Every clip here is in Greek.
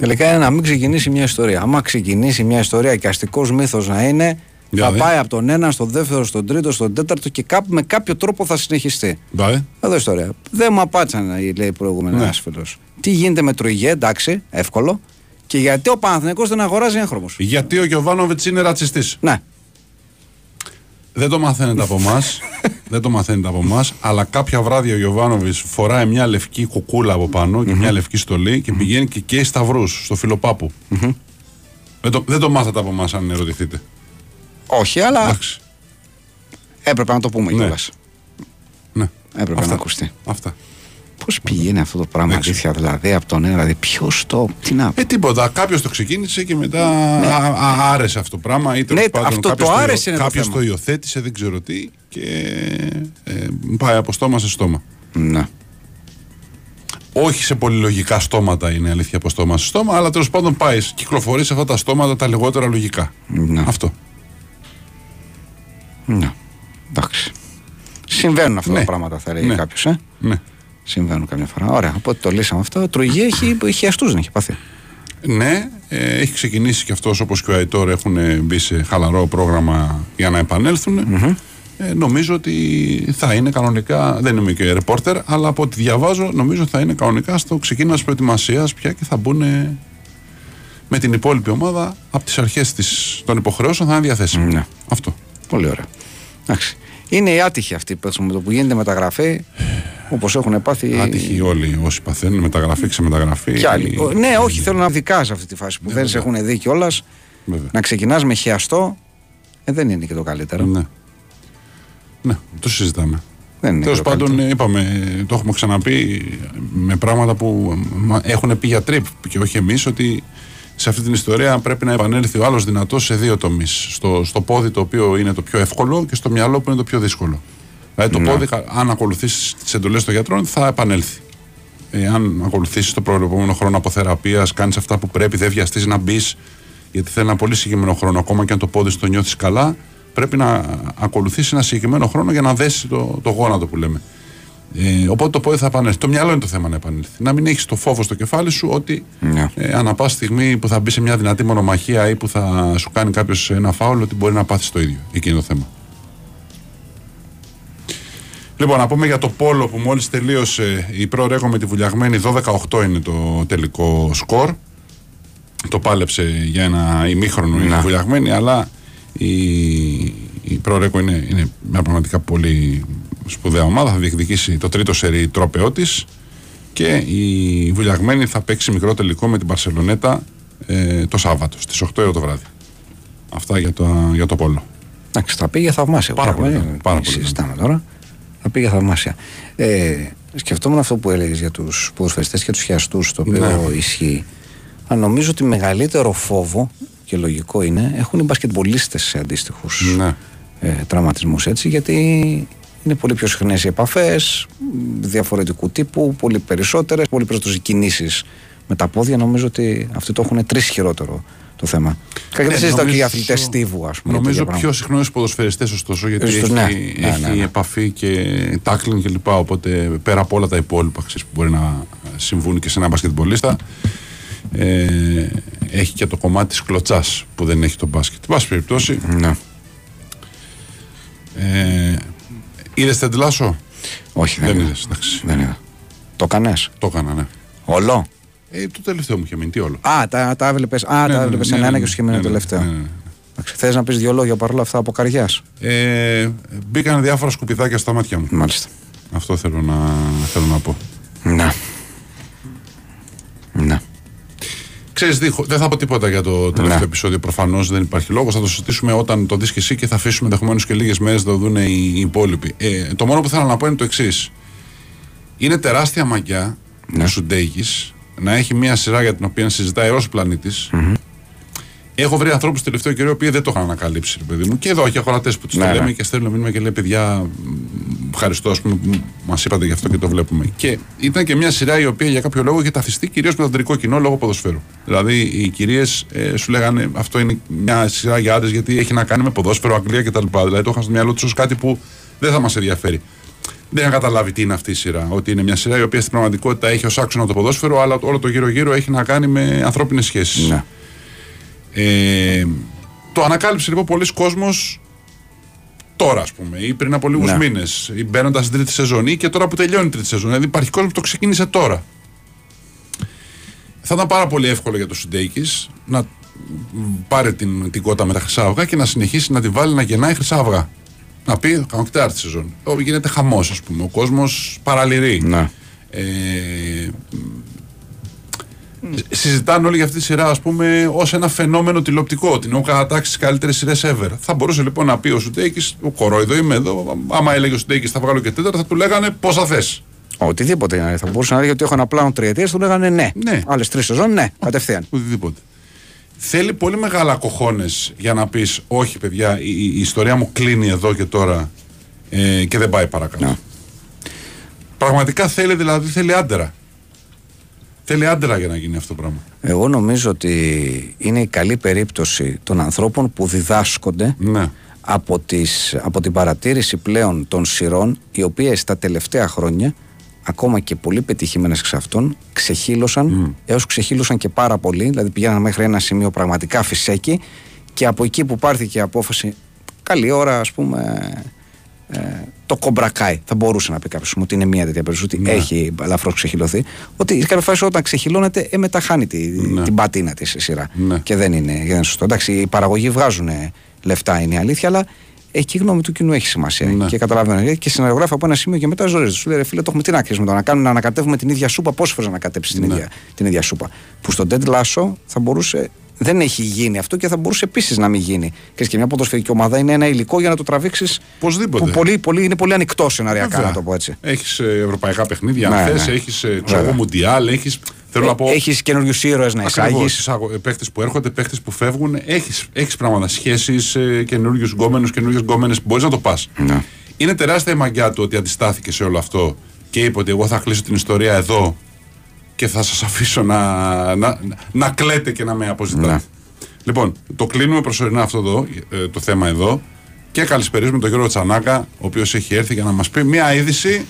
Τελικά είναι να μην ξεκινήσει μια ιστορία. Άμα ξεκινήσει μια ιστορία και αστικός μύθος να είναι, Για θα δε. πάει από τον ένα στον δεύτερο, στον τρίτο, στον τέταρτο και κάπου, με κάποιο τρόπο θα συνεχιστεί. Μπα, Εδώ η ιστορία. Δεν μου απάτσαν, λέει προηγούμενο Ναι. ένα φίλο. Τι γίνεται με Τρουγέ, εντάξει, εύκολο. Και γιατί ο Παναθηναϊκός δεν αγοράζει έγχρωμος. Γιατί ο Γιωβάνοβιτς είναι ρατσιστής. Ναι. Δεν το μαθαίνετε από εμάς. δεν το μαθαίνετε από εμάς. Αλλά κάποια βράδια ο Γιωβάνοβιτ φοράει μια λευκή κουκούλα από πάνω και μια λευκή στολή και πηγαίνει και καίει σταυρούς στο φιλοπάπου. Δεν, το, δεν το μάθατε από εμάς, αν ερωτηθείτε. Όχι, αλλά Εντάξει. έπρεπε να το πούμε Ναι. κιόλας. Ναι. Έπρεπε Αυτά. να ακουστεί. Αυτά. Πώς πηγαίνει αυτό το πράγμα, Δεν ξέρω. αλήθεια, δηλαδή από τον ένα, δηλαδή ποιος το. Τι να. Ε, τίποτα. Κάποιος το ξεκίνησε και μετά α, α, άρεσε αυτό το πράγμα. Ή τέλος Ναι, πάντων αυτό κάποιος το υιο- άρεσε είναι το κάποιος θέμα. το υιοθέτησε, δεν ξέρω τι. Και ε, πάει από στόμα σε στόμα. Ναι. Όχι σε πολυλογικά στόματα είναι αλήθεια από στόμα σε στόμα, αλλά τέλος πάντων πάεις. Κυκλοφορείς σε αυτά τα στόματα τα λιγότερα λογικά. Ναι. Αυτό. Ναι. Εντάξει. Συμβαίνουν αυτά Ναι. τα πράγματα, θα λέει Ναι. κάποιος. Ε; Ναι. Συμβαίνουν καμιά φορά. Ωραία, οπότε το λύσαμε αυτό. Τρουγέ έχει, έχει αστούς, δεν έχει πάθει. Ναι, ε, έχει ξεκινήσει και αυτός όπως και ο Αϊτόρ έχουν ε, μπει σε χαλαρό πρόγραμμα για να επανελθουν Ε, νομίζω ότι θα είναι κανονικά, δεν είμαι και ρεπόρτερ, αλλά από ό,τι διαβάζω νομίζω θα είναι κανονικά στο ξεκίνημα της προετοιμασίας πια και θα μπουν με την υπόλοιπη ομάδα από τις αρχές της, των υποχρεώσεων θα είναι διαθέσιμοι. Ναι. Αυτό. Πολύ ωραία. Εντάξει. Είναι οι άτυχοι αυτοί που, με το που γίνεται μεταγραφή, όπως έχουν πάθει. Άτυχοι όλοι όσοι παθαίνουν, μεταγραφή, ξεμεταγραφή. Κι άλλοι. Ο- Ναι, όχι, θέλω να ειδικά σε αυτή τη φάση που δεν σε έχουν δει κιόλας. Βέβαια. Να ξεκινάς με χιαστό, ε, δεν είναι και το καλύτερο. Ναι. Ναι, το συζητάμε. Δεν είναι Τέλος και το πάντων, καλύτερο. ε, είπαμε, το έχουμε ξαναπεί με πράγματα που μα- έχουν πει γιατροί και όχι εμείς, ότι σε αυτή την ιστορία πρέπει να επανέλθει ο άλλος δυνατός σε δύο τομείς. Στο, στο πόδι το οποίο είναι το πιο εύκολο και στο μυαλό που είναι το πιο δύσκολο. Δηλαδή το Ναι. πόδι, κα- αν ακολουθήσει τις εντολές των γιατρών, θα επανέλθει. Ε, αν ακολουθήσεις το προηγούμενο χρόνο αποθεραπείας, κάνεις αυτά που πρέπει, δεν βιαστείς να μπεις, γιατί θέλει ένα πολύ συγκεκριμένο χρόνο. Ακόμα και αν το πόδι σου το νιώθεις καλά, πρέπει να ακολουθήσεις ένα συγκεκριμένο χρόνο για να δέσει το, το γόνατο που λέμε. Ε, οπότε το πόδι θα επανέλθει. Το μυαλό είναι το θέμα να επανέλθει. Να μην έχεις το φόβο στο κεφάλι σου ότι Ναι. ε, ανά πάση στιγμή που θα μπει σε μια δυνατή μονομαχία ή που θα σου κάνει κάποιος ένα φάουλ, ότι μπορεί να πάθεις το ίδιο. Εκεί είναι το θέμα. Λοιπόν, να πούμε για το Πόλο που μόλις τελείωσε η Προρέγο με τη βουλιαγμένη 12-8 είναι το τελικό σκορ. Το πάλεψε για ένα ημίχρονο η βουλιαγμένη, αλλά η, η Προρέγο είναι, είναι μια πραγματικά πολύ σπουδαία ομάδα. Θα διεκδικήσει το τρίτο σερί τρόπεό της και η βουλιαγμένη θα παίξει μικρό τελικό με την Παρσελονέτα ε, το Σάββατο στις 8 ώρα το βράδυ. Αυτά για το, για το Πόλο. Εντάξει, θα πήγε θαυμάσια. Πάρα πολύ, Πράγμα, πάρα δεν πολύ. Συζητάμε τώρα. Θα πήγε θαυμάσια. Ε, σκεφτόμουν αυτό που έλεγες για τους ποδοσφαιριστές και τους χιαστούς, το οποίο Ναι. ισχύει. Αλλά νομίζω ότι μεγαλύτερο φόβο και λογικό είναι έχουν οι μπασκετμπολίστες σε αντίστοιχους Ναι. ε, τραυματισμούς έτσι, γιατί είναι πολύ πιο συχνές οι επαφές, διαφορετικού τύπου, πολύ περισσότερες, πολύ περισσότερες κινήσεις με τα πόδια. Νομίζω ότι αυτοί το έχουν τρεις χειρότερο το θέμα. Και δεν συζητάω και για αθλητές στίβου, ας πούμε. Νομίζω τέτοια πιο συχνός στου ποδοσφαιριστές, ωστόσο, γιατί Στους- έχει, ναι. έχει Ναι, ναι, ναι. επαφή και τάκλινγκ κλπ. Οπότε πέρα από όλα τα υπόλοιπα ξέρεις, που μπορεί να συμβούν και σε έναν μπασκετμπολίστα, ε, έχει και το κομμάτι της κλωτσάς που δεν έχει το μπάσκετ. Εν πάση περιπτώσει, Ναι. ε, είδες τεντλάσο. Όχι, δεν, Δεν είδα. είδες, εντάξει. Δεν είδα. Το κανέ. Το έκανα, ναι. Όλο; Ε, το τελευταίο μου είχε μείνει, τι όλο. Α, τα, τα έβλεπες. Α, Ναι, τα ναι, έβλεπες ναι, ένα ναι, και σου είχε μείνει ναι, το ναι, τελευταίο. ναι, ναι, ναι. Θες να πεις δύο λόγια παρόλα αυτά από καρδιά. Ε, μπήκαν διάφορα σκουπιδάκια στα μάτια μου. Μάλιστα. Αυτό θέλω να, θέλω να πω. Να. Να. Ξέρεις, δίχω- δεν θα πω τίποτα για το τελευταίο Ναι. επεισόδιο. Προφανώς δεν υπάρχει λόγος. Θα το συζητήσουμε όταν το δεις και εσύ και θα αφήσουμε ενδεχομένως και λίγες μέρες να το δουν οι, οι υπόλοιποι. Ε, το μόνο που θέλω να πω είναι το εξής. Είναι τεράστια μαγιά Ναι. ο Σουντέγη να έχει μια σειρά για την οποία συζητάει ω πλανητη Έχω βρει ανθρώπους το τελευταίο καιρό οι οποίοι δεν το είχαν ανακαλύψει, ρε παιδί μου. Και εδώ και ακροατέ που τους Ναι, το ναι. λέμε και στέλνουν μήνυμα και λέει: Παιδιά, μ, ευχαριστώ, ας πούμε, που μας είπατε γι' αυτό και το βλέπουμε. Και ήταν και μια σειρά η οποία για κάποιο λόγο είχε ταυτιστεί κυρίως με το αντρικό κοινό λόγω ποδοσφαίρου. Δηλαδή οι κυρίες ε, σου λέγανε αυτό είναι μια σειρά για άντρες γιατί έχει να κάνει με ποδόσφαιρο, Αγγλία κτλ. Δηλαδή το είχαν στο μυαλό τους ως κάτι που δεν θα μας ενδιαφέρει. δεν είχαν καταλάβει τι είναι αυτή η σειρά. Ότι είναι μια σειρά η οποία στην πραγματικότητα έχει ως άξονα το ποδόσφαιρο, αλλά όλο το γύρω-γύρω έχει να κάνει με ανθρώπινες σχέσεις. Ναι. Ε, το ανακάλυψε λοιπόν πολλοί κόσμος τώρα, ας πούμε, ή πριν από λίγους Ναι. μήνες, ή μπαίνοντας στην τρίτη σεζόν, ή και τώρα που τελειώνει η τρίτη σεζόν. Δηλαδή υπάρχει κόσμος που το ξεκίνησε τώρα. Θα ήταν πάρα πολύ εύκολο για το Σουντέικη να πάρει την, την κότα με τα χρυσά αυγά και να συνεχίσει να τη βάλει να γεννάει χρυσά αυγά. Να πει, κάνω και τέταρτη σεζόν. Όπου γίνεται χαμός, ας πούμε. Ο κόσμος παραλυρεί. Ναι. Ε, συζητάνε όλοι για αυτή τη σειρά, ας πούμε, ως ένα φαινόμενο τηλεοπτικό. Την έχω κατατάξει τι καλύτερε σειρέ ever. Θα μπορούσε λοιπόν να πει ο Σουντέκη, ο κορόιδο είμαι εδώ. Άμα έλεγε ο Σουντέκη, θα βγάλω και τέταρτα, θα του λέγανε πόσα θες. Οτιδήποτε να είναι. Θα μπορούσε να λέει ότι έχω ένα πλάνο τριετίας, του λέγανε ναι. Ναι. Άλλες τρεις σεζόν, ναι, κατευθείαν. Οτιδήποτε. Θέλει πολύ μεγάλα κοχώνες για να πεις: Όχι, παιδιά, η, η ιστορία μου κλείνει εδώ και τώρα ε, και δεν πάει παρακάτω. Ναι. Πραγματικά θέλει, δηλαδή, θέλει άντερα. Θέλει άντερα για να γίνει αυτό το πράγμα. Εγώ νομίζω ότι είναι η καλή περίπτωση των ανθρώπων που διδάσκονται Ναι. από, τις, από την παρατήρηση πλέον των σειρών οι οποίες τα τελευταία χρόνια ακόμα και πολύ πετυχημένες εξ αυτών ξεχύλωσαν έως ξεχύλωσαν και πάρα πολύ δηλαδή πηγαίναν μέχρι ένα σημείο πραγματικά φυσέκι και από εκεί που πάρθηκε η απόφαση καλή ώρα ας πούμε ε, το κομπρακάι θα μπορούσε να πει κάποιος ότι είναι μια τέτοια περίπτωση ότι έχει ελαφρώς ξεχυλωθεί ότι σε κάποια φάση όταν ξεχυλώνεται ε, μετά χάνει τη, Ναι. την πατίνα της σειρά Ναι. και δεν είναι, δεν είναι σωστό εντάξει οι παραγωγοί βγάζουν ε, λεφτά είναι η αλήθεια αλλά εκεί η γνώμη του κοινού έχει σημασία. Ναι. Και καταλαβαίνω. Και οι συνεργογράφοι από ένα σημείο και μετά ζορίζονται. Σου λέει ρε φίλε, το έχουμε τι να κρίσουμε τώρα. Να κάνουμε να ανακατεύουμε την ίδια σούπα. Πόσε φορέ να ανακατέψεις την, Ναι. ίδια, την ίδια σούπα. Που στον Ted Lasso θα μπορούσε. Δεν έχει γίνει αυτό και θα μπορούσε επίσης να μην γίνει. Και και μια ποδοσφαιρική ομάδα είναι ένα υλικό για να το τραβήξεις. Οπωσδήποτε. Που πολύ, πολύ, είναι πολύ ανοιχτό σεναριακά, Βέβαια. να το πω έτσι. Έχεις ευρωπαϊκά παιχνίδια, Ναι, αν θες, ναι. έχεις ξέρω εγώ Βέβαια. Μουντιάλ, έχεις. Θέλω να πω. Έχεις καινούριους ήρωες να εισάγεις. Παίχτε που έρχονται, παίχτε που φεύγουν, έχεις έχεις πράγματα. Σχέσεις, ε, καινούριους γκόμενους, καινούριες γκόμενες που μπορείς να το πας. Ναι. Είναι τεράστια η μαγιά του ότι αντιστάθηκε σε όλο αυτό και είπε ότι εγώ θα κλείσω την ιστορία εδώ και θα σας αφήσω να, να, να κλαίτε και να με αποζητάτε. Ναι. Λοιπόν, το κλείνουμε προσωρινά αυτό εδώ, ε, το θέμα εδώ και καλησπερίζουμε τον Γιώργο Τσανάκα, ο οποίος έχει έρθει για να μας πει μια είδηση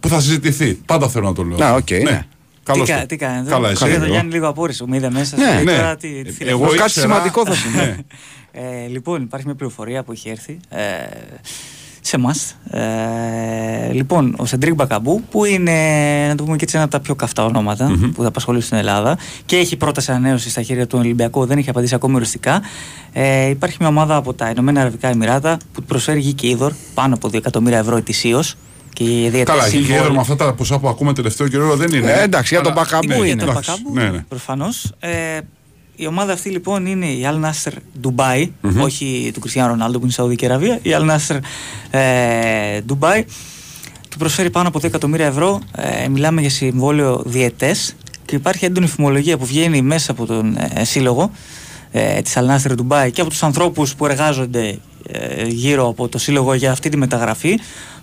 που θα συζητηθεί. Πάντα θέλω να το λέω. Να, οκ, ναι. Καλώς τι, κα, το- τι κάνετε. Καλά, εσύ. Είδα τον εγώ. Γιάννη λίγο απόρρητο. Μου είδε μέσα. Ναι, σου λέει ναι. τώρα τι- τι θέλεις. Εγώ Κάτι ήξερα- σημαντικό θα συμβεί. Ναι. Ε, λοιπόν, υπάρχει μια πληροφορία που έχει έρθει ε, σε εμάς. Ε, λοιπόν, ο Σεντρίκ Μπακαμπού, που είναι να το πούμε και έτσι, ένα από τα πιο καυτά ονόματα που θα απασχολήσει στην Ελλάδα και έχει πρόταση ανανέωση στα χέρια του Ολυμπιακού, δεν έχει απαντήσει ακόμη οριστικά. Ε, υπάρχει μια ομάδα από τα Ηνωμένα Αραβικά Εμιράτα που του προσφέρει γη και ύδωρ πάνω από 2 εκατομμύρια ευρώ ετησίως. Και ετησίως Καλά, εκεί συμβόλαια- με αυτά τα ποσά που ακούμε τελευταίο καιρό δεν είναι. Ε, εντάξει, για τον Αλλά- Μπακαμπού είναι είναι. για τον εντάξει, Μπακάμπου, ναι, ναι. προφανώς. Ε, η ομάδα αυτή λοιπόν είναι η Al Nasser Dubai, όχι του Κριστιανού Ρονάλντο που είναι στη Σαουδική Αραβία. Η Al Nasser ε, Dubai του προσφέρει πάνω από 2 εκατομμύρια ευρώ. Ε, μιλάμε για συμβόλαιο διετές και υπάρχει έντονη φημολογία που βγαίνει μέσα από τον ε, σύλλογο ε, της Al Nasser Dubai και από τους ανθρώπους που εργάζονται ε, γύρω από το σύλλογο για αυτή τη μεταγραφή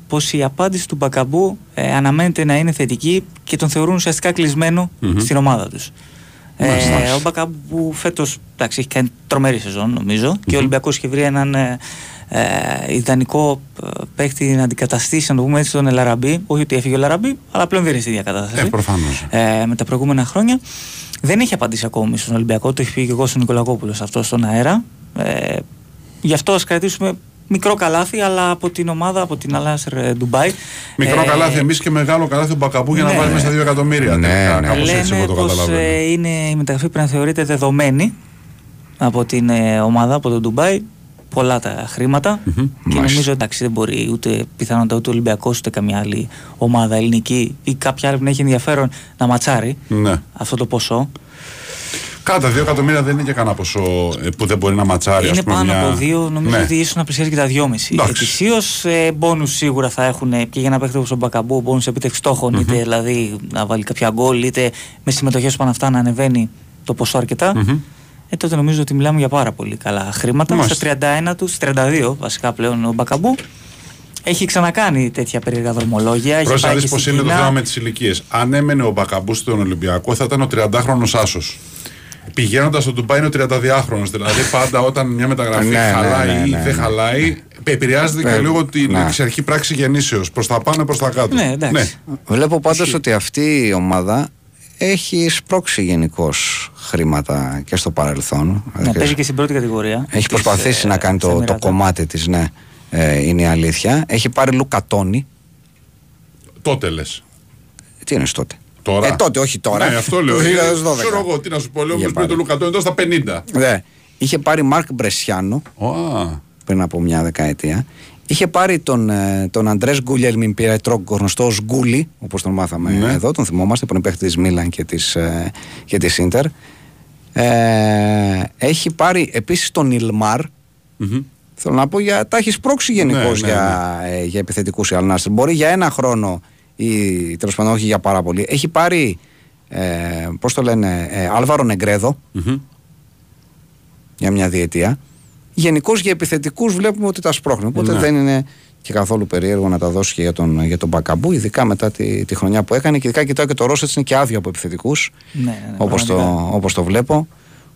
πως η απάντηση του Μπακαμπού ε, αναμένεται να είναι θετική και τον θεωρούν ουσιαστικά κλεισμένο στην ομάδα τους. Μάλιστα. Ε, ο Μπακαμπού που φέτος εντάξει, έχει κάνει τρομερή σεζόν νομίζω και ο Ολυμπιακός έχει βρει έναν ε, ε, ιδανικό ε, παίχτη να αντικαταστήσει να το πούμε έτσι τον Ελαραμπή όχι ότι έφυγε ο Ελαραμπή αλλά πλέον δεν είναι στη ίδια κατάσταση Ε, προφανώς. ε, με τα προηγούμενα χρόνια. Δεν έχει απαντήσει ακόμη στον Ολυμπιακό, το έχει πει και εγώ στον Νικολακόπουλος αυτό στον αέρα. Ε, γι' αυτό ας κρατήσουμε μικρό καλάθι, αλλά από την ομάδα, από την Αλάσερ Ντουμπάι. Μικρό Ε, καλάθι εμείς και μεγάλο καλάθι ο Μπακαμπού για να ναι. βάλει μέσα 2 εκατομμύρια. Ναι, τελικά, ναι. Κάπως έτσι εγώ Λένε το πως καταλαβαίνω. ε, είναι, η μεταγραφή πρέπει να θεωρείται δεδομένη από την ε, ομάδα, από το Ντουμπάι. Πολλά τα χρηματα Και Μάλιστα. νομίζω εντάξει δεν μπορεί ούτε πιθανότατα ούτε ο Ολυμπιακός ούτε καμιά άλλη ομάδα ελληνική ή κάποια άλλη που να έχει ενδιαφέρον να ματσάρει Ναι. αυτό το ποσό. Κάτα 2 εκατομμύρια δεν είναι και κανένα ποσό ε, που δεν μπορεί να ματσάρει. ας Είναι πούμε, πάνω μια- από δύο, νομίζω Ναι. ότι ίσως να πλησιάζει και τα δυόμιση. Εντάξει. Ετησίως ε, μπόνους σίγουρα θα έχουν ε, και για να παίχτε όπως ο Μπακαμπού, μπόνους επίτευξης στόχων, είτε δηλαδή να βάλει κάποια γκολ, είτε με συμμετοχές πάνω αυτά να ανεβαίνει το ποσό αρκετά. Μμμ. Ε, τότε νομίζω ότι μιλάμε για πάρα πολύ καλά χρήματα. Μάλιστα. Στα 31 τους, στι 32 βασικά πλέον ο Μπακαμπού. Έχει ξανακάνει τέτοια περίεργα δρομολόγια. έχει Πρόσεχε να πάει δεις και πώς στην είναι το Κίνα. θέμα με τις ηλικίες. Αν έμενε ο Μπακαμπού στον Ολυμπιακό, θα ήταν ο 30χρονο άσος. Πηγαίνοντας στο Ντουμπάι είναι ο 32χρονο. Δηλαδή πάντα όταν μια μεταγραφή Ναι, ναι, χαλάει ναι, ή ναι, δεν ναι. χαλάει, επηρεάζεται και Ε, λίγο την ναι. εξαρχή πράξη γεννήσεως. Προς τα πάνω, προς τα κάτω. Ναι, εντάξει. Βλέπω πάντως Ισχύει. ότι αυτή η ομάδα έχει σπρώξει γενικώς χρήματα και στο παρελθόν. Να Δηλαδή, παίζει και στην πρώτη κατηγορία. Έχει της, προσπαθήσει ε, να κάνει το, το Εμμυράτα. κομμάτι της, ναι. Ε, είναι η αλήθεια. Έχει πάρει Λουκατόνι. Τότε λες. Τι είναι τότε; Τώρα; Ε, τότε, όχι τώρα. Ναι, αυτό λέω. Το Ε, 2012. Ξέρω εγώ τι να σου πω. Λέω Είχε ότι πριν το πάρει. Λουκατόνι τώρα στα 50. Ναι. Είχε πάρει Μάρκ Μπρεσιάνο Ω, πριν από μια δεκαετία. Είχε πάρει τον, ε, τον Αντρές Γκουλιέλμιν Πιέτρο, γνωστό ω Γκούλι, όπως τον μάθαμε Ναι. εδώ, τον θυμόμαστε, που είναι παίχτης της Μίλαν και της και της Ίντερ. Ε, έχει πάρει επίσης τον Ιλμάρ. μμμ. Θέλω να πω για. Τα έχεις σπρώξει γενικώς Ναι, ναι, για, ε, για επιθετικούς η Αλνάστρ. Μπορεί για ένα χρόνο ή τέλος πάντων όχι για πάρα πολύ. Έχει πάρει. Ε, Πώς το λένε, ε, Άλβαρο Νεγκρέδο Μμμ. για μια διετία. Γενικώς για επιθετικούς βλέπουμε ότι τα σπρώχνει. Οπότε Ναι. δεν είναι και καθόλου περίεργο να τα δώσει και για τον, για τον Μπακαμπού, ειδικά μετά τη, τη χρονιά που έκανε. Και ειδικά κοιτάω και το Ρώσετς είναι και άδειο από επιθετικούς, Ναι, ναι, ναι, όπως το, πραγματικά. όπως το βλέπω.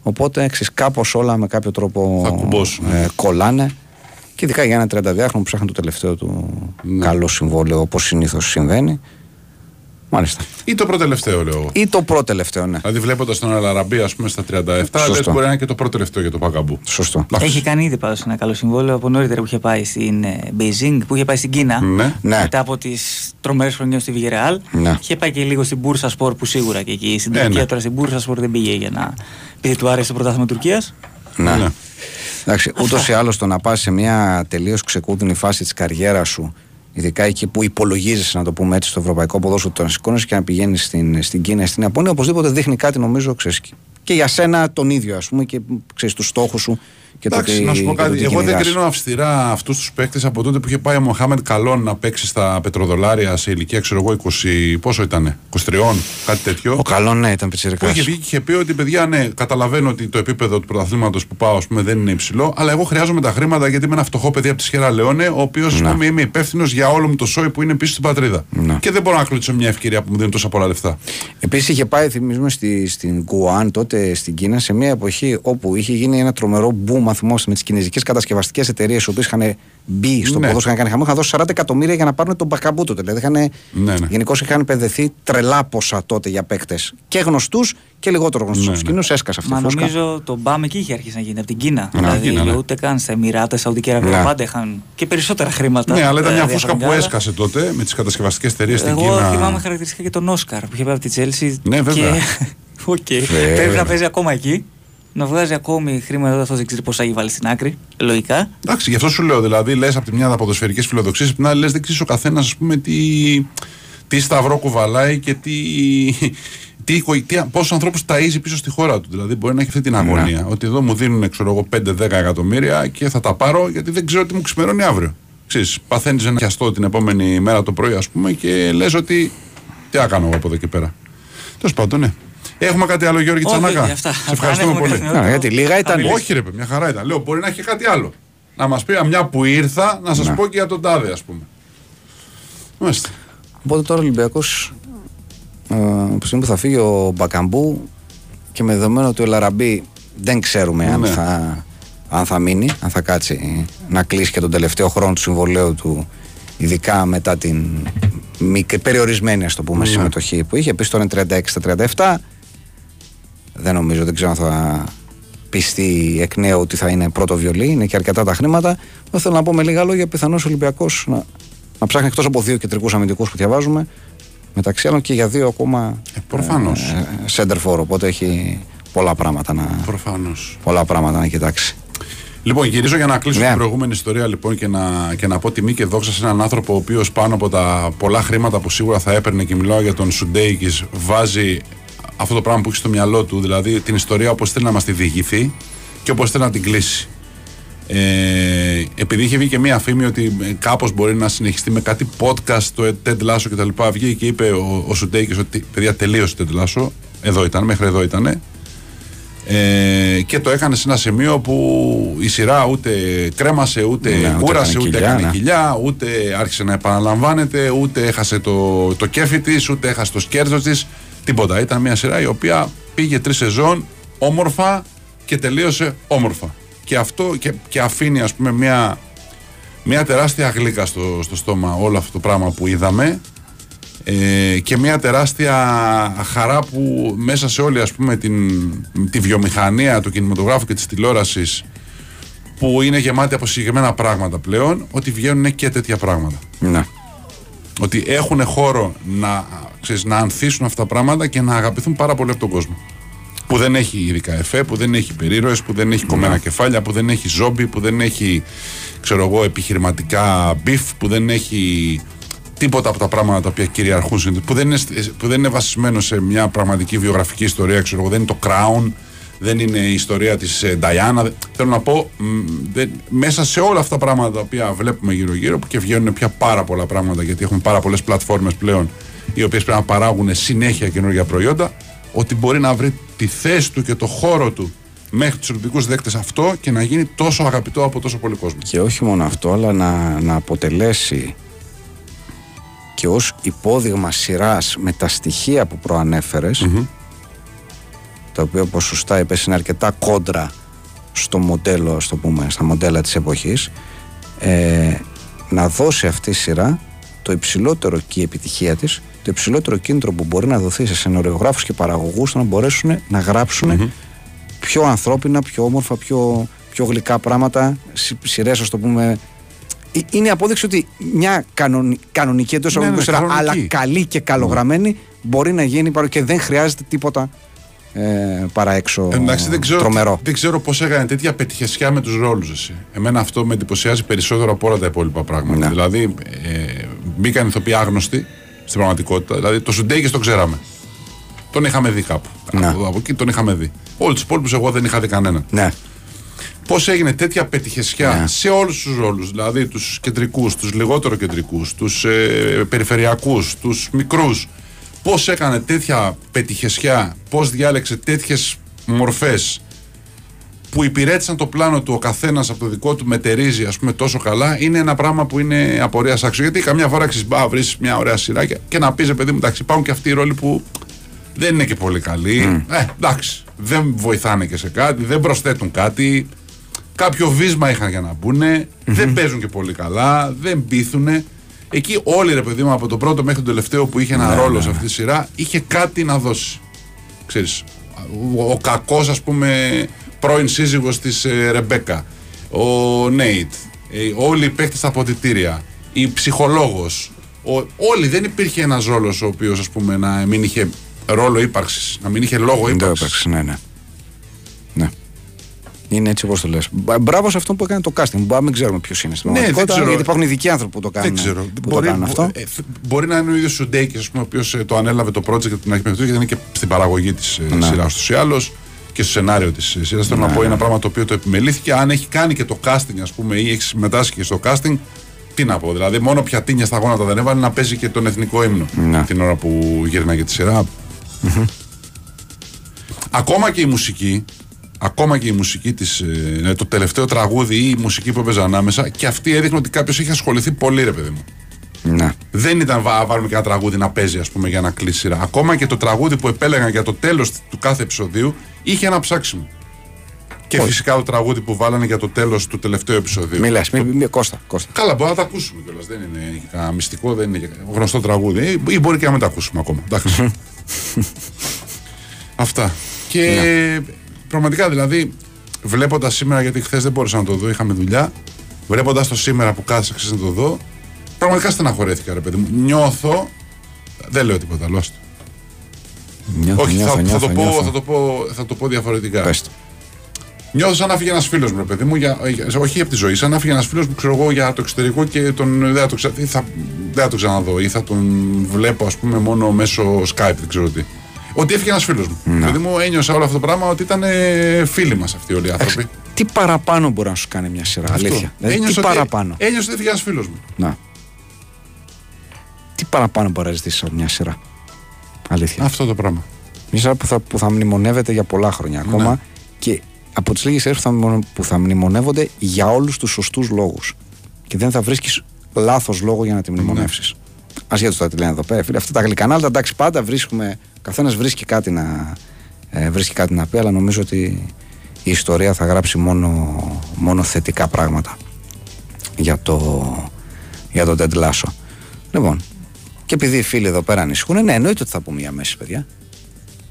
Οπότε ξέρεις, κάπως όλα με κάποιο τρόπο Θα κουμπώσουν. ε, κολλάνε. Και ειδικά για ένα 32χρονο που ψάχνει το τελευταίο του Ναι. καλό συμβόλαιο, όπως συνήθως συμβαίνει. Μάλιστα. Ή το προτελευταίο, λέω εγώ. Ή το πρώτο τελευταίο, ναι. Δηλαδή βλέποντας τον Αλαραμπή, ας πούμε, στα 37, λε Σωστό. μπορεί να είναι και το πρώτο τελευταίο για το Παγκαμπού. Σωστό. Έχει κάνει ήδη πάντως ένα καλό συμβόλαιο από νωρίτερα που είχε πάει στην ε, Beijing, που είχε πάει στην Κίνα. Ναι. Ναι. Μετά από τις τρομερές χρονιές στη Βιγερεάλ. Ναι. Είχε πάει και λίγο στην Μπούρσα Σπορ που σίγουρα και εκεί στην Ε, Τουρκία. ναι. Τώρα στην Μπούρσα Σπορ δεν πήγε για να. επειδή του άρεσε το πρωτάθλημα Τουρκίας. Ναι. Ναι. Εντάξει, ούτως ή άλλως το να πας σε μια τελείως ξεκούδινη φάση της καριέρας σου, ειδικά εκεί που υπολογίζεσαι, να το πούμε έτσι, στο ευρωπαϊκό ποδόσφαιρο, το να σηκώνει και να πηγαίνεις στην, στην Κίνα ή στην Ιαπωνία, οπωσδήποτε δείχνει κάτι, νομίζω, ξέρεις, και- και για σένα τον ίδιο, ας πούμε, και ξέρεις τους στόχους σου και το Εντάξει, τι- να σου πω και το κάτι. τι Εγώ δεν κυνηγάς. κρίνω αυστηρά αυτούς τους παίκτες από τότε που είχε πάει ο Μοχάμεντ Καλόν να παίξει στα πετροδολάρια σε ηλικία, ξέρω εγώ, 20. Πόσο ήταν, 23, κάτι τέτοιο. Ο καλό, ναι, ήταν Που πιτσιρικά. είχε βγει και είχε πει ότι παιδιά, ναι, καταλαβαίνω ότι το επίπεδο του πρωταθλήματος που πάω ας πούμε, δεν είναι υψηλό, αλλά εγώ χρειάζομαι τα χρήματα γιατί είμαι ένα φτωχό παιδί από τη Σιέρα Λεόνε, ο οποίος Ναι. είμαι υπεύθυνος για όλο μου το σόι που είναι πίσω στην πατρίδα. Ναι. Και δεν μπορώ να κλείσω μια ευκαιρία που μου δίνουν τόσα πολλά λεφτά. Επίσης είχε πάει, θυμίζουμε, στη, στην Γκουάν, τότε στην Κίνα, σε μια εποχή όπου είχε γίνει ένα τρομερό boom, αν θυμόσαστε, με τις κινέζικες κατασκευαστικές εταιρείες, οι οποίες είχαν μπει στο Ναι. ποδόσφαιρο, είχαν κάνει χαμό, είχαν δώσει 40 εκατομμύρια για να πάρουν τον Μπακαμπού τότε. Δηλαδή είχαν, Ναι, ναι. γενικώς είχαν επενδυθεί τρελά ποσά τότε για παίκτες. Και γνωστούς και λιγότερο γνωστούς. Ναι, Ναι, ναι. Κι όμως έσκασε αυτή Μα η φούσκα. νομίζω το μπαμ εκεί είχε αρχίσει να γίνει από την Κίνα. Ναι, δηλαδή Κίνα, ναι. ούτε καν στα Εμιράτα, Σαουδική Αραβία. Ναι. Πάντα είχαν και περισσότερα χρήματα. Ναι, αλλά ήταν ε, μια φούσκα που διαχρονικά. έσκασε τότε με τις κατασκευαστικές εταιρείες στην Εγώ Κίνα. θυμάμαι χαρακτηριστικά και τον Όσκαρ που είχε πάει από τη Τσέλση. Ναι, βέβαια. Και... Οκ. Βέβαια. Πρέπει να παίζει ακόμα εκεί. Να βγάζει ακόμη χρήματα, αυτός δεν ξέρει πόσα έχει βάλει στην άκρη. Λογικά. Εντάξει, γι' αυτό σου λέω. Δηλαδή, λες από τη μια ποδοσφαιρικές φιλοδοξίες, από την άλλη λες δεν ξέρεις ο καθένας, ας πούμε, τι, τι σταυρό κουβαλάει και τι. Τι, οικο- τι, πόσους ανθρώπους ταΐζει πίσω στη χώρα του. Δηλαδή, μπορεί να έχει αυτή την αγωνία. Ότι εδώ μου δίνουν, ξέρω εγώ, 5-10 εκατομμύρια και θα τα πάρω γιατί δεν ξέρω τι μου ξημερώνει αύριο. Ξέρεις, παθαίνεις ένα χιαστό την επόμενη μέρα το πρωί, ας πούμε, και λες ότι. Τι να κάνω εγώ από εδώ και πέρα. Τέλος πάντων, ναι. Έχουμε κάτι άλλο, Γιώργη Όχι, Τσανάκα; όχι, αυτά. Σε Αυτά, ευχαριστούμε αν έχουμε πολύ. κάτι νεότερο, Ναι, γιατί λίγα ήταν. θα μιλήσουμε. Όχι, ρε, παιδί, μια χαρά ήταν. Λέω, μπορεί να έχει κάτι άλλο. Να μας πει μια που ήρθα, να σας Ναι. πω και για τον τάδε, ας πούμε. Μάλιστα. Οπότε τώρα ο Ολυμπιακός, ε, από τη στιγμή που θα φύγει ο Μπακαμπού και με δεδομένο ότι ο Λαραμπή δεν ξέρουμε αν, Ναι. θα, αν θα μείνει, αν θα κάτσει να κλείσει και τον τελευταίο χρόνο του συμβολέου του, ειδικά μετά την μικρή, περιορισμένη ας το πούμε, Ναι. συμμετοχή που είχε. Επίσης τώρα είναι 36 στα 37. Δεν νομίζω, δεν ξέρω αν θα πιστεί εκ νέου ότι θα είναι πρώτο βιολί, είναι και αρκετά τα χρήματα. Εγώ θέλω να πω με λίγα λόγια, πιθανώς ο Ολυμπιακός να, να ψάχνει εκτός από δύο κεντρικούς αμυντικούς που διαβάζουμε, μεταξύ άλλων και για δύο ακόμα Ε, προφανώς. ε, center for, οπότε έχει πολλά πράγματα να, Προφανώς. πολλά πράγματα να κοιτάξει. Λοιπόν, γυρίζω για να κλείσω Ναι. την προηγούμενη ιστορία λοιπόν και να, και να πω τιμή και δόξα σε έναν άνθρωπο ο οποίος πάνω από τα πολλά χρήματα που σίγουρα θα έπαιρνε και μιλάω για τον Σουντέικης, βάζει αυτό το πράγμα που έχεις στο μυαλό του, δηλαδή την ιστορία όπως θέλει να μας τη διηγηθεί και όπως θέλει να την κλείσει. Ε, επειδή είχε βγει και μία φήμη ότι ε, κάπως μπορεί να συνεχιστεί με κάτι podcast το Ted Lasso και τα λοιπά βγήκε και είπε ο, ο Σουντέικης ότι παιδιά τελείωσε το Ted Lasso εδώ ήταν, μέχρι εδώ ήτανε ε, και το έκανε σε ένα σημείο που η σειρά ούτε κρέμασε, ούτε Ναι, ούτε κούρασε, έκανε ούτε κοιλιά, έκανε ναι. κοιλιά, ούτε άρχισε να επαναλαμβάνεται, ούτε έχασε το, το κέφι της, ούτε έχασε το σκέρδο της. Τίποτα. Ήταν μια σειρά η οποία πήγε τρεις σεζόν όμορφα και τελείωσε όμορφα. Και αυτό και, και αφήνει ας πούμε μια, μια τεράστια γλύκα στο, στο στόμα όλο αυτό το πράγμα που είδαμε ε, και μια τεράστια χαρά που μέσα σε όλη ας πούμε την, τη βιομηχανία του κινηματογράφου και της τηλεόρασης που είναι γεμάτη από συγκεκριμένα πράγματα πλέον ότι βγαίνουν και τέτοια πράγματα. Ναι. Ότι έχουν χώρο να, ξέρεις, να ανθίσουν αυτά τα πράγματα και να αγαπηθούν πάρα πολύ από τον κόσμο. Που δεν έχει ειδικά εφέ, που δεν έχει υπερήρωες, που δεν έχει κομμένα κεφάλια, που δεν έχει ζόμπι, που δεν έχει ξέρω εγώ, επιχειρηματικά beef, που δεν έχει τίποτα από τα πράγματα τα οποία κυριαρχούν στην- που δεν είναι, που δεν είναι βασισμένο σε μια πραγματική βιογραφική ιστορία, ξέρω εγώ, δεν είναι το Crown, δεν είναι η ιστορία της ε, Diana. Θέλω να πω, μ, δεν- μέσα σε όλα αυτά τα πράγματα τα οποία βλέπουμε γύρω-γύρω που και βγαίνουν πια πάρα πολλά πράγματα γιατί έχουμε πάρα πολλές πλατφόρμες πλέον οι οποίες πρέπει να παράγουν συνέχεια καινούργια προϊόντα, ότι μπορεί να βρει τη θέση του και το χώρο του μέχρι τους ελληνικούς δέκτες αυτό και να γίνει τόσο αγαπητό από τόσο πολύ κόσμο. Και όχι μόνο αυτό, αλλά να, να αποτελέσει και ως υπόδειγμα σειράς με τα στοιχεία που προανέφερες τα οποία όπως σωστά είπες είναι αρκετά κόντρα στο μοντέλο, στο πούμε, στα μοντέλα της εποχής ε, να δώσει αυτή η σειρά το υψηλότερο και η επιτυχία της το υψηλότερο κίνητρο που μπορεί να δοθεί σε σενωριογράφους και παραγωγούς να μπορέσουν να γράψουν πιο ανθρώπινα, πιο όμορφα, πιο, πιο γλυκά πράγματα, σειρές, ας το πούμε. Ε, Είναι απόδειξη ότι μια κανονι, κανονική εντός Ναι, ναι, σειρά, κανονική. αλλά καλή και καλογραμμένη, μπορεί να γίνει παρό- και δεν χρειάζεται τίποτα ε, παρά έξω Εντάξει, δεν ξέρω, τρομερό. δεν ξέρω πώς έκανε τέτοια πετυχεσιά με τους ρόλους. Εμένα αυτό με εντυπωσιάζει περισσότερο από όλα τα υπόλοιπα πράγματα. Ναι. Δηλαδή, ε, μπήκαν ηθοποιοί άγνωστοι στην πραγματικότητα. Δηλαδή, το Σουντέικη το ξέραμε. Τον είχαμε δει κάπου. Ναι. Από, από εκεί τον είχαμε δει. Όλους τους υπόλοιπους εγώ δεν είχα δει κανέναν. Ναι, Πώς έγινε τέτοια πετυχεσιά Ναι. σε όλους τους ρόλους, δηλαδή τους κεντρικούς, τους λιγότερο κεντρικούς, τους ε, περιφερειακούς, τους μικρούς. Πώς έκανε τέτοια πετυχεσιά, πώς διάλεξε τέτοιες μορφές που υπηρέτησαν το πλάνο του ο καθένας από το δικό του μετερίζει, ας πούμε, τόσο καλά, είναι ένα πράγμα που είναι απορίας άξιο. Γιατί καμιά φορά ξεσμπά, βρεις μια ωραία σειρά και, και να πεις, παιδί μου, εντάξει, υπάρχουν και αυτοί οι ρόλοι που δεν είναι και πολύ καλοί. Ε, εντάξει, δεν βοηθάνε και σε κάτι, δεν προσθέτουν κάτι. Κάποιο βίσμα είχαν για να μπουν. Δεν παίζουν και πολύ καλά, δεν πείθουν. Εκεί όλοι ρε παιδί μου από το πρώτο μέχρι τον τελευταίο που είχε ένα ρόλο σε αυτή τη σειρά είχε κάτι να δώσει. Ξέρεις, ο, ο κακός ας πούμε πρώην σύζυγος της ε, Ρεμπέκα, ο Νέιτ, ε, όλοι οι παίχτες στα αποδητήρια, η ψυχολόγος, ο, όλοι δεν υπήρχε ένας ρόλος ο οποίος ας πούμε να μην είχε ρόλο ύπαρξης, να μην είχε λόγο δεν το ύπαρξης. έπαιξε, ναι, ναι. ναι. Είναι έτσι όπως το λες. Μπράβο σε αυτό που έκανε το casting. Μπορεί να μην ξέρουμε ποιος είναι στην Ναι, δεν πραγματικότητα, ξέρω. γιατί υπάρχουν ειδικοί άνθρωποι που το κάνουν. Δεν ξέρω. Που μπορεί, το κάνουν αυτό. ε, θ- μπορεί να είναι ο ίδιος ο Ντέικης, ο οποίος το ανέλαβε το project από την αρχή μέχρι τώρα, γιατί είναι και στην παραγωγή της ε, Ναι. σειράς τους ή άλλως και στο σενάριο της σειράς. Θέλω να πω ένα πράγμα το οποίο το επιμελήθηκε. Αν έχει κάνει και το casting, ας πούμε, ή έχεις συμμετάσχει και στο casting, τι να πω. Δηλαδή, μόνο πιατίνια στα γόνατα δεν έβαλε να παίζει και τον εθνικό ύμνο Ναι. την ώρα που γύρναγε τη σειρά. Ακόμα και η μουσική, ακόμα και η μουσική της, ε, το τελευταίο τραγούδι ή η μουσική που έπαιζε ανάμεσα, και αυτή έδειχνε ότι κάποιος είχε ασχοληθεί πολύ, ρε παιδί μου. Ναι. Δεν ήταν βα, βάλουμε και ένα τραγούδι να παίζει, ας πούμε, για να κλείσει σειρά. Ακόμα και το τραγούδι που επέλεγαν για το τέλος του κάθε επεισοδίου είχε ένα ψάξιμο. Και φυσικά το τραγούδι που βάλανε για το τέλος του τελευταίου επεισοδίου. Μη λες, μη, μη, Κώστα, Κώστα. Καλά, μπορεί να τα ακούσουμε κιόλας. Δεν είναι κανένα μυστικό, δεν είναι γνωστό τραγούδι. Ε, Ή μπορεί και να μην τα ακούσουμε ακόμα. Εντάξει. Αυτά. Και πραγματικά δηλαδή, βλέποντας σήμερα, γιατί χθες δεν μπόρεσα να το δω, είχαμε δουλειά. Βλέποντας το σήμερα που κάθισα ξέρεις, να το δω, πραγματικά στεναχωρέθηκα, ρε παιδί μου. Νιώθω. Δεν λέω τίποτα άλλο. άστο. Νιώθω, Όχι, νιώθω, θα, νιώθω, θα, το πω, νιώθω. θα, το πω, θα το πω διαφορετικά. Πες το. Νιώθω σαν να φύγει ένας φίλος μου, ρε παιδί μου, για, για- όχι από τη ζωή, σαν να φύγει ένας φίλος που ξέρω εγώ για το εξωτερικό και τον, δεν, θα το, ξα, ή θα, δεν θα το ξαναδώ ή θα τον βλέπω, ας πούμε, μόνο μέσω Skype, δεν ξέρω τι. Ότι έφυγε ένας φίλος μου. Ναι. Δηλαδή μου ένιωσα όλο αυτό το πράγμα ότι ήταν ε, φίλοι μας αυτοί όλοι οι άνθρωποι. Τι παραπάνω μπορεί να σου κάνει μια σειρά, αλήθεια. Δηλαδή, τι Ένιωσα ότι- παραπάνω. Ένιωσα ότι έφυγε ένας φίλος μου. Να. Τι παραπάνω μπορεί να ζητήσει από μια σειρά. Αλήθεια. Αυτό το πράγμα. Μια σειρά που θα, που θα μνημονεύεται για πολλά χρόνια ακόμα Ναι. και από τις λίγες σειρές που, θα μνημονε- που θα μνημονεύονται για όλους τους σωστούς λόγους. Και δεν θα βρίσκεις λάθος λόγο για να τη μνημονεύσεις. Ναι. Ασχέτω τώρα τι λένε εδώ πέρα. Φίλε, αυτά τα γλυκανάλτα εντάξει, πάντα βρίσκουμε. Καθένας βρίσκει κάτι να, ε, βρίσκει κάτι να πει, αλλά νομίζω ότι η ιστορία θα γράψει μόνο, μόνο θετικά πράγματα για το, για το Ted Lasso. Λοιπόν, και επειδή οι φίλοι εδώ πέρα ανησυχούν, ναι, εννοείται ότι θα πούμε για Μέση, παιδιά.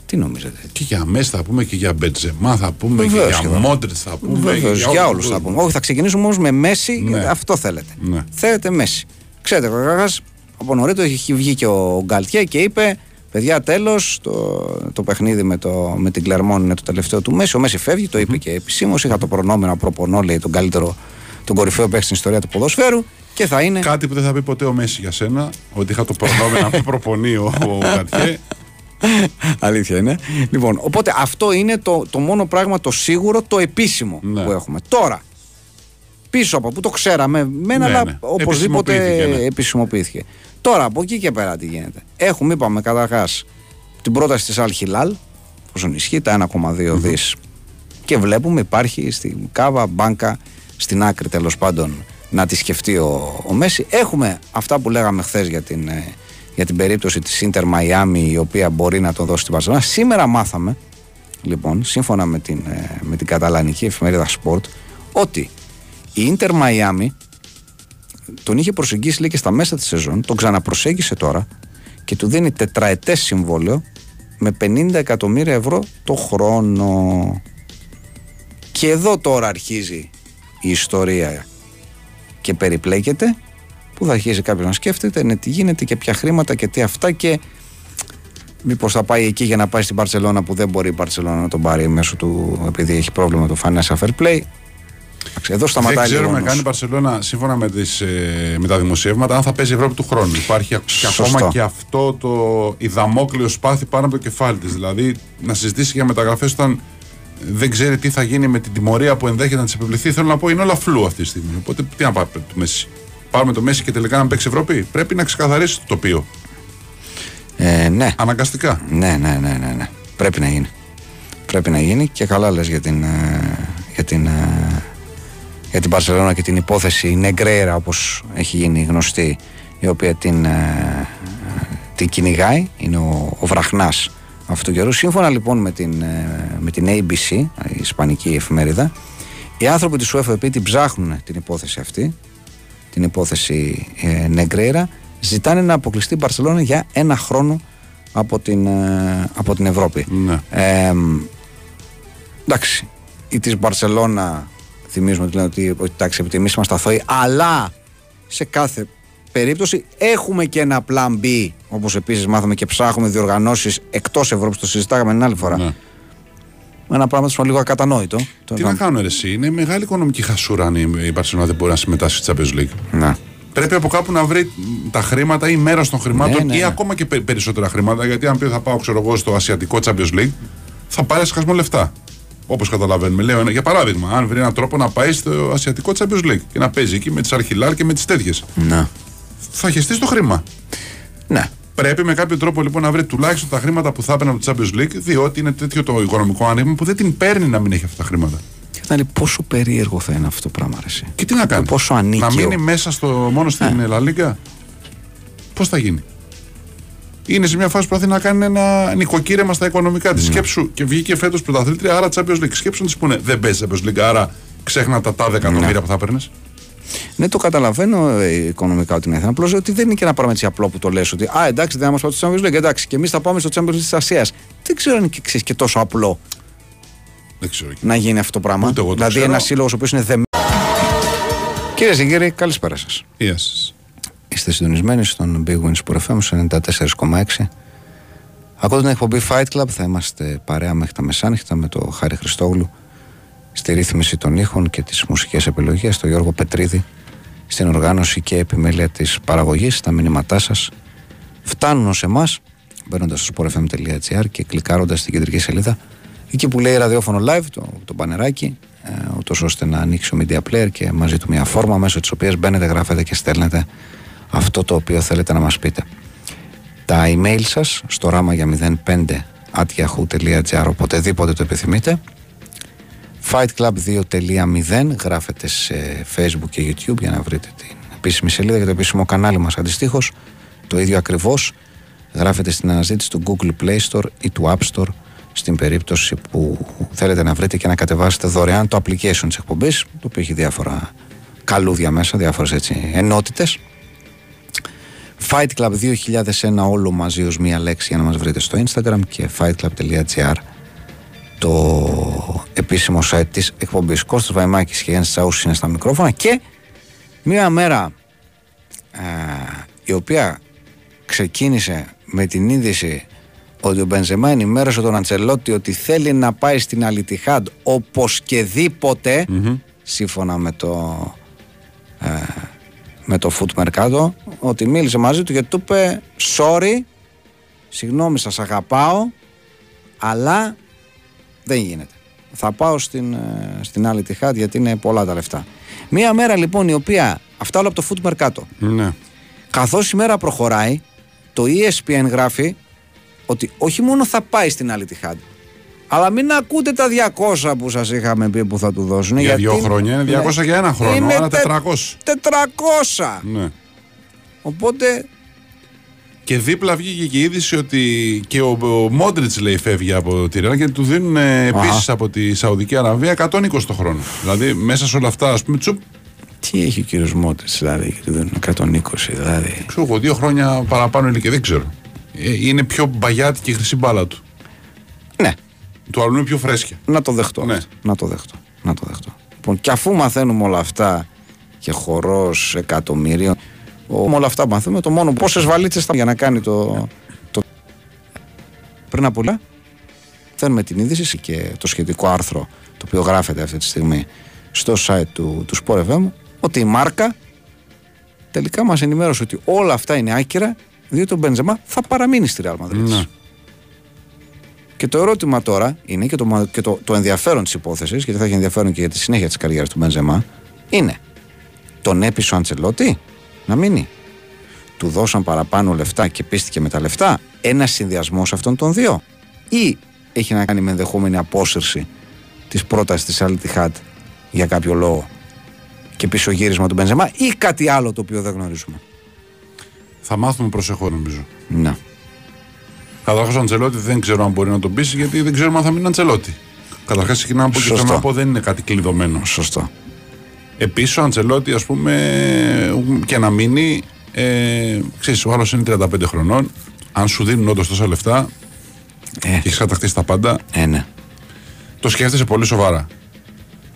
Τι νομίζετε; Και για Μέση θα πούμε και για Μπετζεμά θα πούμε Βεβαίως και και για εδώ. Μόντριτς θα πούμε. Βεβαίως, για, όλους. όλους θα πούμε. Όχι, θα ξεκινήσουμε όμως με Μέση, Ναι. γιατί αυτό θέλετε. Ναι. Θέλετε Μέση. Ξέρετε, καταρχά από νωρίτο έχει βγει και ο Γκαλτιέ και είπε: Παιδιά, τέλος, το, το παιχνίδι με, το, με την Κλερμόν είναι το τελευταίο του Μέση. Ο Μέση φεύγει, το είπε και επισήμως. Είχα το προνόμιο να προπονώ, λέει, τον καλύτερο, τον κορυφαίο παίχτη στην ιστορία του ποδοσφαίρου και θα είναι. Κάτι που δεν θα πει ποτέ ο Μέση για σένα, ότι είχα το προνόμιο να πει προπονεί ο, ο Γκατιέ. Αλήθεια είναι. Λοιπόν, οπότε αυτό είναι το, το μόνο πράγμα το σίγουρο, το επίσημο Ναι. που έχουμε. Τώρα, πίσω από που το ξέραμε, με ένα Ναι, αλλά ναι. οπωσδήποτε Επισημοποιήθηκε, ναι. επισημοποιήθηκε. Τώρα, από εκεί και πέρα τι γίνεται. Έχουμε, είπαμε καταρχάς, την πρόταση της Αλχιλάλ, εφόσον ισχύει, τα 1,2 δις και βλέπουμε υπάρχει στην Κάβα, Μπάνκα, στην άκρη τέλος πάντων να τη σκεφτεί ο, ο Μέση. Έχουμε αυτά που λέγαμε χθες για την, ε, για την περίπτωση της Ίντερ Μαϊάμι η οποία μπορεί να το δώσει στην Παρσελόνα. Σήμερα μάθαμε, λοιπόν, σύμφωνα με την, ε, με την καταλανική εφημερίδα Sport, ότι η Ίντερ Μαϊάμι τον είχε προσεγγίσει λέει και στα μέσα της σεζόν, τον ξαναπροσέγγισε τώρα και του δίνει τετραετές συμβόλαιο με 50 εκατομμύρια ευρώ το χρόνο. Και εδώ τώρα αρχίζει η ιστορία και περιπλέκεται που θα αρχίσει κάποιος να σκέφτεται ναι, τι γίνεται και ποια χρήματα και τι αυτά και μήπως θα πάει εκεί για να πάει στην Παρσελώνα που δεν μπορεί η Παρσελώνα να τον πάρει μέσω του επειδή έχει πρόβλημα το financial fair play Εντάξει, εδώ Δεν σταματάει ξέρουμε λίγο καν η Μπαρσελόνα σύμφωνα με, τις, ε, με τα δημοσιεύματα αν θα παίζει η Ευρώπη του χρόνου. Υπάρχει και Σωστό. ακόμα και αυτό το η δαμόκλειο σπάθη πάνω από το κεφάλι της. Δηλαδή να συζητήσει για μεταγραφές όταν δεν ξέρει τι θα γίνει με την τιμωρία που ενδέχεται να της επιβληθεί. Θέλω να πω είναι όλα φλού αυτή τη στιγμή. Οπότε τι να πάρουμε το Μέση. Πάρουμε το Μέση και τελικά να παίξει Ευρώπη. Πρέπει να ξεκαθαρίσει το τοπίο. ε, ναι Αναγκαστικά. Ναι, ναι, ναι, ναι, ναι. Πρέπει να γίνει. Πρέπει να γίνει και καλά λες για την, ε, για την, ε, για την Παρσελώνα και την υπόθεση Νεγκρέρα όπως έχει γίνει γνωστή η οποία την, ε, την κυνηγάει, είναι ο, ο βραχνάς αυτού του καιρού. Σύμφωνα λοιπόν με την, ε, με την ABC, η ισπανική εφημερίδα, οι άνθρωποι της UEFA την ψάχνουν την υπόθεση αυτή, την υπόθεση ε, Νεγκρέρα, ζητάνε να αποκλειστεί η Μπαρσελόνα για ένα χρόνο από την, ε, από την Ευρώπη. Ναι. Ε, εντάξει, η της Μπαρσελόνα θυμίζουμε ότι λένε ότι, ότι εντάξει, επειδή εμείς είμαστε αθώοι, αλλά σε κάθε περίπτωση έχουμε και ένα plan B, όπως επίσης μάθαμε και ψάχνουμε διοργανώσεις εκτός Ευρώπης, το συζητάγαμε την άλλη φορά. Ναι. Ένα πράγμα που είναι λίγο ακατανόητο. Το Τι να κάνουν ρε, εσύ. Είναι μεγάλη οικονομική χασούρα αν η η Μπαρσελόνα δεν μπορεί να συμμετάσχει στη Champions League. Ναι. Πρέπει από κάπου να βρει τα χρήματα ή μέρος των χρημάτων Ναι, ναι, ή ναι. ακόμα και πε- περισσότερα χρήματα. Γιατί αν πει θα πάω, ξέρω εγώ, στο Ασιατικό Champions League, θα πάρει σκασμό λεφτά. Όπως καταλαβαίνουμε. Λέω, ένα- για παράδειγμα, αν βρει έναν τρόπο να πάει στο Ασιατικό Champions League και να παίζει εκεί με τις Αρχιλάρ και με τις τέτοιες, Ναι. θα χεστείς το χρήμα. ναι. Πρέπει με κάποιο τρόπο λοιπόν να βρει τουλάχιστον τα χρήματα που θα έπαιρνε από το Champions League, διότι είναι τέτοιο το οικονομικό άνοιγμα που δεν την παίρνει να μην έχει αυτά τα χρήματα. Και να λέει πόσο περίεργο θα είναι αυτό το πράγμα, ρε, εσύ. Και τι να κάνει. Πόσο ανίκιο. Να μείνει μέσα στο, μόνο στην Ε. La Liga. Πώς θα γίνει. Είναι σε μια φάση που προσπαθεί να κάνει ένα νοικοκύρεμα στα οικονομικά Ναι. τη. Σκέψου και βγήκε φέτος πρωταθλήτρια, άρα Champions League. Σκέψου να της πούνε δεν παίζει Champions League, άρα ξέχνα τα τάδε εκατομμύρια που θα παίρνεις. Ναι, το καταλαβαίνω ε, οικονομικά ότι είναι θέμα. Απλώς ότι δεν είναι και ένα πράγμα έτσι απλό που το λες ότι Α, εντάξει, δεν θα μας πάτε στο Champions League. Εντάξει, και εμείς θα πάμε στο Champions League της Ασίας. Δεν ξέρω αν είναι και, ξέρεις, και τόσο απλό Δεν ξέρω. εκεί. να γίνει αυτό το πράγμα. Ούτε εγώ το δηλαδή, ξέρω. ένας σύλλογος ο οποίος είναι δεμένος. Κυρίες και κύριοι, καλησπέρα σας. Yes. Είστε συντονισμένοι στον Big Wins Sport FM στο 94,6. Ακούτε την εκπομπή Fight Club. Θα είμαστε παρέα μέχρι τα μεσάνυχτα με το Χάρη Χριστόγλου στη ρύθμιση των ήχων και τις μουσικές επιλογές, τον Γιώργο Πετρίδη στην οργάνωση και επιμέλεια της παραγωγής. Τα μηνύματά σας φτάνουν ως εμάς μπαίνοντας στο sportfm.gr και κλικάροντας στην κεντρική σελίδα εκεί που λέει ραδιόφωνο live, το, το πανεράκι, ε, ούτως ώστε να ανοίξει ο media player και μαζί του μια φόρμα μέσω της οποίας μπαίνετε, γράφετε και στέλνετε αυτό το οποίο θέλετε να μας πείτε. Τα email σας στο ράμα για 05 at yahoo.gr οποτεδήποτε το επιθυμείτε. Fight Club 2.0 γράφετε σε Facebook και YouTube για να βρείτε την επίσημη σελίδα και το επίσημο κανάλι μας. Αντιστοίχως το ίδιο ακριβώς γράφετε στην αναζήτηση του Google Play Store ή του App Store στην περίπτωση που θέλετε να βρείτε και να κατεβάσετε δωρεάν το application της εκπομπής το οποίο έχει διάφορα καλούδια μέσα, διάφορες έτσι ενότητες Fight Club 2001 όλο μαζί ως μία λέξη για να μας βρείτε στο Instagram και fightclub.gr το επίσημο site της εκπομπής. Κώστας Βαϊμάκης και Γιάννης Τσαούς είναι στα μικρόφωνα και μία μέρα η οποία ξεκίνησε με την είδηση ότι ο Μπενζεμά ενημέρωσε τον Αντσελότη ότι θέλει να πάει στην Αλιτιχάντ όπως και σύμφωνα με το ε, με το Foot Mercado ότι μίλησε μαζί του γιατί του είπε sorry συγγνώμη σας αγαπάω αλλά δεν γίνεται. Θα πάω στην, ε, στην άλλη τυχάτ γιατί είναι πολλά τα λεφτά μία μέρα λοιπόν η οποία αυτά όλα από το Foot Mercado. Ναι. καθώς η μέρα προχωράει το ESPN γράφει ότι όχι μόνο θα πάει στην άλλη τυχάτ αλλά μην ακούτε τα 200 που σας είχαμε πει που θα του δώσουν. Για δύο χρόνια είναι 200 ναι. για ένα χρόνο, είναι άρα 400. 400! Ναι. Οπότε... Και δίπλα βγήκε και η είδηση ότι και ο, ο Μόντριτς λέει φεύγει από τη Ρεάλ και του δίνουν επίσης από τη Σαουδική Αραβία 120 το χρόνο. Δηλαδή μέσα σε όλα αυτά, ας πούμε, τσουπ. Τι έχει ο κύριος Μόντριτς, δηλαδή, και του δίνουν 120, δηλαδή. Ξέρω εγώ, δύο χρόνια παραπάνω είναι και δεν ξέρω. Ε, είναι πιο μπαγιάτη και η χρυσή μπάλα του. Ναι, του άλλου είναι πιο φρέσκια. Να το δεχτώ. Ναι. Να το δεχτώ. Να το δεχτώ. Λοιπόν, και αφού μαθαίνουμε όλα αυτά και χορός εκατομμυρίων, με όλα αυτά μαθαίνουμε το μόνο πόσες βαλίτσες θα για να κάνει το. το... Πριν από όλα, φέρνουμε την είδηση και το σχετικό άρθρο το οποίο γράφεται αυτή τη στιγμή στο site του, του Sport FM ότι η μάρκα τελικά μας ενημέρωσε ότι όλα αυτά είναι άκυρα διότι ο Μπενζεμά θα παραμείνει στη Real Madrid. Ναι. Και το ερώτημα τώρα είναι και το, και το, το ενδιαφέρον της υπόθεσης, γιατί θα έχει ενδιαφέρον και για τη συνέχεια της καριέρας του Μπενζεμά, είναι τον έπεισε ο Αντσελότη να μείνει; Του δώσαν παραπάνω λεφτά και πίστηκε με τα λεφτά. Ένα συνδυασμός αυτών των δύο; Ή έχει να κάνει με ενδεχόμενη απόσυρση της πρότασης της Αλτιχάτ για κάποιο λόγο και πίσω γύρισμα του Μπενζεμά ή κάτι άλλο το οποίο δεν γνωρίζουμε; Θα μάθουμε προσεχώ νομίζω. Ναι. Καταρχά ο Αντζελότη δεν ξέρω αν μπορεί να τον πείσει γιατί δεν ξέρουμε αν θα μείνει Αντζελότη. Καταρχάς ξεκινάμε από και να πω δεν είναι κάτι κλειδωμένο. Σωστό. Επίσης ο Αντζελότη, ας πούμε, και να μείνει. Ε, ξέρεις, ο άλλος είναι 35 χρονών. Αν σου δίνουν όντως τόσα λεφτά ε. και έχεις κατακτήσει τα πάντα. Ε, ναι. Το σκέφτεσαι πολύ σοβαρά.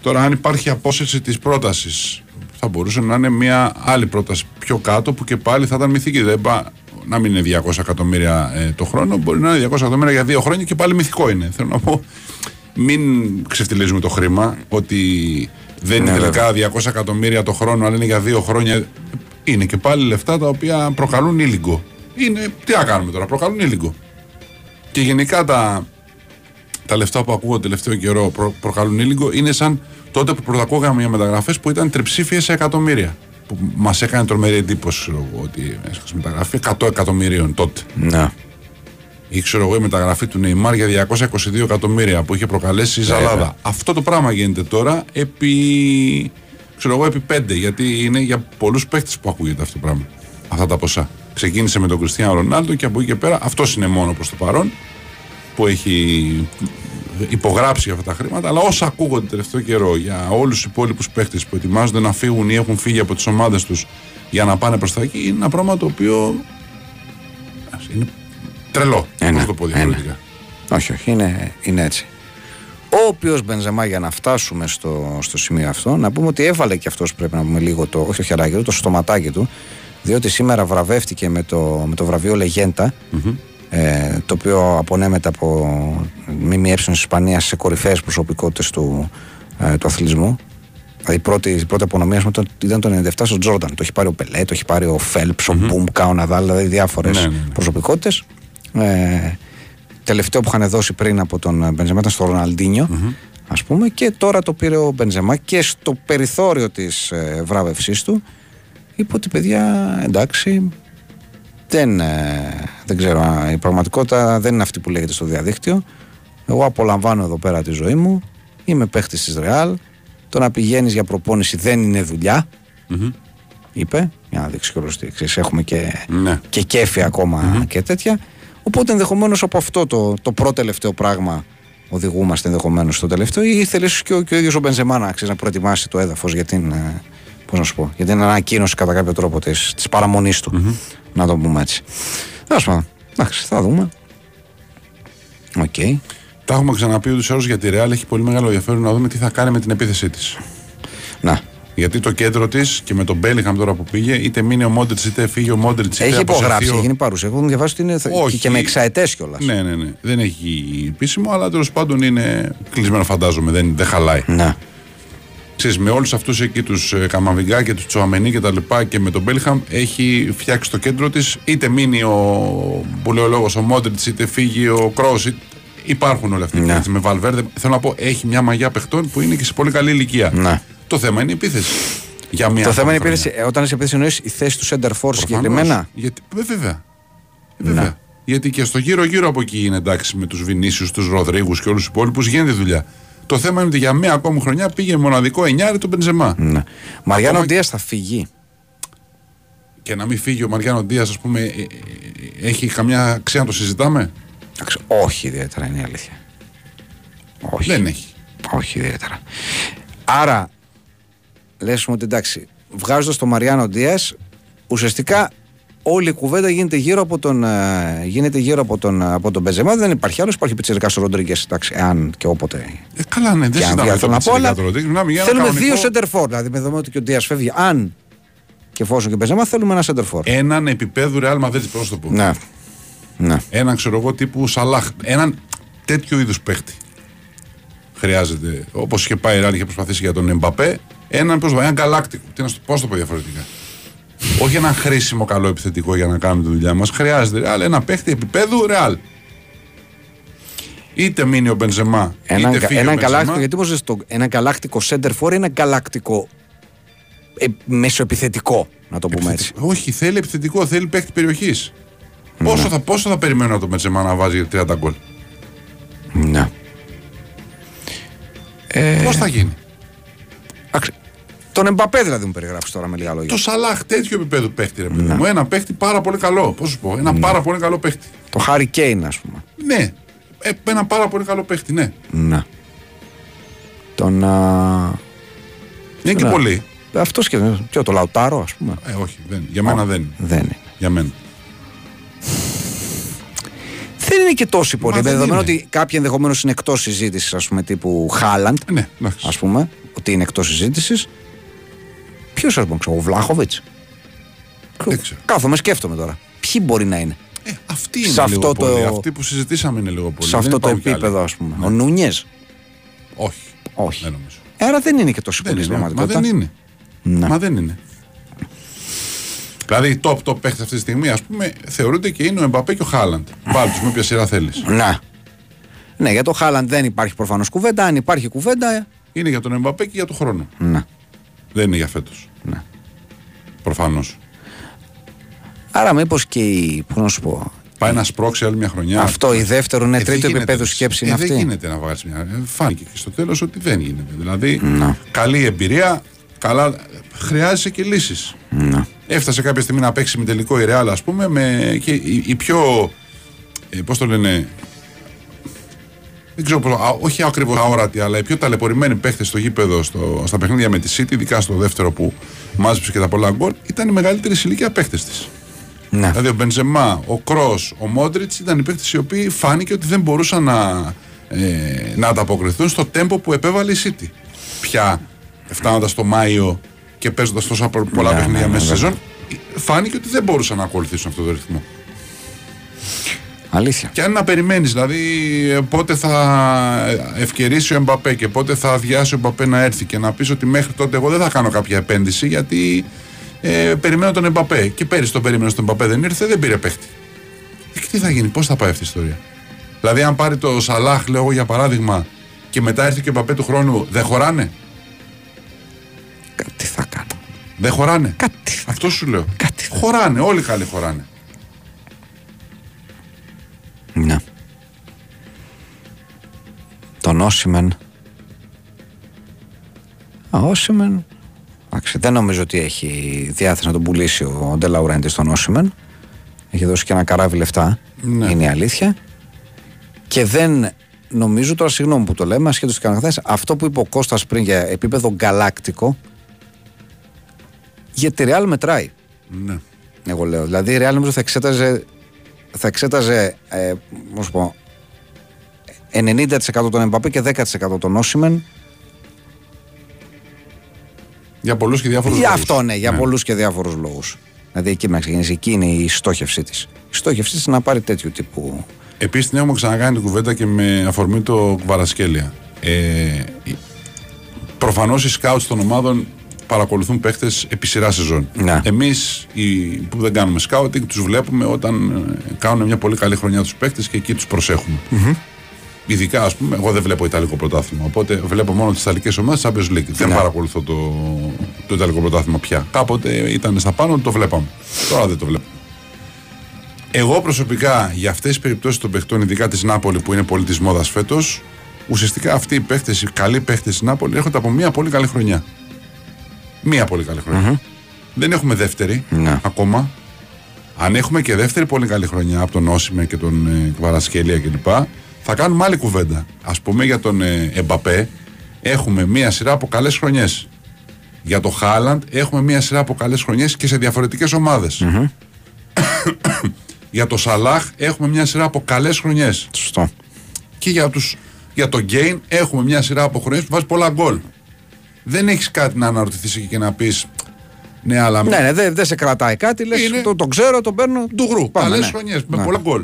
Τώρα, αν υπάρχει απόσυρση της πρότασης, θα μπορούσε να είναι μια άλλη πρόταση πιο κάτω που και πάλι θα ήταν μυθική. Δεν να μην είναι 200 εκατομμύρια ε, το χρόνο, μπορεί να είναι 200 εκατομμύρια για δύο χρόνια και πάλι μυθικό είναι. Θέλω να πω, μην ξεφτυλίζουμε το χρήμα, ότι δεν είναι ναι, τελικά 200 εκατομμύρια το χρόνο, αλλά είναι για δύο χρόνια. Είναι και πάλι λεφτά τα οποία προκαλούν ήλιγκο. Είναι, τι να κάνουμε τώρα, προκαλούν ήλιγκο. Και γενικά τα, τα λεφτά που ακούω τελευταίο καιρό προ, προκαλούν ήλιγκο είναι σαν τότε που πρωτακόγαμε για μεταγραφές που ήταν τριψήφιες σε εκατομμύρια που μας έκανε τρομερή εντύπωση ότι έσχασε μεταγραφή 100 εκατομμυρίων τότε. Να. Ή ξέρω εγώ η μεταγραφή του Νεϊμάρ για 222 εκατομμύρια που είχε προκαλέσει η Ζαλάδα. Αυτό το πράγμα γίνεται τώρα επί. ξέρω εγώ επί 5 γιατί είναι για πολλούς παίχτε που ακούγεται αυτό το πράγμα. Αυτά τα ποσά. Ξεκίνησε με τον Κριστιανό Ρονάλντο και από εκεί και πέρα αυτός είναι μόνο προς το παρόν που έχει υπογράψει αυτά τα χρήματα, αλλά όσα ακούγονται τελευταίο καιρό για όλους τους υπόλοιπους παίχτες που ετοιμάζονται να φύγουν ή έχουν φύγει από τις ομάδες τους για να πάνε προς τα εκεί, είναι ένα πράγμα το οποίο. είναι τρελό. Ένα, το πω διαφορετικά. Όχι, όχι, είναι, είναι έτσι. Ο οποίος Μπενζεμά για να φτάσουμε στο, στο σημείο αυτό, να πούμε ότι έβαλε και αυτός πρέπει να πούμε λίγο το, όχι το χεράκι του, το στοματάκι του, διότι σήμερα βραβεύτηκε με το, με το βραβείο Λεγέντα, ε, το οποίο απονέμεται από ΜΜΕ τη Ισπανία σε κορυφαίες προσωπικότητες του, ε, του αθλητισμού. Δηλαδή η πρώτη, η πρώτη απονομία ήταν το 97 στο Τζόρνταν. Το έχει πάρει ο Πελέ, το έχει πάρει ο Φέλπς, ο Μπούμκα, ο Ναδάλ, δηλαδή διάφορες ναι, ναι, ναι. προσωπικότητες. Ε, τελευταίο που είχαν δώσει πριν από τον Μπενζεμά ήταν στο ροναλντινιο ας πούμε, και τώρα το πήρε ο Μπενζεμά και στο περιθώριο της ε, βράβευσής του είπε ότι παιδιά εντάξει, δεν, ε, δεν ξέρω, η πραγματικότητα δεν είναι αυτή που λέγεται στο διαδίκτυο. Εγώ απολαμβάνω εδώ πέρα τη ζωή μου. Είμαι παίχτης της Ρεάλ. Το να πηγαίνεις για προπόνηση δεν είναι Είπε. Για να δείξει και Έχουμε και, ναι. και κέφι και τέτοια. Οπότε ενδεχομένως από αυτό το, το πρώτο τελευταίο πράγμα οδηγούμαστε ενδεχομένως στο τελευταίο ή ήθελε και ο, και ο ίδιος ο Μπενζεμά να, να προετοιμάσει το έδαφος για την, ε, πώς να σου πω, για την ανακοίνωση κατά κάποιο τρόπο της παραμονής του. Mm-hmm. Να το πούμε έτσι. Τέλος πάντων, εντάξει, θα δούμε. OK. Okay. Τα έχουμε ξαναπεί ούτως ή για τη Real. Έχει πολύ μεγάλο ενδιαφέρον να δούμε τι θα κάνει με την επίθεσή της. Να. Γιατί το κέντρο της και με τον Μπέλιγχαμ τώρα που πήγε, είτε μείνει ο Μόντριτς είτε φύγει ο Μόντριτς. Έχει υπογράψει, έχει γίνει παρουσία. Έχω διαβάσει ότι είναι Όχι. και με εξαετές κιόλας. Ναι, ναι, ναι. Δεν έχει επίσημο, αλλά τέλος πάντων είναι κλεισμένο, φαντάζομαι. Δεν, δεν χαλάει. Ναι. Ξέρεις, με όλους αυτούς εκεί τους ε, Καμαβιγκά και τους Τσοαμενί και τα λοιπά και με τον Μπέλιχαμ έχει φτιάξει το κέντρο της. Είτε μείνει ο, που λέει ο λόγο, ο Μόντριτς, είτε φύγει ο Κρός. Υπάρχουν όλα αυτά. Ναι. Με Βαλβέρδε. Θέλω να πω, έχει μια μαγιά παιχτών που είναι και σε πολύ καλή ηλικία. Ναι. Το θέμα είναι η επίθεση. Για μια το θέμα είναι η επίθεση. Ε, όταν είσαι επίθεση, εννοείς η θέση του center force συγκεκριμένα; Γιατί, ε, βέβαια. Ε, βέβαια. Ναι. Γιατί και στο γύρω-γύρω από εκεί είναι εντάξει με τους Βινίσιους, τους Ροδρίγους και όλους τους υπόλοιπους γίνεται δουλειά. Το θέμα είναι ότι για μία ακόμη χρονιά πήγε μοναδικό εννιάρι του Μπενζεμά. Ναι. Μαριάνο Ακόμα... Ντία θα φύγει. Και να μην φύγει ο Μαριάνο Ντία, ας πούμε, έχει καμιά αξία να το συζητάμε; Όχι ιδιαίτερα είναι η αλήθεια. Όχι. Δεν έχει. Όχι ιδιαίτερα. Άρα λες ότι εντάξει, βγάζοντας τον Μαριάνο Ντία, ουσιαστικά όλη η κουβέντα γίνεται γύρω από τον, ε, γίνεται γύρω από τον, από τον Μπεζεμά. Δεν υπάρχει άλλος. Υπάρχει πιτσερικά ο Ρόντριγκε, εντάξει, αν και όποτε. Ε, καλά, ναι, δεν συζητάμε αυτό να πω, αλλά θέλουμε δύο center Δηλαδή, με δεδομένο ότι και ο Ντίας φεύγει, αν και εφόσον και Μπεζεμά, θέλουμε ένα center Έναν επίπεδο Real Madrid, πώς το πω. Ναι. ναι. Έναν ξέρω εγώ τύπου Σαλάχ. Έναν τέτοιο είδους παίχτη. Χρειάζεται. Όπως είχε πάει η Real, είχε προσπαθήσει για τον Εμπαπέ, έναν, πώς, έναν γαλάκτικο. Τι να πώς το πω διαφορετικά. Όχι ένα χρήσιμο καλό επιθετικό για να κάνουμε τη δουλειά μας. Χρειάζεται αλλά ένα παίχτη επίπεδου ρεάλ. Είτε μείνει ο Μπενζεμά, ένα, είτε φύγει ένα ο Μπενζεμά. γιατί πώς το, ένα γαλάκτικο center for είναι γαλακτικό ε, μεσοεπιθετικό, να το πούμε έτσι. Όχι, θέλει επιθετικό, θέλει παίχτη περιοχής. Ναι. Πόσο, θα, πόσο θα περιμένω το Μπενζεμά να βάζει 30 γκολ; Ναι. Ε... Πώς θα γίνει; Τον Εμπαπέ δηλαδή μου περιγράψεις τώρα με λίγα λόγια. Το Σαλάχ τέτοιο επίπεδο παίχτη, ρε παιδί μου. Ένα παίχτη πάρα πολύ καλό. Πώς σου πω, ένα ναι. πάρα πολύ καλό παίχτη. Το Χάρι Κέιν, ας πούμε. Ναι. Ε, ένα πάρα πολύ καλό παίχτη, ναι. Να. Τον. Α... Είναι και πολύ. Αυτός και Ποιο, το Λαουτάρο, ας πούμε. Ε, όχι, δεν. για μένα δεν. Δεν είναι. Για μένα. Δεν είναι και τόσοι πολλοί. Δεδομένου ότι κάποιοι ενδεχομένως είναι εκτός συζήτησης, ας πούμε, τύπου Χάλαντ. Ναι, ας πούμε, ότι είναι εκτός συζήτησης. Ποιος σα μπορεί, ο Βλάχοβιτς; Κάθομαι, σκέφτομαι τώρα. Ποιοι μπορεί να είναι; Ε, αυτοί είναι σε αυτό λίγο το... πολύ. Αυτοί που συζητήσαμε είναι λίγο πολύ. Σε αυτό το επίπεδο, ας πούμε. Ναι. Ο Νούνιες; Όχι. Όχι. Δεν νομίζω. Άρα δεν είναι και τόσο πολύ Μα δεν είναι. Να. Μα δεν είναι. Δηλαδή, top top παίχτη αυτή τη στιγμή, ας πούμε, θεωρούνται και είναι ο Εμπαπέ και ο Χάλαντ. Βάλει τους με όποια σειρά θέλεις. Ναι. Ναι, για το Χάλαντ δεν υπάρχει προφανώς κουβέντα. Αν υπάρχει κουβέντα. Είναι για τον Εμπαπέ και για τον χρόνο. Ναι. Δεν είναι για φέτος. Ναι. Προφανώς. Άρα, μήπως και η. Πώς να σου πω. Πάει να σπρώξει άλλη μια χρονιά. Αυτό, η δεύτερο, ναι, ε, τρίτο επίπεδο σκέψη είναι ε, αυτή. Δεν γίνεται να βγάλεις μια. Ε, φάνηκε και στο τέλος ότι δεν γίνεται. Δηλαδή, να. καλή εμπειρία, καλά. Χρειάζεσαι και λύσεις. Να. Έφτασε κάποια στιγμή να παίξει με τελικό η Ρεάλ, ας πούμε, με, και η, η πιο. Ε, Πώς το λένε, δεν ξέρω πώς, όχι ακριβώς αόρατη, αλλά οι πιο ταλαιπωρημένοι παίχτες στο γήπεδο, στο, στα παιχνίδια με τη City, ειδικά στο δεύτερο που μάζεψε και τα πολλά γκολ, ήταν οι μεγαλύτερη ηλικία παίχτες της. Ναι. Δηλαδή ο Μπενζεμά, ο Κρός, ο Μόντριτς ήταν οι παίχτες οι οποίοι φάνηκε ότι δεν μπορούσαν να, ε, να ανταποκριθούν στο τέμπο που επέβαλε η City. Πια φτάνοντας το Μάιο και παίζοντας τόσα πολλά ναι, παιχνίδια ναι, μέσα στη σεζόν, φάνηκε ότι δεν μπορούσαν να ακολουθήσουν αυτό το ρυθμό. Αλήθεια. Και αν να περιμένεις, δηλαδή πότε θα ευκαιρίσει ο Εμπαπέ και πότε θα αδειάσει ο Εμπαπέ να έρθει και να πεις ότι μέχρι τότε εγώ δεν θα κάνω κάποια επένδυση γιατί ε, περιμένω τον Εμπαπέ. Και πέρυσι τον περίμενε στον Εμπαπέ, δεν ήρθε, δεν πήρε παίχτη. Και τι θα γίνει, πώς θα πάει αυτή η ιστορία; Δηλαδή, αν πάρει το Σαλάχ, λέω εγώ για παράδειγμα, και μετά έρθει και ο Εμπαπέ του χρόνου, δεν χωράνε; Κάτι θα κάνω. Δεν χωράνε; Κάτι. Αυτό σου λέω. Κάτι. Χωράνε, όλοι καλοί χωράνε. Ναι. Τον Όσιμεν. Α, Όσιμεν. Εντάξει, δεν νομίζω ότι έχει διάθεση να τον πουλήσει ο Ντελαουρέντη στον Όσιμεν. Έχει δώσει και ένα καράβι λεφτά Ναι. Είναι η αλήθεια. Και δεν νομίζω τώρα, συγγνώμη που το λέμε, ασχέτως τι κάνω αυτό που είπε ο Κώστας πριν για επίπεδο γκαλάκτικο, για τη Real μετράει. Ναι. Εγώ λέω. Δηλαδή η Real νομίζω θα εξέταζε, θα εξέταζε ε, πω, 90% τον Εμπαπέ και 10% τον Όσιμεν. Για πολλούς και διάφορους λόγους. Για αυτό ναι, για ναι. πολλούς και διάφορους λόγους. Δηλαδή εκεί να ξεκινήσει, εκεί είναι η στόχευσή της. Η στόχευσή της να πάρει τέτοιου τύπου. Επίσης την έχουμε ξανακάνει την κουβέντα και με αφορμή το Βαρασκέλια. Ε, Προφανώς οι σκάουτ των ομάδων παρακολουθούν παίχτες επί σειρά σεζόν. Ναι. Εμείς που δεν κάνουμε σκάουτινγκ τους βλέπουμε όταν ε, κάνουν μια πολύ καλή χρονιά τους παίχτες και εκεί τους προσεχουμε Ειδικά, ας πούμε, εγώ δεν βλέπω Ιταλικό πρωτάθλημα. Οπότε βλέπω μόνο τις Ιταλικές ομάδες Champions League. Δεν ναι. παρακολουθώ το, το Ιταλικό πρωτάθλημα πια. Κάποτε ήταν στα πάνω, το βλέπαμε. Τώρα δεν το βλέπω. Εγώ προσωπικά για αυτές τις περιπτώσεις των παιχτών, ειδικά της Νάπολη που είναι πολύ της μόδας φέτος, ουσιαστικά αυτοί οι παίχτες, οι καλοί παίχτες της Νάπολη έρχονται από μια πολύ καλή χρονιά. Μία πολύ καλή Δεν έχουμε δεύτερη ναι. ακόμα. Αν έχουμε και δεύτερη πολύ καλή χρονιά από τον Όσιμε και τον ε, Βαρασκέλια κλπ. Θα κάνουμε άλλη κουβέντα. Α πούμε για τον ε, Εμπαπέ, έχουμε μία σειρά από καλές χρονιές. Για το Χάλαντ έχουμε μία σειρά από καλές χρονιές και σε διαφορετικές για το Σαλάχ έχουμε μια σειρά από καλές χρονιές. Σωστό. Και για, τους, για το Γκέιν έχουμε μια σειρά από χρονιές που βάζει πολλά γκολ. Δεν έχεις κάτι να αναρωτηθείς και να πεις. Ναι, αλλά. Ναι, ναι δεν δε σε κρατάει κάτι. Λες, το, το ξέρω, το παίρνω. Του γρου. Καλές ναι. χρονιές με ναι. πολλά γκολ.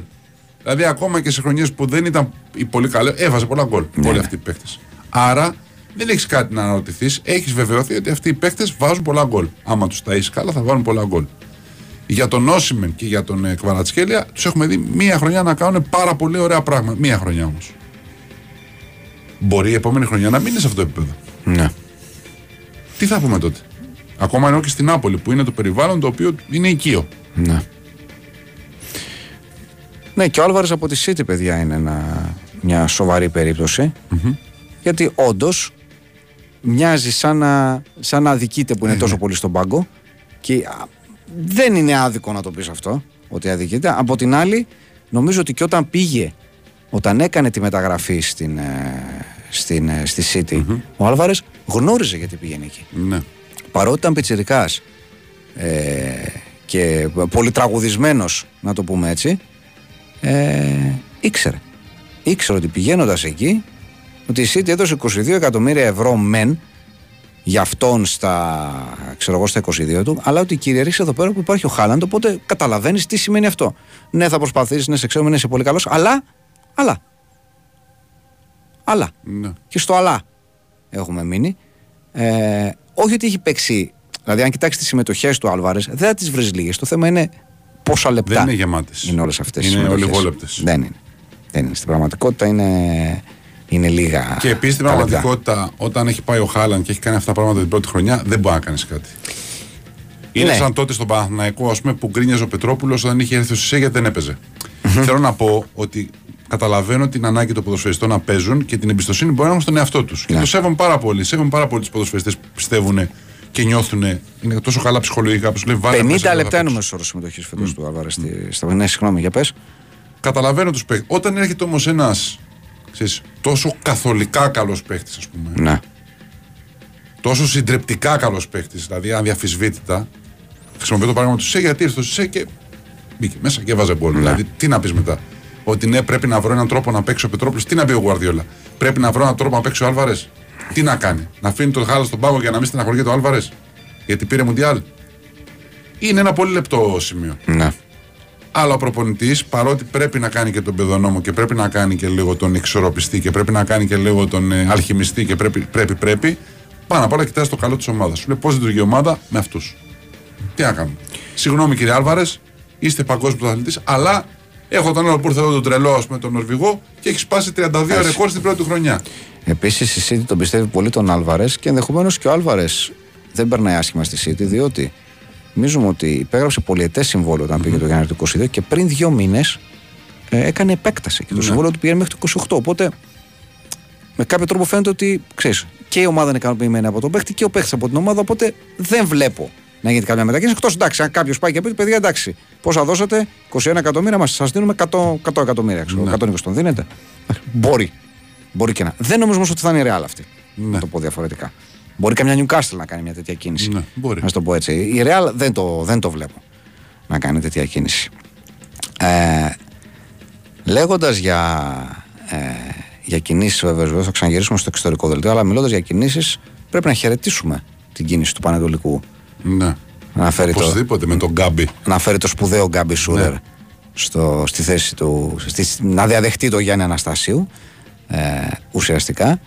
Δηλαδή, ακόμα και σε χρονιές που δεν ήταν οι πολύ καλέ, έβαζε πολλά γκολ. Ναι. Όλοι αυτοί οι παίχτε. Άρα δεν έχεις κάτι να αναρωτηθείς. Έχεις βεβαιωθεί ότι αυτοί οι παίχτε βάζουν πολλά γκολ. Άμα τους τα καλά, θα βάλουν πολλά γκολ. Για τον Όσιμεν και για τον ε, Κβαρατσχέλια τους έχουμε δει μία χρονιά να κάνουν πάρα πολύ ωραία πράγματα. Μία χρονιά όμως. Μπορεί η επόμενη χρονιά να μείνει σε αυτό το επίπεδο. Ναι. Τι θα πούμε τότε; Ακόμα ενώ και στην Νάπολη που είναι το περιβάλλον το οποίο είναι οικείο. Ναι. Ναι, και ο Άλβαρη από τη City, παιδιά, είναι ένα, μια σοβαρή Γιατί όντως μοιάζει σαν να, σαν να αδικείται που είναι ε, τόσο ναι. πολύ στον πάγκο. Και δεν είναι άδικο να το πεις αυτό, ότι αδικείται. Από την άλλη, νομίζω ότι και όταν πήγε, όταν έκανε τη μεταγραφή στην, ε, στην, ε, στη City, ο Άλβαρες γνώριζε γιατί πήγαινε εκεί. Ναι. Παρότι ήταν πιτσιρικάς ε, και πολύ τραγουδισμένος, να το πούμε έτσι, ε, ήξερε. Ήξερε ότι πηγαίνοντας εκεί, ότι η City έδωσε 22 εκατομμύρια ευρώ μεν, για αυτόν στα, ξέρω εγώ, στα 22 του, αλλά ότι κυριαρχεί εδώ πέρα που υπάρχει ο Χάλαντ. Οπότε καταλαβαίνεις τι σημαίνει αυτό. Ναι, θα προσπαθήσεις, ναι, σε ξέρω, ναι, είσαι πολύ καλός, αλλά. Αλλά. Αλλά. Ναι. Και στο αλλά έχουμε μείνει. Ε, όχι ότι έχει παίξει. Δηλαδή, αν κοιτάξεις τις συμμετοχές του Άλβαρες, δεν θα τις βρεις λίγες. Το θέμα είναι πόσα λεπτά. Δεν είναι γεμάτες. Είναι όλες αυτές οι Είναι ολιγόλεπτες. Δεν είναι. Δεν είναι. Στην πραγματικότητα είναι είναι λίγα. Και επίσης στην πραγματικότητα, όταν έχει πάει ο Χάλαν και έχει κάνει αυτά τα πράγματα την πρώτη χρονιά, δεν μπορεί να κάνεις κάτι. Είναι ναι. σαν τότε στον Παναθηναϊκό ας πούμε, που γκρίνιαζε ο Πετρόπουλος όταν είχε έρθει στο γιατί δεν έπαιζε. Θέλω να πω ότι καταλαβαίνω την ανάγκη των ποδοσφαιριστών να παίζουν και την εμπιστοσύνη μπορεί να έχουν στον εαυτό τους. Και ναι. το σέβομαι πάρα πολύ. Σέβομαι πάρα πολύ τους ποδοσφαιριστές που πιστεύουν και νιώθουν. Είναι τόσο καλά ψυχολογικά που σου λέει 50 λεπτά είναι ο μέσος όρος συμμετοχής φέτος mm. του Άλβαρα. Στα ναι, συγγνώμη, για πες. Καταλαβαίνω τους παίκτες. Όταν έρχεται όμως ένας ξέρεις, τόσο καθολικά καλός παίχτη, ας πούμε. Ναι. Τόσο συντριπτικά καλός παίχτη, δηλαδή αδιαφυσβήτητα. Χρησιμοποιώ το παράδειγμα του ΣΕ γιατί ήρθε στο ΣΕ και μπήκε μέσα και έβαζε μπόλ. Ναι. Δηλαδή, τι να πεις μετά. Ότι ναι, πρέπει να βρω έναν τρόπο να παίξει ο Πετρόπουλος. Τι να πει ο Γουαρδιόλα; Πρέπει να βρω έναν τρόπο να παίξει ο Άλβαρες. Τι να κάνει; Να αφήνει το χάλα στον πάγο για να μην στεναχωριέται ο Άλβαρες; Γιατί πήρε Μουντιάλ. Είναι ένα πολύ λεπτό σημείο. Ναι. Αλλά ο προπονητής, παρότι πρέπει να κάνει και τον παιδονόμο και πρέπει να κάνει και λίγο τον εξορροπιστή και πρέπει να κάνει και λίγο τον ε, αλχημιστή και πρέπει, πρέπει, πρέπει, πάνω απ' όλα κοιτάζει το καλό της ομάδας. Σου λέει πώς λειτουργεί η ομάδα με αυτούς. Τι να κάνουμε. Συγγνώμη κύριε Άλβαρες, είστε παγκόσμιος πρωταθλητής, αλλά έχω τον άλλο που ήρθε εδώ τον τρελό με τον Νορβηγό και έχει σπάσει 32 ρεκόρ στην πρώτη χρονιά. Επίσης η City τον πιστεύει πολύ τον Άλβαρες και ενδεχομένως και ο Άλβαρες δεν περνάει άσχημα στη City διότι Νομίζουμε ότι υπέγραψε πολιετές συμβόλαιο όταν πήγε το Γιάννη του 22 και πριν δύο μήνες ε, έκανε επέκταση και το ναι. συμβόλαιο του πήγαινε μέχρι το 28. Οπότε με κάποιο τρόπο φαίνεται ότι ξέρεις, και η ομάδα είναι ικανοποιημένη από τον παίχτη και ο παίχτη από την ομάδα. Οπότε δεν βλέπω να γίνει κάποια μετακίνηση. Εκτός εντάξει, αν κάποιος πάει και πει: Παιδιά, εντάξει, πόσα δώσατε, 21 εκατομμύρια μας, σας δίνουμε 100, 100 εκατομμύρια. Ξέρω, 120 τον δίνετε. Μπορεί. Μπορεί και να. Δεν νομίζω όμως ότι θα είναι ρεάλ αυτή. Να το πω διαφορετικά. Μπορεί καμιά Newcastle να κάνει μια τέτοια κίνηση. Ναι, μπορεί. Να το πω έτσι. Η Real δεν το, δεν το βλέπω να κάνει τέτοια κίνηση. Ε, Λέγοντας για, ε, για κινήσεις, βέβαια, θα ξαναγυρίσουμε στο εξωτερικό δελτίο, αλλά μιλώντας για κινήσεις, πρέπει να χαιρετήσουμε την κίνηση του Πανετολικού. Ναι. Να φέρει Οπωσδήποτε το, με τον Γκάμπι. Να φέρει το σπουδαίο Γκάμπι Σούρερ ναι. στο, στη θέση του. Στη, να διαδεχτεί το Γιάννη Αναστασίου ε, ουσιαστικά.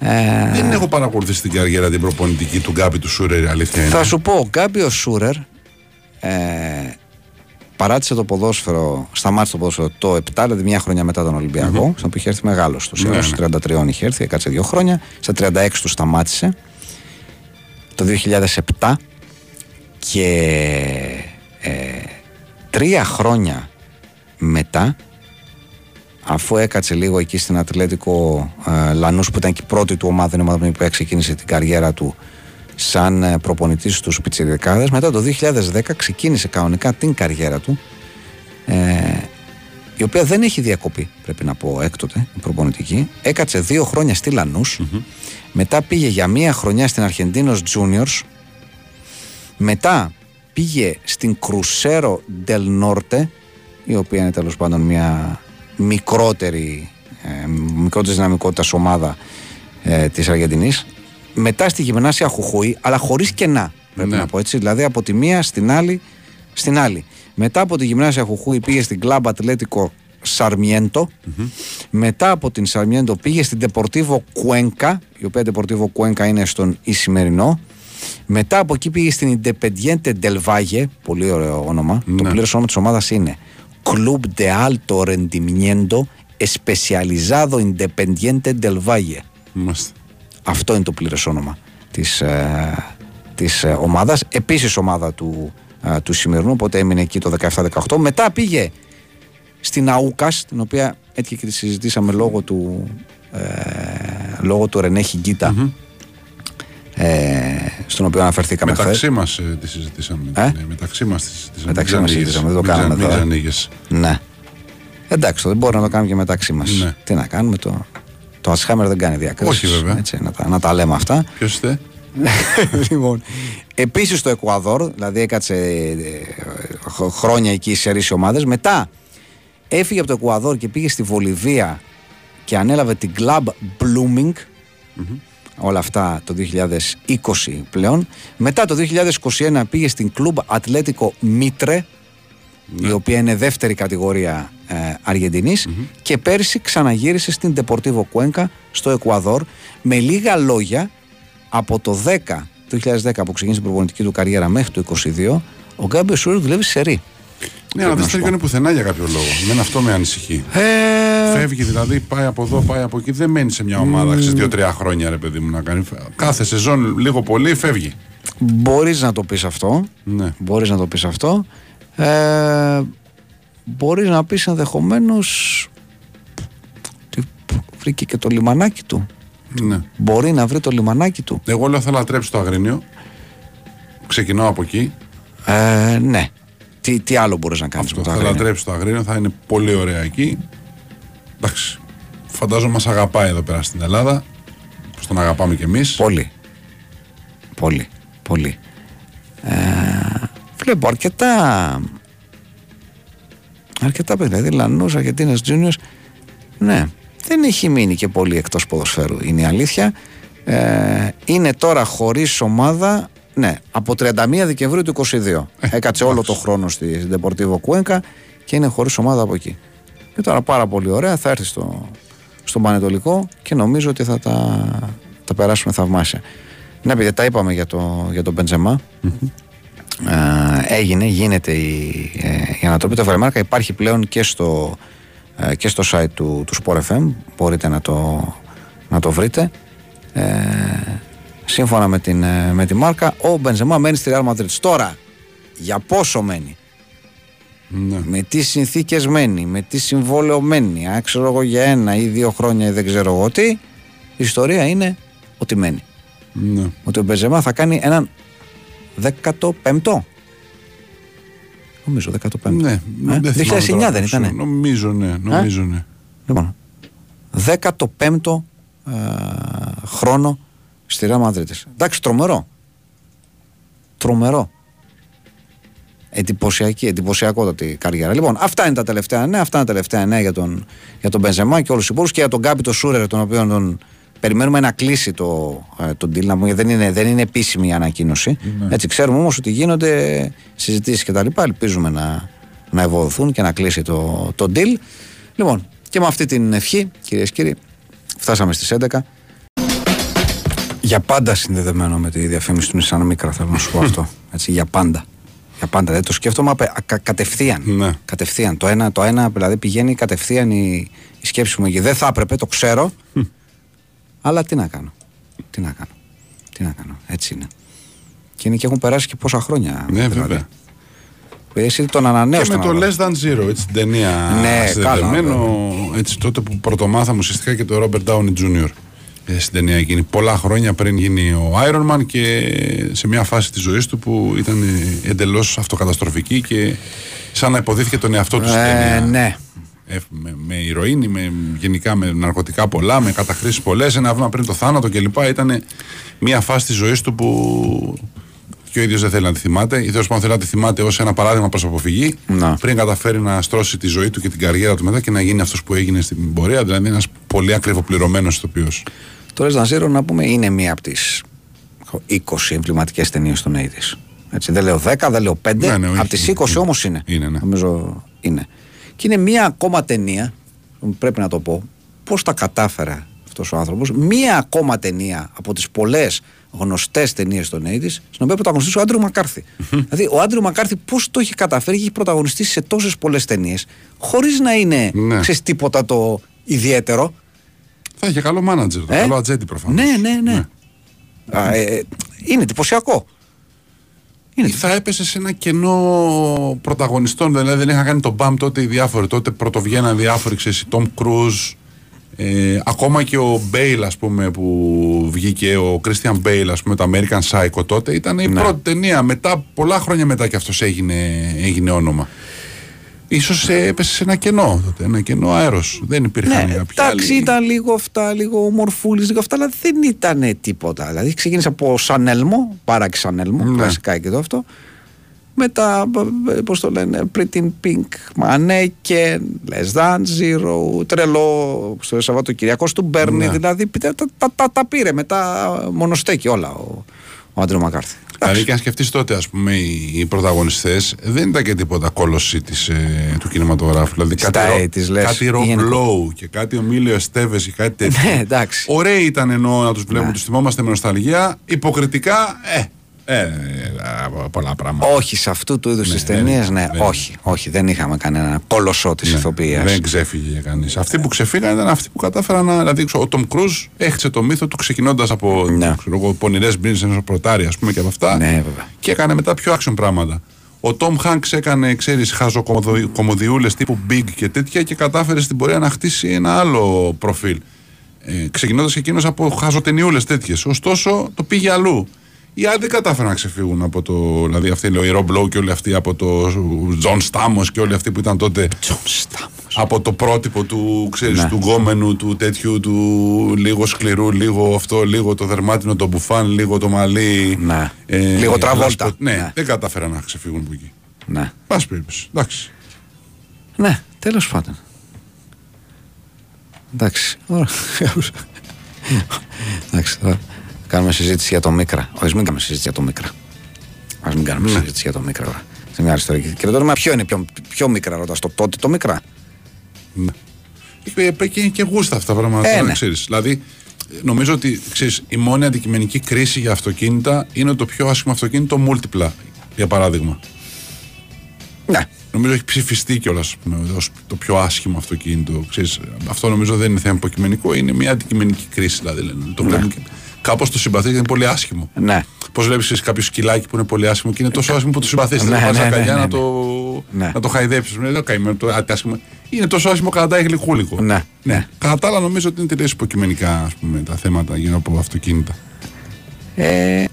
Ε, Δεν έχω παρακολουθήσει την καριέρα την προπονητική του Γκάμπι του Σούρερ, αλήθεια είναι. Θα σου πω, ο Γκάμπι ο Σούρερ ε, παράτησε το ποδόσφαιρο, σταμάτησε το ποδόσφαιρο το 7, δηλαδή μια χρονιά μετά τον Ολυμπιακό, mm-hmm. στον οποίο είχε έρθει μεγάλος. Στο ναι, 33 είχε έρθει, έκατσε δύο χρόνια. Στα 36 του σταμάτησε το 2007 και ε, τρία χρόνια μετά αφού έκατσε λίγο εκεί στην Ατλέτικο ε, Λανούς που ήταν και η πρώτη του ομάδα, η ομάδα που ξεκίνησε την καριέρα του σαν ε, προπονητής στους Πιτσιρικάδες μετά το 2010 ξεκίνησε κανονικά την καριέρα του ε, η οποία δεν έχει διακοπή πρέπει να πω έκτοτε η προπονητική. Έκατσε δύο χρόνια στη λανους μετά πήγε για μία χρονιά στην Αρχεντίνος Juniors μετά πήγε στην Κρουσέρο Del Norte η οποία είναι τέλος πάντων μια μικρότερη ε, μικρότερης δυναμικότητας ομάδα ε, της Αργεντινής μετά στη γυμνάσια Χουχούη, αλλά χωρίς κενά. Πρέπει ναι. να πω έτσι. Δηλαδή από τη μία στην άλλη, στην άλλη. Μετά από τη γυμνάσια Χουχούη πήγε στην Κλαμπ Ατλέτικο Σαρμιέντο. Μετά από την Σαρμιέντο πήγε στην Τεπορτίβο Κουένκα, η οποία Τεπορτίβο Κουένκα είναι στον Ισημερινό. Μετά από εκεί πήγε στην Independiente del Valle, πολύ ωραίο όνομα. Το ναι. πλήρω όνομα της ομάδας είναι Club de Alto Rendimiento Especializado Independiente del Valle. Μάλιστα. Αυτό είναι το πλήρες όνομα της, ε, της ε, ομάδας. Επίσης ομάδα του, ε, του σημερινού, οπότε έμεινε εκεί το 17-18. Μετά πήγε στην Αούκας, την οποία έτσι και τη συζητήσαμε λόγω του, ε, λόγω του Ρενέ Χιγκίτα, mm-hmm. Ε, στον οποίο αναφερθήκαμε χθες. Μεταξύ μας ε, τη συζητήσαμε. Ε; Ναι, μεταξύ μας τη συζητήσαμε. Μεταξύ μας συζητήσαμε, δεν το κάναμε τώρα. Ναι. Εντάξει, δεν μπορούμε να το κάνουμε και μεταξύ μας. Ναι. Τι να κάνουμε το... Το Ασχάμερ δεν κάνει διακρίσεις. Όχι βέβαια. Έτσι, να, τα, να τα λέμε αυτά. Ποιος είστε; λοιπόν, επίσης το Εκουαδόρ, δηλαδή έκατσε ε, χρόνια εκεί σε ρίση ομάδες. Μετά έφυγε από το Εκουαδόρ και πήγε στη Βολιβία και ανέλαβε την Club Blooming. Όλα αυτά το 2020 πλέον. Μετά το 2021 πήγε στην Club Ατλέτικο Μίτρε η οποία είναι δεύτερη κατηγορία ε, αργεντινης και πέρσι ξαναγύρισε στην Deportivo Cuenca στο Εκουαδόρ με λίγα λόγια από το 10 το 2010 που ξεκίνησε η προπονητική του καριέρα μέχρι το 2022 ο Γκάμπιο Σούρ δουλεύει σε ρί. Ναι, αλλά δεν στέλνει πουθενά για κάποιο λόγο. Δεν αυτό με ανησυχεί. Ε... Φεύγει δηλαδή, πάει από εδώ, πάει από εκεί. Δεν μένει σε μια ομάδα, ξέρεις δύο-τρία χρόνια ρε παιδί μου να κάνει. Κάθε σεζόν λίγο πολύ φεύγει. Μπορείς να το πεις αυτό. Ναι. Μπορείς να το πεις αυτό. Ε, μπορείς να πεις ενδεχομένως ότι βρήκε και το λιμανάκι του. Ναι. Μπορεί να βρει το λιμανάκι του. Εγώ λέω θα λατρέψει το Αγρίνιο. Ξεκινάω από εκεί. Ε, ναι. Τι, τι άλλο μπορείς να κάνεις με το Αγρίνιο; Θα λατρέψει το Αγρίνιο, θα είναι πολύ ωραία εκεί. Εντάξει. Φαντάζομαι μας αγαπάει εδώ πέρα στην Ελλάδα. Πώ τον αγαπάμε κι εμείς. Πολύ. Πολύ. Πολύ. Ε, βλέπω αρκετά αρκετά παιδιά, δηλαδή Λανούς, Αργεντίνες Juniors ναι, δεν έχει μείνει και πολύ εκτός ποδοσφαίρου είναι η αλήθεια ε, είναι τώρα χωρίς ομάδα ναι, από 31 Δεκεμβρίου του 22 ε, έκατσε όλο το χρόνο στη Deportivo Cuenca και είναι χωρίς ομάδα από εκεί και τώρα πάρα πολύ ωραία θα έρθει στο, στον Πανετολικό και νομίζω ότι θα τα, τα περάσουμε θαυμάσια. Ναι, παιδιά, τα είπαμε για, το, για τον μπεντζεμα έγινε, γίνεται η, ε, η ανατροπή. Του Βαρεμάρκα υπάρχει πλέον και στο, ε, και στο site του, του Sport FM μπορείτε να το, να το βρείτε. Ε, σύμφωνα με, την, ε, με τη μάρκα ο Μπενζεμά μένει στη Real Madrid. Τώρα για πόσο μένει; Ναι. με τι συνθήκες μένει με τι συμβόλαιο μένει αν ξέρω εγώ για ένα ή δύο χρόνια ή δεν ξέρω εγώ τι η ιστορία είναι ότι μένει ναι. ότι ο Μπενζεμά θα κάνει έναν 15ο. Νομίζω 15ο. Ναι, Ε, δεν θυμάμαι 2009 τώρα δεν πόσο. ήταν. Νομίζω ναι, νομίζω ναι. Λοιπόν, 15ο ε, χρόνο στη Ρεάλ Μαδρίτης. Εντάξει, τρομερό. Τρομερό. Εντυπωσιακή, εντυπωσιακότατη καριέρα. Λοιπόν, αυτά είναι τα τελευταία νέα. Αυτά είναι τα τελευταία νέα για τον, για τον Μπενζεμά και όλους τους υπόλοιπους και για τον Γκάμπι το Σούρερ, τον οποίο τον περιμένουμε να κλείσει το, ε, τον deal. να πούμε, Δεν είναι, δεν είναι επίσημη η ανακοίνωση. Έτσι, ξέρουμε όμως ότι γίνονται συζητήσεις κτλ. Ελπίζουμε να, να ευοδοθούν και να κλείσει το, το deal. Λοιπόν, και με αυτή την ευχή, κυρίες και κύριοι, φτάσαμε στις 11. Για πάντα συνδεδεμένο με τη διαφήμιση του Νισάν Μίκρα, θέλω να σου πω αυτό. Έτσι, για πάντα. Για πάντα. Δεν το σκέφτομαι απε- κα- κατευθείαν. Ναι. Κατευθείαν. Το ένα, το ένα δηλαδή πηγαίνει κατευθείαν η, η σκέψη μου εκεί. Δεν θα έπρεπε, το ξέρω. αλλά τι να κάνω. Τι να κάνω. Τι να κάνω. Έτσι είναι. Και είναι και έχουν περάσει και πόσα χρόνια. Ναι, δηλαδή. βέβαια. Εσύ τον Και ανανέωσε. με το Less Than Zero, έτσι την ταινία Ναι, συνδεδεμένο, έτσι τότε που πρωτομάθαμε ουσιαστικά και το Robert Downey Jr. ε, στην ταινία εκείνη. Πολλά χρόνια πριν γίνει ο Iron Man και σε μια φάση της ζωής του που ήταν ε, εντελώς αυτοκαταστροφική και σαν να υποδίθηκε τον εαυτό του στην Ε, ταινία. ναι. Ε, με, με ηρωίνη, με, γενικά με ναρκωτικά πολλά, με καταχρήσεις πολλές, ένα βήμα πριν το θάνατο κλπ. Ήταν μια φάση της ζωής του που και ο ίδιος δεν θέλει να τη θυμάται, ή τέλος πάντων θέλει να τη θυμάται ως ένα παράδειγμα προς αποφυγή, Να. πριν καταφέρει να στρώσει τη ζωή του και την καριέρα του μετά και να γίνει αυτός που έγινε στην πορεία. Δηλαδή, ένας πολύ ακριβοπληρωμένος ηθοποιός. Το Resident Zero να πούμε είναι μία από τις 20 εμβληματικές ταινίες των 80s. Έτσι, δεν λέω 10, δεν λέω 5. Ναι, ναι, όχι, από τις είναι, 20 είναι. όμως είναι. Είναι, ναι. Νομίζω είναι. Και είναι μία ακόμα ταινία, πρέπει να το πω, πώς τα κατάφερα αυτός ο άνθρωπος. Μία ακόμα ταινία από τις πολλές γνωστές ταινίες των 80s, στην οποία πρωταγωνιστεί ο Άντρου Μακάρθη. δηλαδή, ο Άντρου Μακάρθη πώς το έχει καταφέρει και έχει πρωταγωνιστήσει σε τόσες πολλές ταινίες, χωρίς να είναι Ναι. ξέρεις, τίποτα το ιδιαίτερο. Θα είχε καλό μάνατζερ, Ε; καλό ατζέντη προφανώς. Ναι, ναι, ναι. Α, ε, ε, είναι εντυπωσιακό. Είναι Θα έπεσε σε ένα κενό πρωταγωνιστών. Δηλαδή δεν είχαν κάνει τον μπαμ τότε οι διάφοροι. Τότε πρωτοβγαίναν διάφοροι, ξέρεις, Τομ Κρουζ. Ε, ακόμα και ο Μπέιλ, ας πούμε, που βγήκε, ο Κρίστιαν Μπέιλ, ας πούμε, το American Psycho τότε, ήταν η Ναι. πρώτη ταινία. Μετά, πολλά χρόνια μετά και αυτός έγινε, έγινε όνομα. Ίσως ε, έπεσε σε ένα κενό τότε, ένα κενό αέρος. Δεν υπήρχαν Ναι, κάποιοι εντάξει, άλλοι. ήταν λίγο αυτά, λίγο ομορφούλης, λίγο αυτά, αλλά δεν ήταν τίποτα. Δηλαδή ξεκίνησε από Σανέλμο, πάρα και Σανέλμο, Ναι. κλασικά και το αυτό. Μετά, πώς το λένε, Pretty in Pink, Mannequin, Less Than Zero, τρελό στο Σαββατοκυριακό του Μπέρνι. Ναι. Δηλαδή τα, τα, τα, τα, τα πήρε μετά μονοστέκει όλα ο, ο Άντριο Μακάρθη. Δηλαδή και αν σκεφτείς τότε, ας πούμε, οι, οι πρωταγωνιστές δεν ήταν και τίποτα κόλωση της, ε, του κινηματογράφου. Δηλαδή Στα κάτι, ρο- 80s λες, κάτι ή Rob γενικό. Lowe και κάτι ο Μίλιο Εστέβες και κάτι τέτοιο. Ναι, εντάξει. Ωραίοι ήταν ενώ να τους βλέπουμε, τους θυμόμαστε με νοσταλγία. Υποκριτικά, ε, ε, ε, πολλά πράγματα. Όχι σε αυτού του είδους Ναι, τι δεν ταινίε, ήταν, ναι, δεν όχι, όχι. Δεν είχαμε κανένα κόλοσο της Ναι, ηθοποιία. Δεν ξέφυγε για κανείς. Αυτοί που ξεφύγαν ήταν αυτοί που κατάφεραν να. Δηλαδή, ξέρω, ο Τόμ Κρούζ έχτισε το μύθο του ξεκινώντας από Ναι. πονηρές μπίνε ενός πρωτάρι, ας πούμε και από αυτά. Ναι, βέβαια. Και έκανε μετά πιο action πράγματα. Ο Τόμ Χάνκς έκανε, ξέρεις, χαζοκομωδιούλες τύπου Big και τέτοια και κατάφερε στην πορεία να χτίσει ένα άλλο προφίλ. Ε, Ξεκινώντας και εκείνος από χαζοτενιούλες τέτοιες. Ωστόσο, το πήγε αλλού. Οι άλλοι δεν κατάφεραν να ξεφύγουν από το. Δηλαδή, αυτοί λέει, ο Ρομπ Λόου και όλοι αυτοί από το. Τζον Στάμος και όλοι αυτοί που ήταν τότε από το πρότυπο του, ξέρεις, Ναι. του γκόμενου, του τέτοιου, του λίγο σκληρού, λίγο αυτό, λίγο το δερμάτινο, το μπουφάν, λίγο το μαλλί. Ναι. Λίγο Τραβόλτα. λασπο- Ναι, Ναι. δεν κατάφεραν να ξεφύγουν από εκεί. Ναι. Πάσα περίπτωση. Εντάξει. Ναι, τέλος πάντων. Εντάξει. Ωραία. Εντάξει, τώρα κάνουμε συζήτηση για το μικρά. Όχι, μην κάνουμε συζήτηση για το μικρά. Α μην κάνουμε συζήτηση για το μικρά. Ωραία. Σε μια άλλη ιστορία. Και τώρα, ποιο είναι πιο, πιο μικρά, ρωτάς το τότε το μικρά. Ναι. Και, και, και γούστα αυτά τα πράγματα. Ε, τώρα, ναι. ξέρεις. Δηλαδή, νομίζω ότι ξέρεις, η μόνη αντικειμενική κρίση για αυτοκίνητα είναι το πιο άσχημο αυτοκίνητο Multipla, για παράδειγμα. Ναι. Νομίζω έχει ψηφιστεί κιόλας ως το πιο άσχημο αυτοκίνητο. Ξέρεις, αυτό νομίζω δεν είναι θέμα υποκειμενικό, είναι μια αντικειμενική κρίση. Δηλαδή, λένε. Το βλέπουν και κάπως το συμπαθεί γιατί είναι πολύ άσχημο. Ναι. Πώς βλέπεις κάποιο σκυλάκι που είναι πολύ άσχημο και είναι τόσο άσχημο που το συμπαθείς. Ναι, Ναι, ναι, ναι, ναι, αγκαλιά ναι, να ναι. το, Ναι. να το χαϊδέψεις. Δεν λέω καημένο, το α, τι άσχημο. Είναι τόσο άσχημο κατά γλυκούλικο. Ναι, ναι. Κατά τα άλλα, νομίζω ότι είναι τελείως υποκειμενικά ας πούμε, τα θέματα γύρω από αυτοκίνητα. Ε,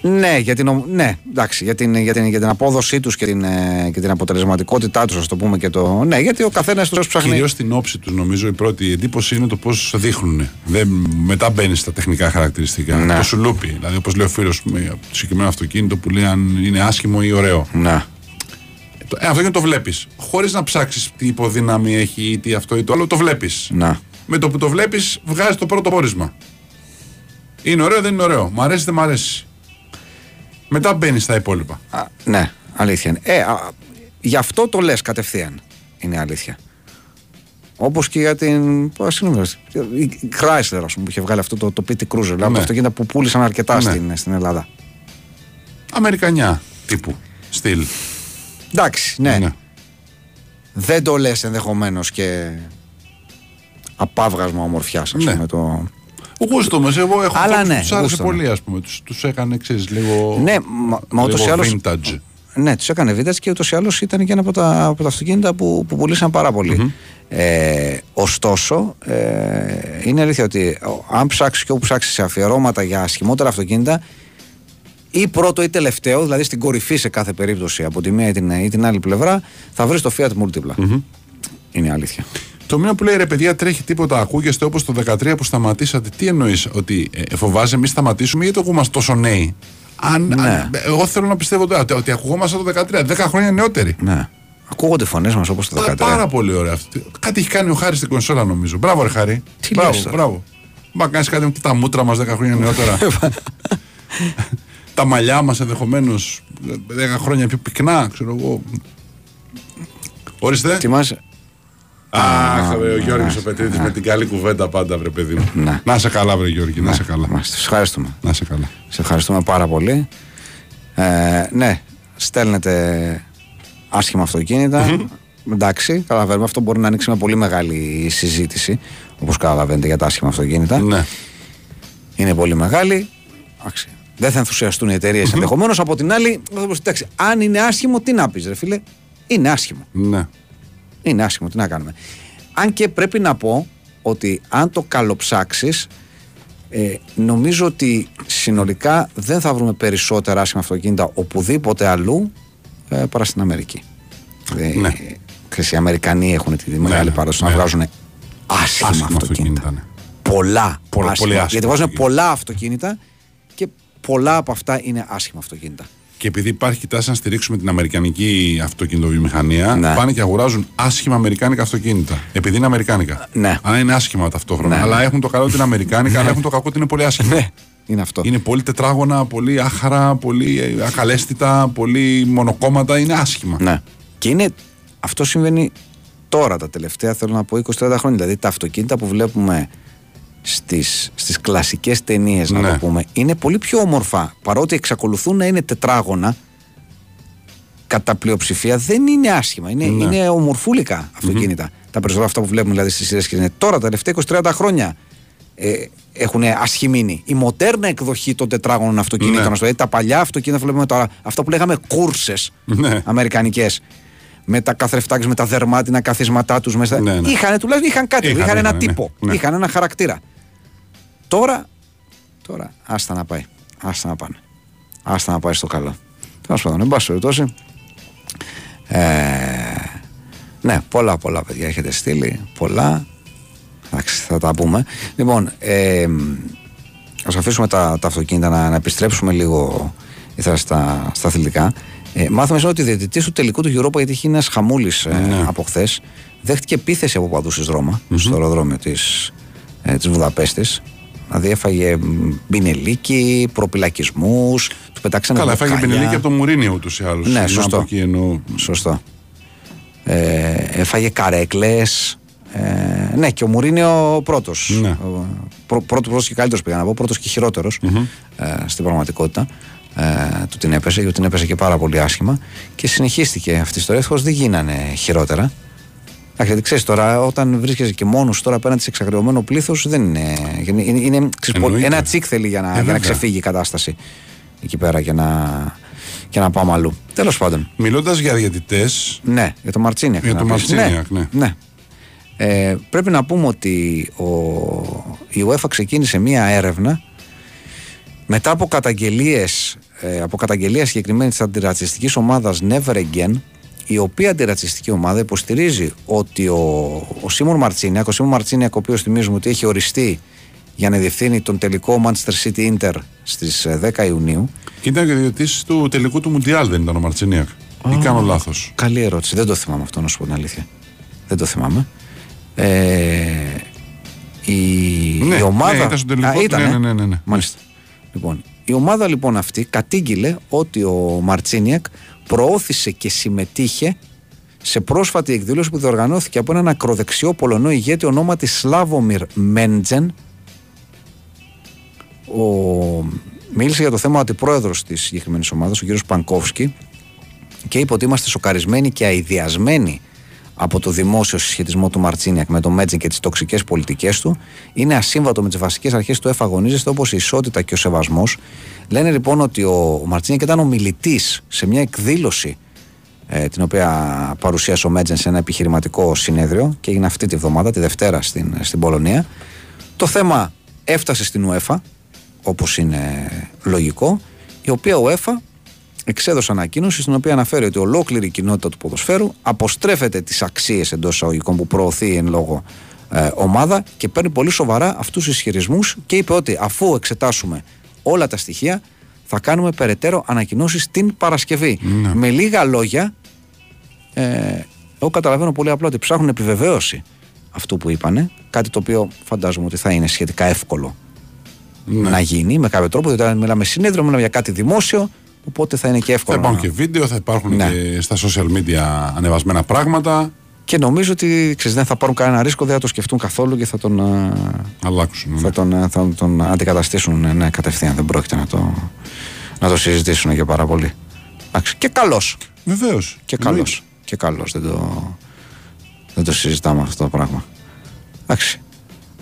Ναι, για την, ναι εντάξει, για, την, για, την, για την απόδοσή τους και την, ε, και την αποτελεσματικότητά τους, ας το πούμε και το. Ναι, γιατί ο καθένας του ψάχνει. Κυρίως στην όψη τους, νομίζω, η πρώτη εντύπωση είναι το πώς δείχνουν. Δεν, μετά μπαίνει στα τεχνικά χαρακτηριστικά. Ναι. Το σουλούπι. Δηλαδή, όπως λέει ο φίλος μου, το συγκεκριμένο αυτοκίνητο που λέει αν είναι άσχημο ή ωραίο. Ναι. Ε, αυτό και το βλέπεις. Χωρίς να ψάξεις τι υποδύναμη έχει ή τι αυτό ή το άλλο, το βλέπεις. Να. Με το που το βλέπεις, βγάζει το πρώτο πόρισμα. Είναι ωραίο, δεν είναι ωραίο. Μ' αρέσει, δεν μ' αρέσει. Μετά μπαίνεις στα υπόλοιπα. Α, ναι, αλήθεια είναι. Ε, α, γι' αυτό το λες κατευθείαν. Είναι αλήθεια. Όπως και για την. Συγγνώμη, η Chrysler, ας πούμε, που είχε βγάλει αυτό το, το PT Cruiser. Δηλαδή ναι. αυτοκίνητα που πούλησαν αρκετά ναι. στην, στην Ελλάδα. Αμερικανιά τύπου στυλ. Εντάξει, ναι. ναι. Δεν το λες ενδεχομένως και απάβγασμα ομορφιάς, ας ναι. πούμε. Το... Ο γούστο μας, εγώ έχω Αλλά ναι, τους άρεσε πολύ, ας πούμε. Τους τους έκανε, ξέρεις, λίγο. Ναι, μα, μα ούτως ή άλλω. Ναι, τους έκανε vintage και ούτως ή άλλως ήταν και ένα από τα, από τα αυτοκίνητα που, που πουλήσαν πάρα πολύ. Ε, ωστόσο, ε, είναι αλήθεια ότι αν ψάξεις και όπου ψάξεις σε αφιερώματα για σχημότερα αυτοκίνητα, ή πρώτο ή τελευταίο, δηλαδή στην κορυφή σε κάθε περίπτωση από τη μία ή την, ή την άλλη πλευρά, θα βρεις το Fiat Multipla. Είναι αλήθεια. Το μήνα που λέει ρε παιδιά τρέχει τίποτα, ακούγεστε όπως το 13 που σταματήσατε. Τι εννοείς, ότι ε, φοβάσαι εμεί σταματήσουμε ή το ακούμαστε τόσο νέοι; Αν, ναι. αν, εγώ θέλω να πιστεύω ότι, ότι ακουγόμαστε το 13, 10 χρόνια νεότεροι. Ναι. Ακούγονται φωνές μας όπως το 13. Πάρα πολύ ωραία αυτό. Κάτι έχει κάνει ο Χάρη στην κονσόλα νομίζω. Μπράβο, ρε Χάρη. Τι μπράβο, λες, μπράβο. Μα κάνεις κάτι με τα μούτρα μας 10 χρόνια νεότερα. τα μαλλιά μας ενδεχομένως 10 χρόνια πιο πυκνά, ξέρω εγώ. Ορίστε. Θυμάσαι, Αχ, ο Γιώργη ο Πετρίδη με την καλή κουβέντα πάντα, βρε παιδί μου. Να σε καλά, βρε Γιώργη, να σε καλά. Σε ευχαριστούμε. Να σε καλά. Σε ευχαριστούμε πάρα πολύ. Ε, ναι, στέλνετε άσχημα Εντάξει, καταλαβαίνουμε. Αυτό μπορεί να ανοίξει μια πολύ μεγάλη συζήτηση. Όπως καταλαβαίνετε για τα άσχημα αυτοκίνητα. Ναι. Είναι πολύ μεγάλη. Δεν θα ενθουσιαστούν οι εταιρείες mm-hmm. ενδεχομένως. Από την άλλη, εντάξει, αν είναι άσχημο, τι να πεις, ρε φίλε. Είναι άσχημο. Ναι. Είναι άσχημο, τι να κάνουμε. Αν και πρέπει να πω ότι αν το καλοψάξεις, ε, νομίζω ότι συνολικά δεν θα βρούμε περισσότερα άσχημα αυτοκίνητα οπουδήποτε αλλού ε, παρά στην Αμερική. Ε, ναι. Ε, οι Αμερικανοί έχουν τη μεγάλη ναι, παράδοση ναι. να βγάζουν άσχημα, άσχημα αυτοκίνητα. Ναι. Πολλά, πολλά άσχημα, Γιατί βάζουν πολλά αυτοκίνητα και πολλά από αυτά είναι άσχημα αυτοκίνητα. Και επειδή υπάρχει τάση να στηρίξουμε την Αμερικανική αυτοκινητοβιομηχανία, ναι. πάνε και αγοράζουν άσχημα Αμερικάνικα αυτοκίνητα. Επειδή είναι Αμερικάνικα. Ναι. Αλλά είναι άσχημα ταυτόχρονα. Ναι. Αλλά έχουν το καλό ότι είναι Αμερικάνικα, αλλά έχουν το κακό ότι είναι πολύ άσχημα. Ναι. Είναι αυτό. Είναι πολύ τετράγωνα, πολύ άχαρα, πολύ ακαλέστητα, πολύ μονοκόμματα. Είναι άσχημα. Ναι. Και είναι, αυτό συμβαίνει τώρα τα τελευταία, θέλω να πω, 20-30 χρόνια. Δηλαδή τα αυτοκίνητα που βλέπουμε στις, στις κλασικές ταινίες να το ναι. πούμε είναι πολύ πιο όμορφα παρότι εξακολουθούν να είναι τετράγωνα κατά πλειοψηφία δεν είναι άσχημα είναι, ναι. είναι ομορφούλικα αυτοκίνητα mm-hmm. τα περισσότερα αυτά που βλέπουμε δηλαδή στις σειρές και είναι τώρα τα τελευταία 20-30 χρόνια ε, έχουν ασχημίνει η μοντέρνα εκδοχή των τετράγωνων αυτοκινήτων ναι. δηλαδή, τα παλιά αυτοκίνητα που βλέπουμε τώρα αυτά που λέγαμε κούρσες ναι. αμερικανικές με τα καθρεφτάκια, με τα δερμάτινα καθίσματά τους μέσα. Ναι, ναι. Είχαν τουλάχιστον είχαν κάτι, είχαν, είχαν ένα είχαν, τύπο, ναι. είχαν ένα χαρακτήρα. Τώρα, τώρα, άστα να πάει. Άστα να πάνε. Άστα να πάει στο καλό. Τέλος πάντων, εν πάση περιπτώσει. Ε, ναι, πολλά πολλά παιδιά έχετε στείλει. Πολλά. Εντάξει, θα τα πούμε. Λοιπόν, ε, ας αφήσουμε τα, τα αυτοκίνητα να, να επιστρέψουμε λίγο ήθελα στα, στα αθλητικά. Ε, μάθαμε ότι ο διαιτητής του τελικού του Europa, γιατί είχε ένας χαμούλης ε, ναι. από χθες, δέχτηκε επίθεση από παντού στη Ρώμα, mm-hmm. στο αεροδρόμιο της ε, της Βουδαπέστης Δηλαδή έφαγε μπινελίκι, προπυλακισμούς, του πετάξανε Καλά, έφαγε μπινελίκι από το Μουρίνιο ούτως ή άλλως. Ναι, σωστό. Σωστό. Ε, έφαγε καρέκλες. Ε, ναι, και ο Μουρίνιο πρώτος. Ναι. Πρω, πρώτος και καλύτερος πήγα να πω, πρώτος και χειροτερο ε, στην πραγματικότητα. Ε, του την έπεσε, γιατί την έπεσε και πάρα πολύ άσχημα. Και συνεχίστηκε αυτή η ιστορία. δεν γίνανε χειρότερα. Γιατί ξέρεις τώρα, όταν βρίσκεσαι και μόνος τώρα απέναντι σε εξαγριωμένο πλήθος, δεν είναι. είναι, είναι ξέρεις, ένα τσικ θέλει για να, ε, για να ξεφύγει η κατάσταση εκεί πέρα και να, και να πάμε αλλού. Τέλος πάντων. Μιλώντας για διαιτητέ. Ναι, για το Μαρτσίνιακ. Για το Μαρτσίνιακ, ναι. ναι. ναι. Ε, πρέπει να πούμε ότι ο, η UEFA ξεκίνησε μία έρευνα Μετά από καταγγελίες ε, από καταγγελία συγκεκριμένης της αντιρατσιστικής ομάδας Never Again, η οποία αντιρατσιστική ομάδα υποστηρίζει ότι ο, ο Σίμον Μαρτσίνιακ, ο Σίμον Μαρτσίνιακ, ο οποίος θυμίζουμε ότι έχει οριστεί για να διευθύνει τον τελικό Manchester City Inter στις 10 Ιουνίου. Και ήταν και διαιτητή του τελικού του Μουντιάλ, δεν ήταν ο Μαρτσίνιακ. Ή κάνω λάθος. Καλή ερώτηση. Δεν το θυμάμαι αυτό, να σου πω την αλήθεια. Δεν το θυμάμαι. Ε, η, Ναι, η ομάδα. ναι, ήταν στο τελικό. Α, ήτανε. Ναι, ναι, ναι, ναι, ναι. Μάλιστα. Λοιπόν, η ομάδα λοιπόν αυτή κατήγγειλε ότι ο Μαρτσίνιακ προώθησε και συμμετείχε σε πρόσφατη εκδήλωση που διοργανώθηκε από έναν ακροδεξιό Πολωνό ηγέτη ονόματι Σλάβομιρ Μέντζεν. Ο... Μίλησε για το θέμα ο αντιπρόεδρος της συγκεκριμένης ομάδας, ο κ. Πανκόφσκι, και είπε ότι είμαστε σοκαρισμένοι και αειδιασμένοι από το δημόσιο συσχετισμό του Μαρτσίνιακ με τον Μέτζιν και τις τοξικές πολιτικές του. Είναι ασύμβατο με τις βασικές αρχές του εφαγωνίζεστε όπως η ισότητα και ο σεβασμός. Λένε λοιπόν ότι ο, ο Μαρτσίνιακ ήταν ομιλητής σε μια εκδήλωση ε, την οποία παρουσίασε ο Μέτζεν σε ένα επιχειρηματικό συνέδριο και έγινε αυτή τη βδομάδα, τη Δευτέρα στην, στην Πολωνία. Το θέμα έφτασε στην UEFA, όπως είναι λογικό, η οποία UEFA εξέδωσε ανακοίνωση στην οποία αναφέρει ότι ολόκληρη η κοινότητα του ποδοσφαίρου αποστρέφεται τις αξίες εντός εισαγωγικών που προωθεί εν λόγω ε, ομάδα και παίρνει πολύ σοβαρά αυτούς τους ισχυρισμούς και είπε ότι αφού εξετάσουμε όλα τα στοιχεία θα κάνουμε περαιτέρω ανακοινώσεις την Παρασκευή. Ναι. Με λίγα λόγια, ε, εγώ καταλαβαίνω πολύ απλά ότι ψάχνουν επιβεβαίωση αυτού που είπανε, κάτι το οποίο φαντάζομαι ότι θα είναι σχετικά εύκολο Ναι. να γίνει με κάποιο τρόπο, διότι μιλάμε συνέδριο, μιλάμε για κάτι δημόσιο, οπότε θα είναι και Θα εύκολο. υπάρχουν να- και βίντεο, θα υπάρχουν Ναι. και στα social media ανεβασμένα πράγματα. Και νομίζω ότι ξέρεις, δεν θα πάρουν κανένα ρίσκο, δεν θα το σκεφτούν καθόλου και θα τον, α, Αλλάξουν. ναι. θα τον, α, θα τον αντικαταστήσουν ε, ναι, κατευθείαν. Δεν πρόκειται να το, να το συζητήσουν για πάρα πολύ. Εντάξει, Και καλός. Βεβαίως. Και καλός. Και καλός. Δεν το, δεν το συζητάμε αυτό το πράγμα. Εντάξει.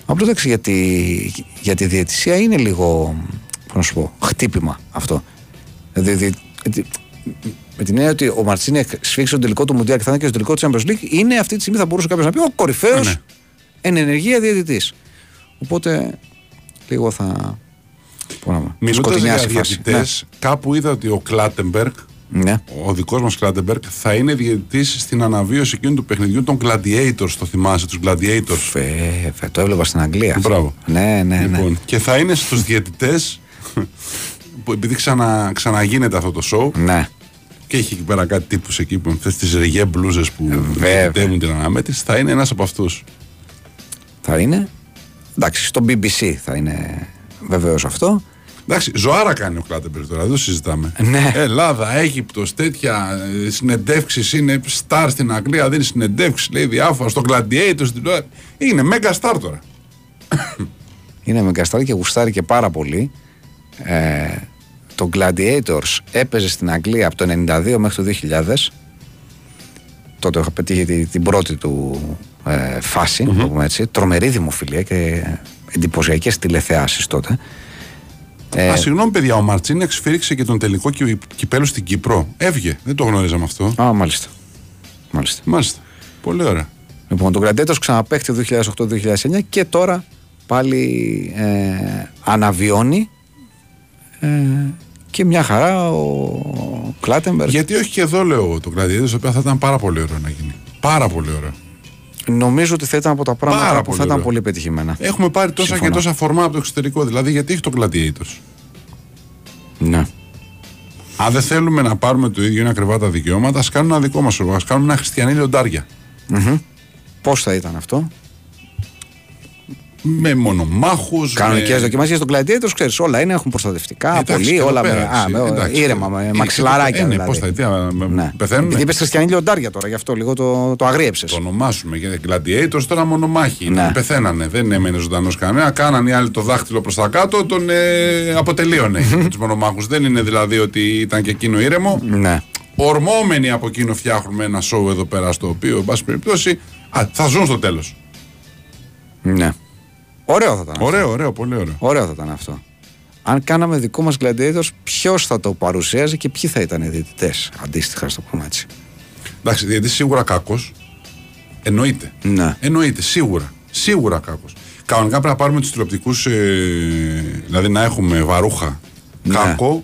Απλώς εντάξει για τη, για τη διαιτησία είναι λίγο. Πώς να σου πω, χτύπημα αυτό. Δηλαδή, δι- δι- με την έννοια ότι ο Μαρτσίνιακ σφίξει τον τελικό του Μουντιάλ και θα είναι και στο τελικός του Champions League, είναι αυτή τη στιγμή θα μπορούσε κάποιος να πει ο κορυφαίος Ε, ναι. εν ενεργεία διαιτητής. Οπότε λίγο θα. Πώ να πω, Μιλώντα για σκοτεινιάσει η φάση. διαιτητές, κάπου είδα ότι ο Κλάτεμπεργκ, Ναι. ναι. ο δικός μας Κλάτεμπεργκ, θα είναι διαιτητής στην αναβίωση εκείνου του παιχνιδιού των Gladiators. Το θυμάσαι, τους Gladiators; Βέβαια, το έβλεπα στην Αγγλία. αυτό. Μπράβο. Ναι, ναι, ναι. Λοιπόν, και θα είναι στους διαιτητές που επειδή ξανα, ξαναγίνεται αυτό το show Ναι. και έχει εκεί πέρα κάτι τύπους εκεί που αυτέ τις ρεγέ μπλούζες που Ε, βέβαια. διαιτητεύουν την αναμέτρηση, θα είναι ένας από αυτούς. Θα είναι. Εντάξει, στο BBC θα είναι βεβαίως αυτό. Εντάξει, ζωάρα κάνει ο Κλάτεμπεργκ τώρα, δεν το συζητάμε. Ναι. Ελλάδα, Αίγυπτος, τέτοια συνεντεύξεις είναι star στην Αγγλία, δίνει συνεντεύξεις, λέει διάφορα στο Gladiator στην τηλεόραση. Είναι μέγα star τώρα. Είναι μεγκαστάρι και γουστάρει και πάρα πολύ. Ε, το Gladiators έπαιζε στην Αγγλία από το 92 μέχρι το 2000. Τότε είχα πετύχει τη- την πρώτη του ε, φάση, να το πούμε έτσι. Τρομερή δημοφιλία και εντυπωσιακές τηλεθεάσεις τότε. Ε, Α, συγγνώμη, παιδιά, ο Μαρτσίνεκ σφύριξε και τον τελικό κι- κυπέλο στην Κύπρο. Έβγε, δεν το γνωρίζαμε αυτό. α, μάλιστα. μάλιστα. Μάλιστα. Πολύ ωραία. Λοιπόν, το Gladiators ξαναπαίχτη το 2008-2009 και τώρα πάλι ε, αναβιώνει ε, και μια χαρά ο Κλάτεμπεργκ. Γιατί όχι και εδώ, λέω, το Gladiator, το οποίο θα ήταν πάρα πολύ ωραίο να γίνει. Πάρα πολύ ωραίο. Νομίζω ότι θα ήταν από τα πράγματα Πάρα που πολύ θα ήταν ωραίο. πολύ πετυχημένα. Έχουμε πάρει τόσα Συμφωνώ. και τόσα φορμά από το εξωτερικό. Δηλαδή, γιατί έχει το Gladiators. Ναι. Αν δεν θέλουμε να πάρουμε το ίδιο, είναι ακριβά τα δικαιώματα, ας κάνουμε ένα δικό μας Α κάνουμε ένα χριστιανή λιοντάρια. Πώς θα ήταν αυτό; Με μονομάχους. Κανονικές με... δοκιμασίες των Gladiators, ξέρεις, όλα είναι, έχουν προστατευτικά. Εντάξει, πολύ, και εδώ όλα πέρα, με, α, έτσι, με, εντάξει. ήρεμα, με Ε, μαξιλαράκια. ε, ναι, δηλαδή. πώς θα, τι, α, με- ναι. πεθαίνουν. Επειδή είπες χριστιανή λιοντάρια τώρα, γι' αυτό λίγο το, το αγρίεψες. Το ονομάσουμε γιατί Gladiators τώρα μονομάχοι. Ναι. Ναι. Πεθαίνανε. Δεν έμενε ζωντανός κανένα. Κάναν οι άλλοι το δάχτυλο προς τα κάτω, τον ε, αποτελείωνε τους μονομάχους. Δεν είναι δηλαδή ότι ήταν και εκείνο ήρεμο. Ναι. Ορμόμενοι από εκείνο φτιάχνουμε ένα σοου εδώ πέρα στο οποίο, εν πάση περιπτώσει, α, θα ζουν στο τέλος. ναι. Ωραίο θα ήταν. αυτό. Ωραίο, ωραίο, πολύ ωραίο. Ωραίο θα ήταν αυτό. Αν κάναμε δικό μας Gladiators, ποιος θα το παρουσίαζε και ποιοι θα ήταν οι διαιτητές. Αντίστοιχα, στο πούμε έτσι. Εντάξει, γιατί σίγουρα κακό. Εννοείται. Ναι. Εννοείται, σίγουρα. Σίγουρα κακό. Κανονικά πρέπει να πάρουμε τους τηλεοπτικούς, ε, δηλαδή να έχουμε βαρούχα Ναι. Κάκο,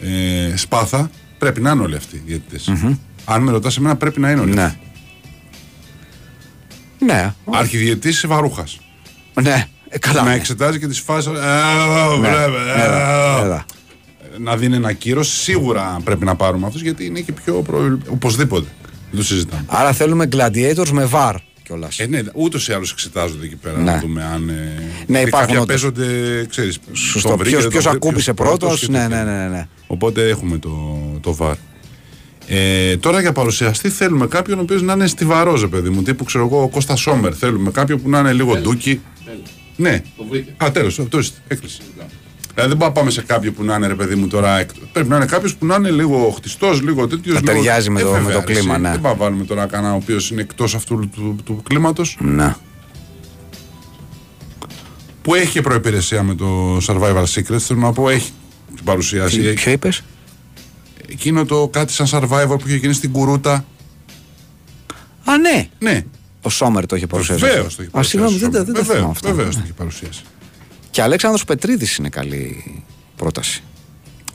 ε, Σπάθα, πρέπει να είναι όλοι αυτοί οι διαιτητες Αν με ρωτάς εμένα πρέπει να είναι όλοι Ναι. αυτοί. Ναι. Αρχιδιαιτητής Βαρούχας. Ναι. Ε, καλά. να ναι. εξετάζει και τις φάσεις. ε, Ναι. βρε, ε, Έλα, έλα. Να δίνει ένα κύρο. Σίγουρα πρέπει να πάρουμε αυτούς γιατί είναι και πιο προ... οπωσδήποτε. Δεν το συζητάμε. Άρα θέλουμε gladiators με βαρ κιόλα. Ε, ναι, ούτω ή άλλω εξετάζονται εκεί πέρα Ναι. να δούμε αν. Ε, Ναι, γιατί υπάρχουν κάποια όντως. παίζονται, ξέρει. Σωστό. Ποιο ποιος ακούμπησε πρώτο. Ναι, ναι, ναι, ναι. Οπότε έχουμε το, το βαρ. Ε, τώρα για παρουσιαστή θέλουμε κάποιον ο οποίο να είναι στιβαρό, παιδί μου. Τύπου ξέρω εγώ, ο Κώστα Σόμερ. Θέλουμε κάποιον που να είναι λίγο ντούκι. Ναι. Α, τέλος, το ορίστε, έκλεισε. Δηλαδή δεν πάμε να πάμε σε κάποιον που να είναι ρε παιδί μου τώρα. εκ- Πρέπει να είναι κάποιος που να είναι λίγο χτιστός, λίγο τέτοιος. Να ταιριάζει με το- με το κλίμα, ναι. Δεν πάμε να βάλουμε τώρα κανένα ο οποίος είναι εκτός αυτού του, του, του κλίματος. Ναι. Που έχει και προπηρεσία με το Survival Secrets. Θέλω να πω, έχει την παρουσίαση. Τι- Ποιο είπες; Εκείνο το κάτι σαν Survivor που είχε γίνει στην Κουρούτα. Α, ναι. Ναι, Ο Σόμερ το είχε παρουσιάσει. βεβαίως αυτό. το έχει Α, συγγνώμη, δεν, τα- δεν τα θυμάμαι αυτά. Βεβαίως Ναι. το έχει παρουσιάσει. Και Αλέξανδρος Πετρίδης είναι καλή πρόταση.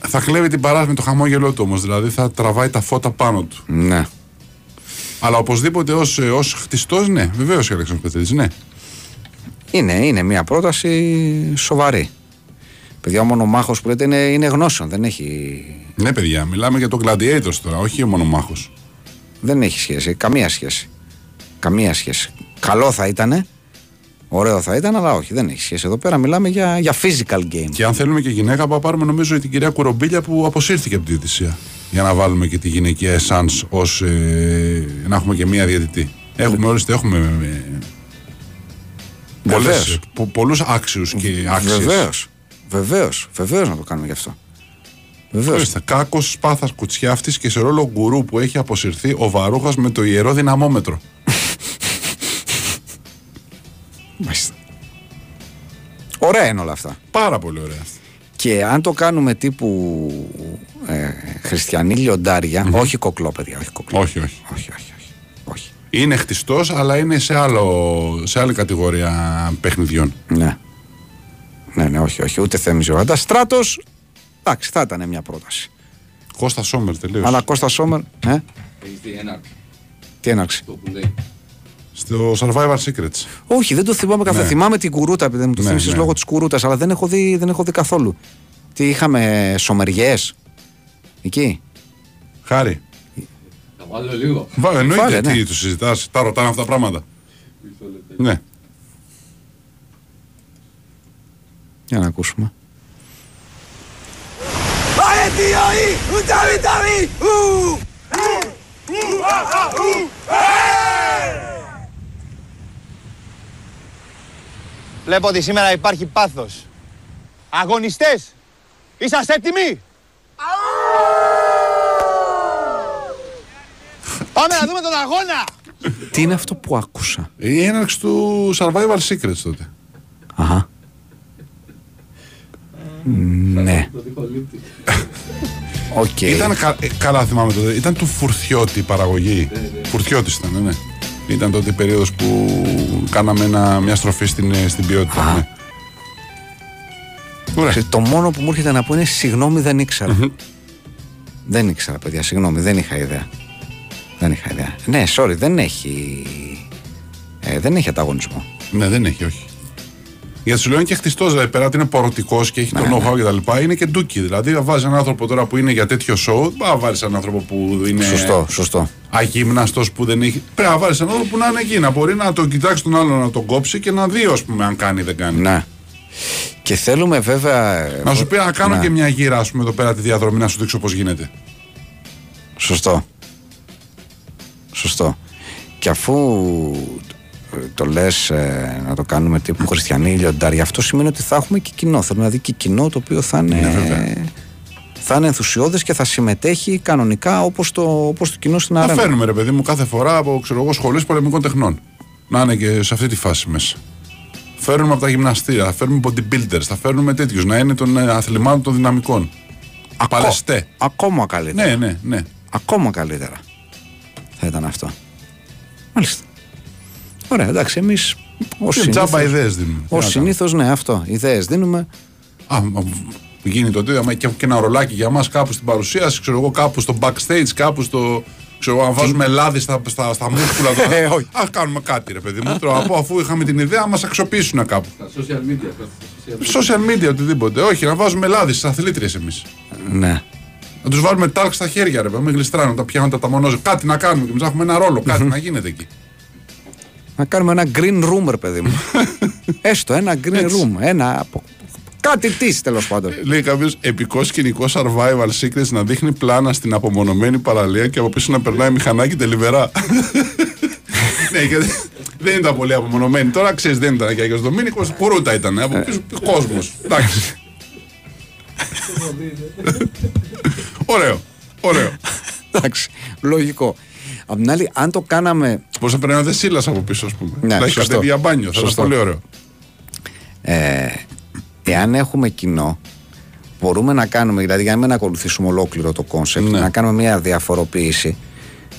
Θα κλέβει την παράδοση με το χαμόγελό του όμως. Δηλαδή θα τραβάει τα φώτα πάνω του. Ναι. Αλλά οπωσδήποτε ως ως χτιστός, ναι, βεβαίως και Αλέξανδρος Πετρίδης, ναι. Είναι, είναι μια πρόταση σοβαρή. Παιδιά, ο μονομάχος που λέτε είναι, είναι γνώσεων. Δεν έχει, Ναι, παιδιά, μιλάμε για το Gladiators τώρα, όχι ο μονομάχος. δεν έχει σχέση. Καμία σχέση. Καμία σχέση. Καλό θα ήταν. Ωραίο θα ήταν, αλλά όχι, δεν έχει σχέση. Εδώ πέρα μιλάμε για, για physical game. Και αν θέλουμε και γυναίκα, θα πάρουμε νομίζω την κυρία Κουρομπίλια που αποσύρθηκε από τη διαιτησία. Για να βάλουμε και τη γυναικεία εσάν ως. Ε, να έχουμε και μία διαιτητή. Έχουμε, ορίστε, έχουμε. Ε, Βεβαίως. πολλούς άξιους και άξιες. Βεβαίως. Βεβαίως. Βεβαίως να το κάνουμε γι' αυτό. Βεβαίως. Ορίστε, Κάκος Σπάθα Κουτσιάφτη και σε ρόλο γκουρού που έχει αποσυρθεί ο Βαρούχας με το ιερό δυναμόμετρο. Μάλιστα. Ωραία είναι όλα αυτά. Πάρα πολύ ωραία. αυτή. Και αν το κάνουμε τύπου ε, χριστιανή λιοντάρια, όχι κοκλό, παιδιά, όχι κοκλό. Όχι, όχι. όχι, όχι, όχι. όχι. Είναι χτιστός, αλλά είναι σε, άλλο, σε άλλη κατηγορία παιχνιδιών. Ναι. Ναι, ναι, όχι, όχι. Ούτε θέμιζε ο Στράτος, εντάξει, θα ήταν μια πρόταση. Κώστα Σόμερ τελείωσε. Αλλά Κώστα Σόμερ, ε, Έχει δει ένα τι έναρξη; το που λέει. Στο Survivor Secrets. Όχι, δεν το θυμάμαι καθόλου. Ναι. Θυμάμαι την κουρούτα, επειδή μου το Ναι, θύμισες ναι. λόγω της κουρούτας, αλλά δεν έχω, δει, δεν έχω δει καθόλου. Τι είχαμε, σομεριές. Εκεί; Χάρη. Θα βάλω λίγο. Βά, εννοείται Βάλε, ναι. τι τους συζητάς. Τα ρωτάνε αυτά τα πράγματα. Μισό λεπτό. Ναι. Για να ακούσουμε. Βλέπω ότι σήμερα υπάρχει πάθος. Αγωνιστές, είσαστε έτοιμοι; Πάμε να δούμε τον αγώνα! Τι είναι αυτό που άκουσα; Η έναρξη του Survivor Secrets τότε. Αχα. Ναι. Το διχολήπτη. Οκ. Ήταν κα- ε, καλά θυμάμαι τότε. Ήταν του Φουρτιώτη η παραγωγή. Φουρτιώτης ήταν, ναι, ναι. Ήταν τότε η περίοδος που κάναμε ένα, μια στροφή στην, ε, στην ποιότητα. Α. ναι. Ωραία. Ξέρεις, Το μόνο που μου έρχεται να πω είναι συγγνώμη δεν ήξερα. δεν ήξερα, παιδιά, συγγνώμη, δεν είχα ιδέα. Δεν είχα ιδέα. Ναι, sorry, δεν έχει. Ε, δεν έχει ανταγωνισμό. Ναι, δεν έχει, όχι. Γιατί σου λέω είναι και χτιστός, δηλαδή πέρα ότι είναι πορωτικός και έχει Ναι, το know-how κτλ. Είναι και ντούκι. Δηλαδή, να βάζεις έναν άνθρωπο τώρα που είναι για τέτοιο show, δεν πάει να βάλεις έναν άνθρωπο που είναι Σωστό, σωστό. αγύμναστος που δεν έχει. Πρέπει να βάλεις έναν άνθρωπο που να είναι εκεί, να μπορεί να τον κοιτάξει τον άλλον να τον κόψει και να δει, ας πούμε, αν κάνει ή δεν κάνει. Ναι. Και θέλουμε βέβαια. Να σου πει να κάνω Ναι. και μια γύρα, ας πούμε, εδώ πέρα τη διαδρομή να σου δείξω πώς γίνεται. Σωστό. Σωστό. Και αφού ε, το λες ε, να το κάνουμε τύπου χριστιανή λιοντάρια, αυτό σημαίνει ότι θα έχουμε και κοινό. Θέλω να δει και κοινό το οποίο θα είναι, Ναι, βέβαια. θα είναι ενθουσιώδες και θα συμμετέχει κανονικά όπως το, όπως το κοινό στην Θα αρένα. φέρνουμε, ρε παιδί μου, κάθε φορά από ξέρω εγώ, σχολές πολεμικών τεχνών. Να είναι και σε αυτή τη φάση μέσα. Φέρνουμε από τα γυμναστήρια, θα φέρνουμε bodybuilders, θα φέρνουμε τέτοιους να είναι των ε, αθλημάτων των δυναμικών. Παλαιστέ. Ακόμα καλύτερα. Ναι, ναι, ναι. Ακόμα καλύτερα θα ήταν αυτό. Μάλιστα. Ωραία, εντάξει, εμείς ως Και τζάμπα συνήθως, ιδέες δίνουμε. Τι ως να συνήθως, ναι, αυτό. Ιδέες δίνουμε. κάνουμε. Α, μα, που γίνει το τέτοιο, και, και ένα ρολάκι για μας κάπου στην παρουσίαση, ξέρω εγώ, κάπου στο backstage, κάπου στο. Ξέρω εγώ, αν βάζουμε λάδι στα, στα, στα μούσκουλα. Ε, όχι. Α κάνουμε κάτι, ρε παιδί μου. Τώρα, από αφού είχαμε την ιδέα, μα αξιοποιήσουν κάπου. Στα social media. στα social media. Social media, οτιδήποτε. Όχι, να βάζουμε λάδι στις αθλήτριες εμείς. Ναι. Να τους βάλουμε τάλκ στα χέρια, ρε παιδί μου, γλιστράνουν, τα πιάνουν τα ταμονόζω. Κάτι να κάνουμε και εμείς να έχουμε ένα ρόλο, κάτι να γίνεται εκεί. Να κάνουμε ένα green room, ρε παιδί μου. Έστω ένα green room. Ένα. απο- Κάτι τη τέλος πάντων. Λέει κάποιος επικό σκηνικό survival secrets να δείχνει πλάνα στην απομονωμένη παραλία και από πίσω να περνάει μηχανάκι τελιβερά. ναι, γιατί δεν ήταν πολύ απομονωμένη. Τώρα ξέρεις, δεν ήταν και Άγιος Δομήνικος, Μπουρούτα ήταν. Από πίσω κόσμος. Εντάξει. Ωραίο. Ωραίο. Εντάξει. Λογικό. Απ' την άλλη, αν το κάναμε. Πώς θα περνάει ο Δεσίλας από πίσω, ας πούμε. Ναι, θα έχει σωστό. κατέβει για μπάνιο. Θα ήταν Σωστό. πολύ ωραίο. Ε, εάν έχουμε κοινό, μπορούμε να κάνουμε, δηλαδή για να μην ακολουθήσουμε ολόκληρο το concept, Ναι. να κάνουμε μια διαφοροποίηση,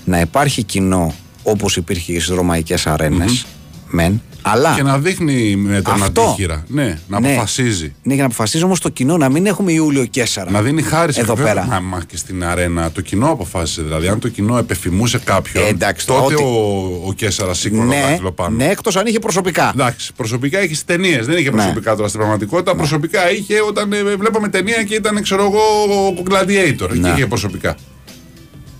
να υπάρχει κοινό όπως υπήρχε και στις ρωμαϊκές αρένες, μεν, αλλά Και να δείχνει με τον Αυτό. αντίχειρα. Ναι, να Ναι. αποφασίζει. ναι, για να αποφασίζει όμως το κοινό να μην έχουμε Ιούλιο Κέσσαρα. Να δίνει χάρη σε Εδώ βέβαια, πέρα. Μα, μα και στην αρένα το κοινό αποφάσισε. Δηλαδή, αν το κοινό επεφημούσε κάποιον, Ε, εντάξει, τότε ότι- ο, ο Κέσσαρα σήκωνε ναι, το δάχτυλο πάνω. ναι, εκτός αν είχε προσωπικά. Εντάξει, προσωπικά είχες ταινίες. Δεν είχε Ναι. προσωπικά τώρα στην πραγματικότητα. Προσωπικά είχε όταν ε, βλέπαμε ταινία και ήταν, ξέρω εγώ, ο Gladiator. Εκεί Ναι. είχε προσωπικά.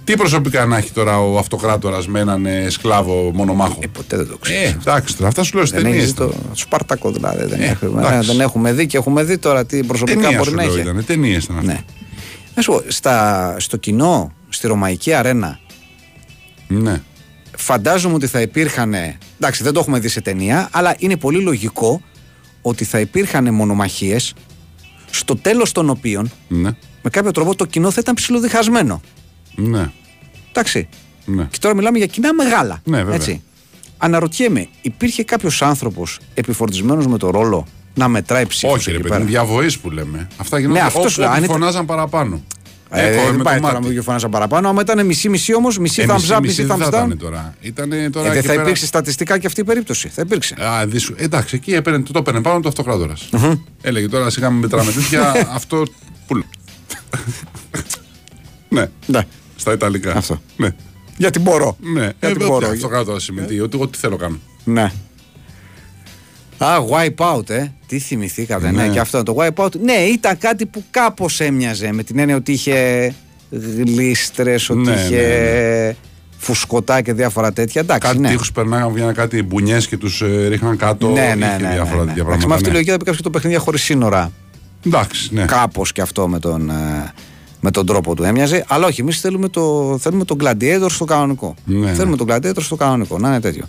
Τι προσωπικά να έχει τώρα ο αυτοκράτορας με έναν ε, σκλάβο μονομάχο; Ε, ποτέ δεν το Ε, ξέρεις. εντάξει τώρα, αυτά σου λέω στις δεν ταινίες. έχεις το Σπαρτακό δηλαδή. Δεν, Ε, έχουμε, εντάξει. δεν έχουμε δει και έχουμε δει τώρα τι προσωπικά Ταινία μπορεί σου να λέω έχει. ήταν. Ταινίες ήταν αυτά. Ναι. Να σου πω, στα, στο κοινό, στη ρωμαϊκή αρένα, Ναι. φαντάζομαι ότι θα υπήρχαν. Εντάξει, δεν το έχουμε δει σε ταινία, αλλά είναι πολύ λογικό ότι θα υπήρχαν μονομαχίες στο τέλος των οποίων Ναι. με κάποιο τρόπο το κοινό θα ήταν ψηλοδιχασμένο. Ναι. Εντάξει. ναι. Και τώρα μιλάμε για κοινά μεγάλα. Ναι, βέβαια. έτσι. Αναρωτιέμαι, υπήρχε κάποιος άνθρωπος επιφορτισμένος με το ρόλο να μετράει ψήφου Όχι, ρε εκεί παιδί, πέρα. μου, διαβοής που λέμε. Αυτά γίνονται Ναι, αυτός όπου, σου λέω, όπου αν ήταν- φωνάζαν παραπάνω. Ε, Έχω, δεν με πάει το τώρα μάτι. με δύο φωνάζαν παραπάνω. Άμα ήταν μισή-μισή όμως, μισή Ε, thumbs μισή- up, μισή μισή δεν thumbs θα down. ήταν τώρα. Ήτανε τώρα Ε, δεν εκεί θα πέρα- υπήρξε στατιστικά και αυτή η περίπτωση. Θα υπήρξε. Α, δίσου. Εντάξει, εκεί έπαιρνε, το έπαιρνε πάνω το αυτοκράτορας. Έλεγε τώρα σιγά με μετράμε τέτοια. αυτό. Πού. ναι, Ναι. Στα Ιταλικά. Αυτό. Ναι. Γιατί μπορώ. Ναι, Γιατί ε, μπορώ. ό,τι αυτοκράτορα σημαίνει. Ότι ό,τι θέλω κάνω. Ναι. Α, wipe out, ε. Τι θυμηθήκατε, ναι. Ναι. και αυτό το wipe out. Ναι, ήταν κάτι που κάπως έμοιαζε με την έννοια ότι είχε γλίστρες, ότι Ναι, είχε ναι, φουσκωτά και διάφορα τέτοια. Εντάξει, Κάτι ναι. τείχους περνάγαν, βγαίναν κάτι μπουνιές και τους ε, ρίχναν κάτω. ναι, ναι, είχε ναι, ναι, διάφορα ναι. τέτοια Εντάξει, με πράγματα. αυτή τη ναι. λογική θα πει κάποιος και το παιχνίδι χωρίς σύνορα. Εντάξει, ναι. Κάπως και αυτό με τον, ε, με τον τρόπο του έμοιαζε. Αλλά όχι, εμείς θέλουμε, το, θέλουμε τον Gladiator στο κανονικό. Ναι, θέλουμε τον Gladiator στο κανονικό, να είναι τέτοιο.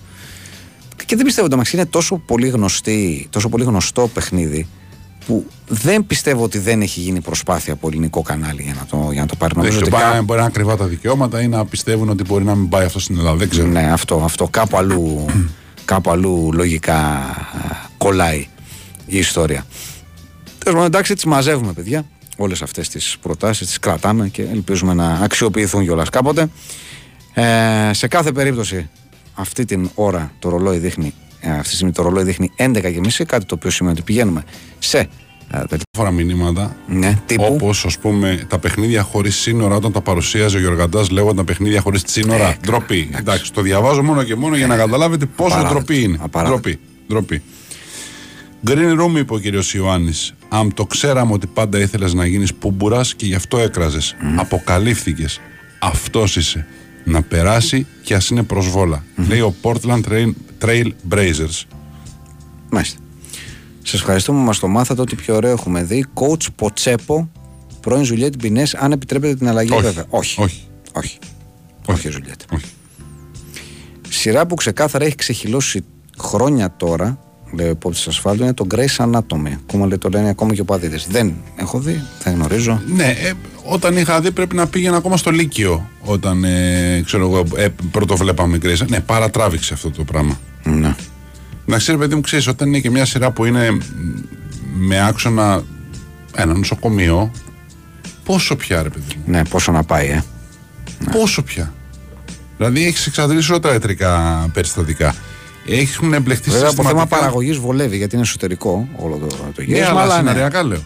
Και δεν πιστεύω ότι είναι τόσο πολύ, γνωστή, τόσο πολύ γνωστό παιχνίδι που δεν πιστεύω ότι δεν έχει γίνει προσπάθεια από ελληνικό κανάλι για να το, για να το πάρει. Δεν Νομίζω ξέρω, ότι μπορεί, κά- να- μπορεί να είναι ακριβά τα δικαιώματα ή να πιστεύουν ότι μπορεί να μην πάει αυτό στην Ελλάδα. Δεν ξέρω. Ναι, αυτό, αυτό κάπου αλλού, κάπου αλλού λογικά α, κολλάει η ιστορία. Τέλος πάντων, εντάξει, τι μαζεύουμε, παιδιά. Όλες αυτές τις προτάσεις τις κρατάμε και ελπίζουμε να αξιοποιηθούν κιόλας κάποτε. Ε, σε κάθε περίπτωση, αυτή την ώρα το ρολόι δείχνει, ε, αυτή τη στιγμή το ρολόι δείχνει 11.30, κάτι το οποίο σημαίνει ότι πηγαίνουμε σε. Ε, Διάφορα μηνύματα. ναι, τύπου. Όπως ας πούμε τα παιχνίδια χωρίς σύνορα, όταν τα παρουσίαζε ο Γιωργαντάς, λέγονταν παιχνίδια χωρίς σύνορα. ντροπή. Εντάξει, το διαβάζω μόνο και μόνο για να καταλάβετε πόσο Απαράδεκτο. ντροπή είναι. Απαράδεκτο. Ντροπή. Ντροπή. Green Room, είπε ο κύριος Ιωάννης. Αν το ξέραμε ότι πάντα ήθελες να γίνεις πούμπουρα και γι' αυτό έκραζες. Αποκαλύφθηκες. Αυτός είσαι. Να περάσει και ας είναι προσβόλα. Λέει ο Portland Trail, Trail Blazers. Μάλιστα. Σας ευχαριστούμε που μας το μάθατε ότι πιο ωραίο έχουμε δει. Coach Ποτσέπο, πρώην Ζουλιέτ Μπινές, αν επιτρέπετε την αλλαγή, Όχι. βέβαια. Όχι. Όχι. Όχι. Όχι, Ζουλιέτ. Όχι. Σειρά που ξεκάθαρα έχει ξεχυλώσει χρόνια τώρα, λέει ο υπόπτη ασφάλτου, είναι το Grace Anatomy. Ακόμα λέει, το λένε ακόμα και ο παδίδε. Δεν έχω δει, δεν γνωρίζω. Ναι, ε, όταν είχα δει πρέπει να πήγαινα ακόμα στο Λύκειο όταν ε, ξέρω εγώ, ε, πρώτο βλέπαμε Grace. Ναι, παρατράβηξε αυτό το πράγμα. Ναι. Να ξέρει, παιδί μου, ξέρεις, όταν είναι και μια σειρά που είναι μ, με άξονα ένα νοσοκομείο, πόσο πια, ρε παιδί μου. ναι, πόσο να πάει, ε. Πόσο πια. Δηλαδή έχεις εξαντλήσει όλα τα ιατρικά περιστατικά. Έχουν εμπλεχτεί Βέβαια από θέμα συστηματικά. παραγωγής βολεύει γιατί είναι εσωτερικό όλο το, το Ναι, γύρισμα. αλλά αλλά ναι. σεναριακά λέω.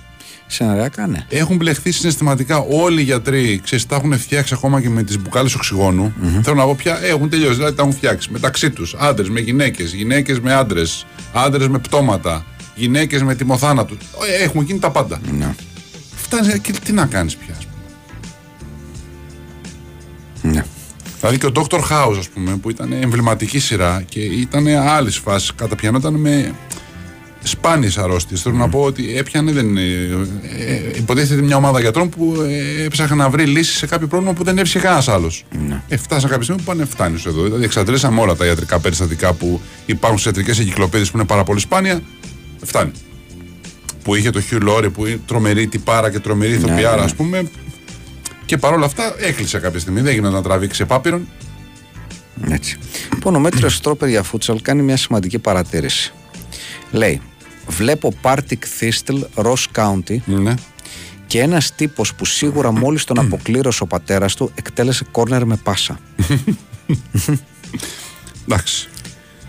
Σεναριακά, ναι. Έχουν μπλεχθεί συναισθηματικά όλοι οι γιατροί. Ξέρεις, τα έχουν φτιάξει ακόμα και με τις μπουκάλες οξυγόνου. Θέλω να πω πια έχουν τελειώσει. Δηλαδή τα έχουν φτιάξει μεταξύ τους. Άντρες με γυναίκες, γυναίκες με άντρες, άντρες με πτώματα, γυναίκες με τιμοθάνατου. Ε, Έχουν γίνει τα πάντα. ναι. Φτάνει και τι να κάνεις πια. ας πούμε. ναι. Δηλαδή και ο Dr. House, ας πούμε, που ήταν εμβληματική σειρά και ήταν άλλης φάσης. Καταπιανόταν με σπάνιες αρρώστιες. Θέλω να πω ότι έπιανε. Δεν, ε, ε, υποτίθεται μια ομάδα γιατρών που ε, έψαχνε να βρει λύσει σε κάποιο πρόβλημα που δεν έβρισκε κανένας άλλος. Ναι. Ε, φτάσαν κάποια στιγμή που πάνε, φτάνει εδώ. Δηλαδή εξαντλήσαμε όλα τα ιατρικά περιστατικά που υπάρχουν στις ιατρικές εγκυκλοπαίδειες που είναι πάρα πολύ σπάνια. Φτάνει. Που είχε το Hugh Laurie που είναι τρομερή τυπάρα και τρομερή ηθοποιάρα, ναι. ας πούμε. Και παρόλα αυτά έκλεισε κάποια στιγμή. Δεν έγινε να τραβήξει επάπειρον. Έτσι. Λοιπόν, ο μέτριο Στρόπερ για φούτσαλ κάνει μια σημαντική παρατήρηση. Λέει, βλέπω Πάρτικ Θίστλ, Ross County Ναι. και ένας τύπος που σίγουρα μόλις τον αποκλήρωσε ο πατέρας του εκτέλεσε κόρνερ με πάσα. Εντάξει.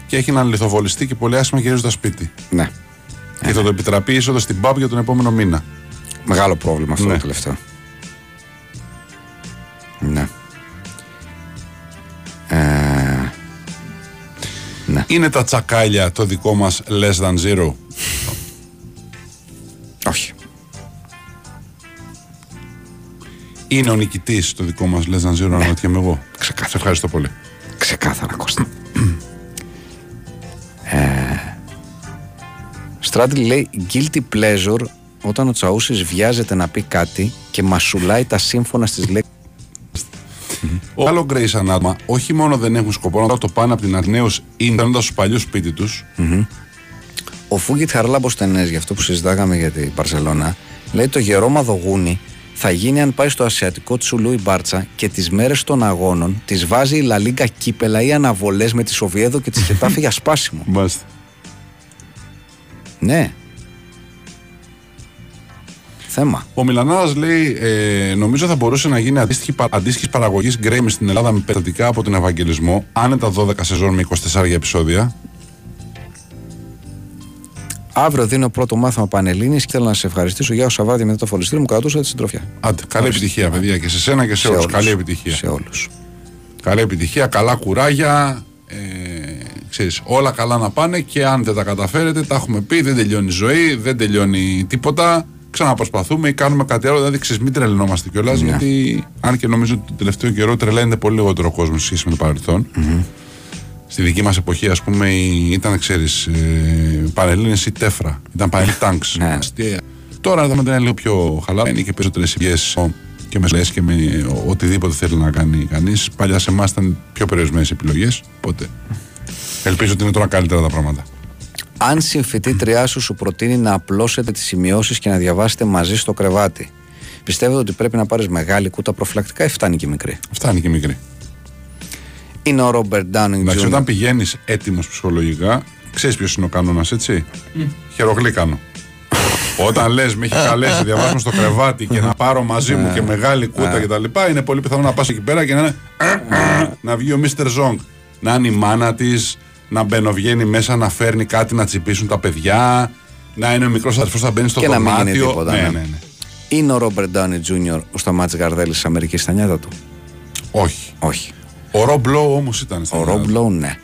Και έχει έναν λιθοβολιστή και πολύ άσχημα γυρίζει στο σπίτι. ναι. Και θα το επιτραπεί είσοδος στην pub για τον επόμενο μήνα. Μεγάλο πρόβλημα αυτό Ναι. το τελευταίο. Ναι. Ε, ναι. Είναι τα τσακάλια το δικό μας less than zero; Όχι. Είναι ο νικητής το δικό μας less than zero, αναρωτιέμαι εγώ. Ξεκάθαρα. Σε ευχαριστώ πολύ. Ξεκάθαρα, Κώστα. ε, Στράτλ λέει guilty pleasure όταν ο Τσαούσης βιάζεται να πει κάτι και μασουλάει τα σύμφωνα στις λέξεις. Ο άλλο Grace Anatomy όχι μόνο δεν έχουν σκοπό να το πάνε από την Αρνέου ή να στο παλιό σπίτι τους. Ο Φούγκιτ Χαρλάμπος ταινές, για αυτό που συζητάγαμε για την Παρσελώνα, λέει το γερόμαδο γούνι θα γίνει αν πάει στο ασιατικό τσουλού η Μπάρτσα και τις μέρες των αγώνων τις βάζει η Λαλίγκα κύπελα ή αναβολές με τη Σοβιέδο και τη Χετάφη για σπάσιμο. Μάλιστα. ναι. Θέμα. Ο Μιλανάρα λέει: ε, Νομίζω θα μπορούσε να γίνει αντίστοιχη, πα- αντίστοιχης παραγωγής γκρέμι στην Ελλάδα με περιστατικά από τον Ευαγγελισμό, άνετα 12 σεζόν με 24 επεισόδια. Αύριο δίνω πρώτο μάθημα Πανελλήνης και θέλω να σε ευχαριστήσω για όσα βράδυ μετά το φωλιστήριο μου κρατούσα τη συντροφιά. Άντε, καλή επιτυχία, παιδιά, και σε σένα και σε, όλους. όλους. Καλή επιτυχία. Σε όλους. Καλή επιτυχία, καλά κουράγια. Ε, ξέρεις, όλα καλά να πάνε και αν δεν τα καταφέρετε, τα έχουμε πει. Δεν τελειώνει η ζωή, δεν τελειώνει τίποτα. Ξαναπροσπαθούμε ή κάνουμε κάτι άλλο. Δηλαδή, ξέρεις, μην τρελαινόμαστε κιόλας. Γιατί, αν και νομίζω ότι το τελευταίο καιρό τρελαίνεται πολύ λιγότερο ο κόσμος σε σχέση με το παρελθον Στη δική μας εποχή, ας πούμε, η- ήταν, ξέρεις, ε, Πανελλήνε ή τέφρα. Ήταν Πανελλήνε τάγκς. Ναι. Αστεία. Τώρα θα είναι λίγο πιο χαλαρά. Είναι και περισσότερες υγιές και μες λες και με οτιδήποτε θέλει να κάνει κανείς. Παλιά σε εμάς ήταν πιο περιορισμένες επιλογές. Οπότε ελπίζω ότι είναι τώρα καλύτερα τα πράγματα. Αν συμφιτήτριά σου σου προτείνει να απλώσετε τις σημειώσεις και να διαβάσετε μαζί στο κρεβάτι, πιστεύετε ότι πρέπει να πάρεις μεγάλη κούτα προφυλακτικά ή φτάνει και μικρή; Φτάνει και μικρή. Είναι ο Ρόμπερτ Ντάουνινγκ Εντάξει, Jr. όταν πηγαίνεις έτοιμος ψυχολογικά, ξέρεις ποιος είναι ο κανόνας, έτσι; Χερογλύκανο. Όταν λες, με έχει καλέσει να διαβάσουμε στο κρεβάτι και να πάρω μαζί μου και μεγάλη κούτα κτλ., είναι πολύ πιθανό να πας εκεί πέρα και να είναι. να βγει ο Μίστερ Ζόγκ. Να είναι η μάνα της, να μπαινοβγαίνει μέσα να φέρνει κάτι να τσιπήσουν τα παιδιά, να είναι ο μικρός αδερφός να μπαίνει στο Και να μην δωμάτιο. γίνει τίποτα, ναι, ναι. ναι, ναι. Είναι ο Ρόμπερτ Ντάουνινγκ Jr. ο Σταμάτης Γαρδέλης της Αμερικής στα νιάτα του; Όχι. Όχι. Ο Ρομπ Λόου όμως ήταν στην Ο Ελλάδα. Ρομπ Λόου, ναι.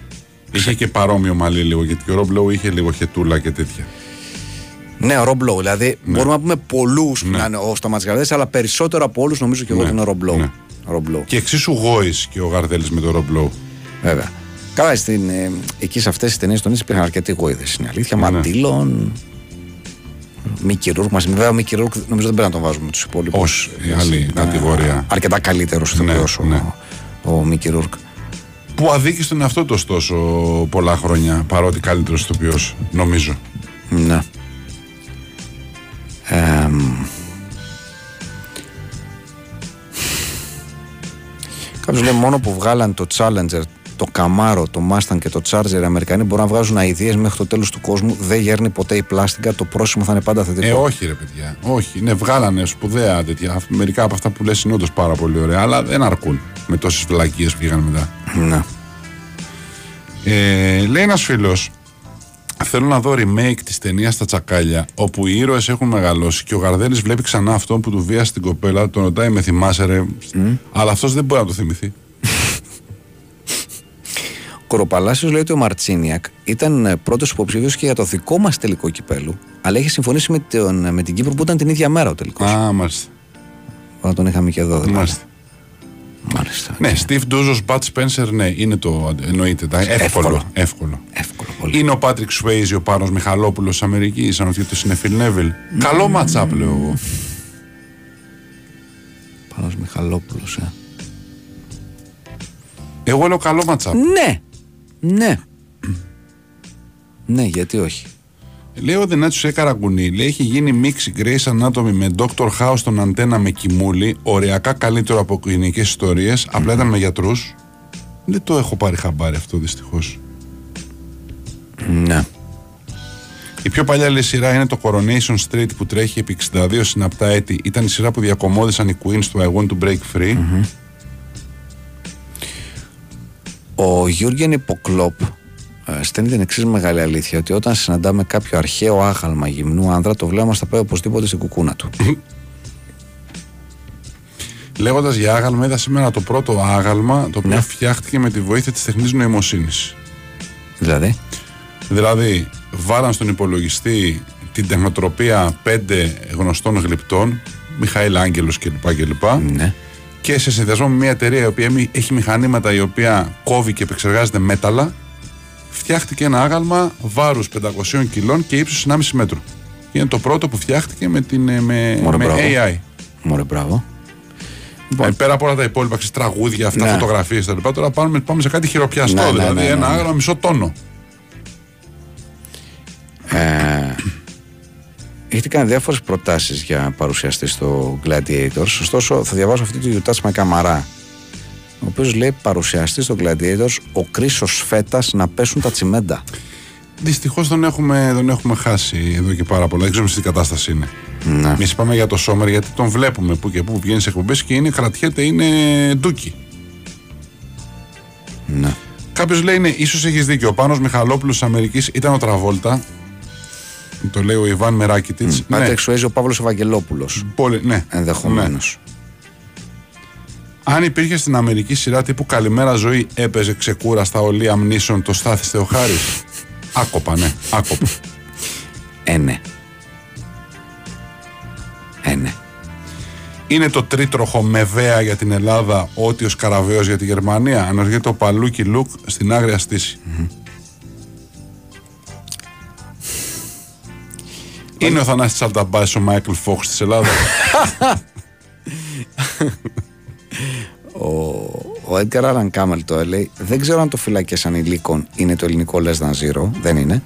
Είχε και παρόμοιο μαλλί λίγο, γιατί και ο Ρομπ Λόου είχε λίγο χετούλα και τέτοια. Ναι, ο Ρομπ Λόου. Δηλαδή μπορούμε να πούμε πολλούς που Ναι. να είναι ο Σταμάτης Γαρδέλης, αλλά περισσότερο από όλους νομίζω και εγώ Ναι, ότι είναι ο Ρομπ Λόου. ναι. Ρομπ Λόου. Και εξίσου γόης και ο Γαρδέλης με τον Ρομπ Λόου. Βέβαια. Καλά, στην, ε, εκεί σε αυτές τις ταινίες των υπήρχαν αρκετοί γόηδες. Είναι αλήθεια. Ναι. Μαντήλων. Μίκι Ρουρκ μα. Βέβαια, ο Μίκι Ρουρκ νομίζω δεν πρέπει να τον βάζουμε με τους υπόλοιπους. Όχι, η άλλη κατηγορία. Αρκετά καλύτερο Ναι, ηθοποιό ναι. ο, ο Μίκι Ρουρκ. Που αδίκησε τον εαυτό του ωστόσο πολλά χρόνια, παρότι καλύτερος ηθοποιός, νομίζω. Ναι. Εμ. Κάποιος λέει μόνο που βγάλαν το Challenger, το Camaro, το Mustang και το Charger οι Αμερικανοί μπορούν να βγάζουν αειδίε μέχρι το τέλος του κόσμου. Δεν γέρνει ποτέ η πλάστικα. Το πρόσημο θα είναι πάντα θετικό. Ε, όχι ρε παιδιά. Όχι. Ναι, βγάλανε σπουδαία τέτοια. Μερικά από αυτά που λες είναι όντως πάρα πολύ ωραία, αλλά δεν αρκούν με τόσες βλακίες που πήγαν μετά. Ναι. Ε, λέει ένας φίλος, Θέλω να δω remake της ταινίας στα τσακάλια, όπου οι ήρωες έχουν μεγαλώσει και ο Γαρδέλης βλέπει ξανά αυτό που του βίασε την κοπέλα, τον ρωτάει με θυμάσαι ρε; Αλλά αυτός δεν μπορεί να το θυμηθεί. Ο Κοροπαλάσιος λέει ότι ο Μαρτσίνιακ ήταν πρώτος υποψήφιος και για το δικό μας τελικό κυπέλου, αλλά είχε συμφωνήσει με, τον, με την Κύπρο που ήταν την ίδια μέρα ο τελικός. Α, μάλιστα. Όταν τον είχαμε και εδώ, δηλαδή. μάλιστα. Μάλιστα. Ναι, Steve Ντούζο, Μπατ Spencer, ναι, είναι το. Εννοείται. τα- Εύκολο. Εύκολο. εύκολο. Εύκολο πολύ. Είναι ο Πάτρικ Σουέιζι, ο Πάνος Μιχαλόπουλος της Αμερικής, αν όχι το είναι Phil Neville. Καλό matchup, λέω εγώ. Πάνος Μιχαλόπουλος, ε. Εγώ λέω καλό matchup. Ναι, ναι. ναι, γιατί όχι. Λέει ο Δενάτσιο Έκαραγκουνή, λέει έχει γίνει μίξη Grace Anatomy με Dr. House στον αντένα με κοιμούλη, οριακά καλύτερο από κλινικές ιστορίες, απλά ήταν με γιατρούς. Δεν το έχω πάρει χαμπάρι αυτό δυστυχώς. Ναι. Η πιο παλιά λέει, σειρά είναι το Coronation Street που τρέχει επί 62 συναπτά έτη. Ήταν η σειρά που διακομώδησαν οι Queens του I Want to Break Free. Ο Γιούργεν Υποκλόπ ε, στέλνει την εξής μεγάλη αλήθεια ότι όταν συναντάμε κάποιο αρχαίο άγαλμα γυμνού άνδρα, το βλέμμα μας θα πάει οπωσδήποτε στην κουκούνα του. Λέγοντας για άγαλμα, είδα σήμερα το πρώτο άγαλμα το οποίο Ναι. φτιάχτηκε με τη βοήθεια της τεχνητή νοημοσύνης. δηλαδή; Δηλαδή, βάλαν στον υπολογιστή την τεχνοτροπία πέντε γνωστών γλυπτών, Μιχαήλ Άγγελος κλπ. κλπ. Ναι. Και σε συνδυασμό με μια εταιρεία η οποία μη- έχει μηχανήματα η οποία κόβει και επεξεργάζεται μέταλλα, φτιάχτηκε ένα άγαλμα βάρους 500 κιλών και ύψους 1,5 μέτρου. Και είναι το πρώτο που φτιάχτηκε με, την, ε, με, Μωρέ, με μπράβο. AI. Μωρέ, μπράβο. Ε, πέρα από όλα τα υπόλοιπα, ξέρεις, τραγούδια, αυτά, Ναι. φωτογραφίες κτλ. Τώρα πάμε, πάμε σε κάτι χειροπιαστό, Ναι, ναι, δηλαδή ναι, ναι, ένα ναι. άγαλμα μισό τόνο. Έχετε κάνει διάφορες προτάσεις για παρουσιαστή στο Gladiators. Ωστόσο, θα διαβάσω αυτή του Γιουτάς με καμαρά. Ο οποίος λέει παρουσιαστή στο Gladiators ο Κρίσος Φέτας να πέσουν τα τσιμέντα. Δυστυχώς τον έχουμε, τον έχουμε χάσει εδώ και πάρα πολλά. Δεν ξέρουμε σε τι κατάσταση είναι. Ναι. Εμείς πάμε για το Σόμερ γιατί τον βλέπουμε που και που βγαίνει σε εκπομπές και είναι, κρατιέται, είναι ντούκι. Ναι. Κάποιος λέει, ναι, ίσως έχεις δίκιο. Ο Πάνος Μιχαλόπουλος της Αμερικής ήταν ο Τραβόλτα. Το λέει ο Ιβάν Μεράκητιτ. Ναι, Πάτρεξ Σουέζη ο Παύλος Ευαγγελόπουλος. πολύ, ναι. Ενδεχομένως. Αν υπήρχε στην Αμερική σειρά τύπου Καλημέρα Ζωή, έπαιζε ξεκούραστα ο Λίαμ Νίσον το Στάθη Θεοχάρη. Άκοπα, ναι, άκοπα. Ε, ναι. Ε, ναι. Είναι το τρίτροχο με βέα για την Ελλάδα, ό,τι ο Σκαραβαίος για τη Γερμανία. Αναρωτιέται ο Παλούκι Λουκ στην άγρια στήση. Είναι ο Θανάσης Τσαλταμπάσης ο Μάικλ Φόξ της Ελλάδας. Ο, ο Edgar Allan Camel το λέει. Δεν ξέρω αν το φυλακές ανηλίκων είναι το ελληνικό Less Than Zero. Δεν είναι.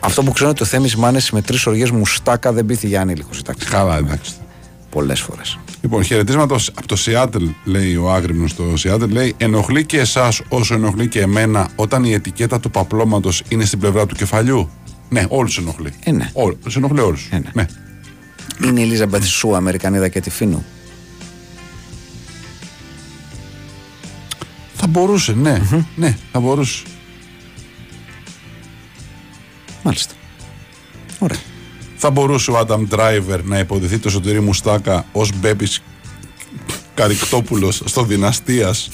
Αυτό που ξέρω είναι ότι ο Θέμης Μάνες με τρεις οργές μουστάκα δεν πείθει για ανήλικος. Εντάξει. Καλά, εντάξει. Πολλές φορές. Λοιπόν, χαιρετίσματα από το Σιάτελ, λέει ο Άγρυμνος στο Σιάτελ. Λέει: Ενοχλεί και εσάς όσο ενοχλεί και εμένα όταν η ετικέτα του παπλώματος είναι στην πλευρά του κεφαλιού. Ναι, όλους ενοχλεί. Ε, ναι. Όλους, ενοχλεί όλους. Ε, ναι. ναι. Είναι η Ελίζαμπεθ Σου, Αμερικανίδα και τη Φίνου. Θα μπορούσε, ναι. Ναι, θα μπορούσε. Μάλιστα. Ωραία. Θα μπορούσε ο Άνταμ Ντράιβερ να υποδηθεί το Σωτηρή Μουστάκα ως Μπέμπη Καρικτόπουλος στο Δυναστείας.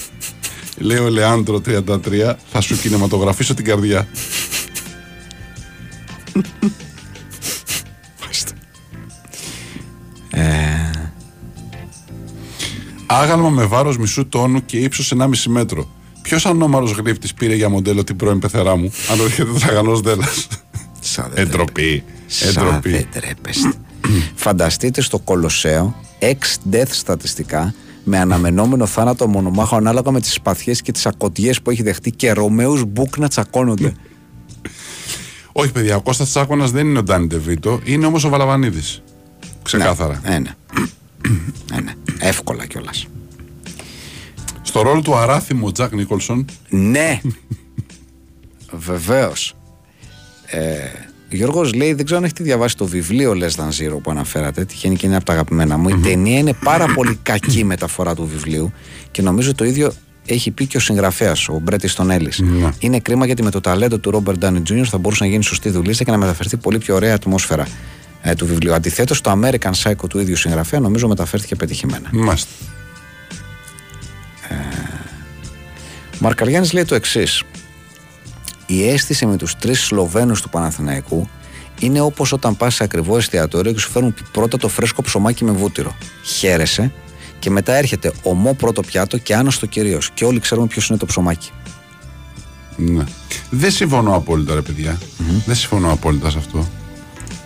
Λέει ο Λεάντρο 33, θα σου κινηματογραφήσω την καρδιά. Άγαλμα με βάρος μισού τόνου και ύψος 1,5 μέτρο. Ποιος ανώμαλο γλύπτη πήρε για μοντέλο την πρώην πεθερά μου, αν έρχεται τραγανό δέλλα. Σαν δεν Εντροπή. Σαν Εντροπή. δεν τρέπεστε. Φανταστείτε στο Κολοσσέο ex-death στατιστικά με αναμενόμενο θάνατο μονομάχο ανάλογα με τις σπαθιές και τις ακωτιές που έχει δεχτεί και Ρωμαίους Μπουκ να τσακώνονται. Όχι, παιδιά, ο Κώστας Τσάκωνας δεν είναι ο Ντάνι Ντεβίτο, είναι όμως ο Βαλαβανίδης. Ξεκάθαρα. Ναι, ναι. ναι, ναι. Εύκολα κιόλας. Στο ρόλο του αράθιμου ο Τζακ Νίκολσον, Ναι. Βεβαίως. Ε, Γιώργος λέει, δεν ξέρω αν έχετε διαβάσει το βιβλίο Less Than Zero που αναφέρατε. Τυχαίνει και είναι από τα αγαπημένα μου. Η ταινία είναι πάρα πολύ κακή μεταφορά του βιβλίου και νομίζω το ίδιο έχει πει και ο συγγραφέας, ο Μπρέτι Τονέλη. Ναι. Είναι κρίμα γιατί με το ταλέντο του Ρόμπερτ Ντάνι Jr. θα μπορούσε να γίνει σωστή δουλειά και να μεταφερθεί πολύ πιο ωραία ατμόσφαιρα ε, του βιβλίου. Αντιθέτως, το American Psycho του ίδιου συγγραφέα νομίζω μεταφέρθηκε πετυχημένα. Μάλιστα. Ο Μαρκαριάννη λέει το εξής. Η αίσθηση με τους τρεις Σλοβαίνους του Παναθηναϊκού είναι όπως όταν πας σε ακριβό εστιατόριο και σου φέρνουν πρώτα το φρέσκο ψωμάκι με βούτυρο. Χαίρεσαι και μετά έρχεται ομό πρώτο πιάτο και άνω στο κυρίως. Και όλοι ξέρουμε ποιος είναι το ψωμάκι. Ναι. Δεν συμφωνώ απόλυτα, ρε παιδια Δεν συμφωνώ απόλυτα σε αυτό.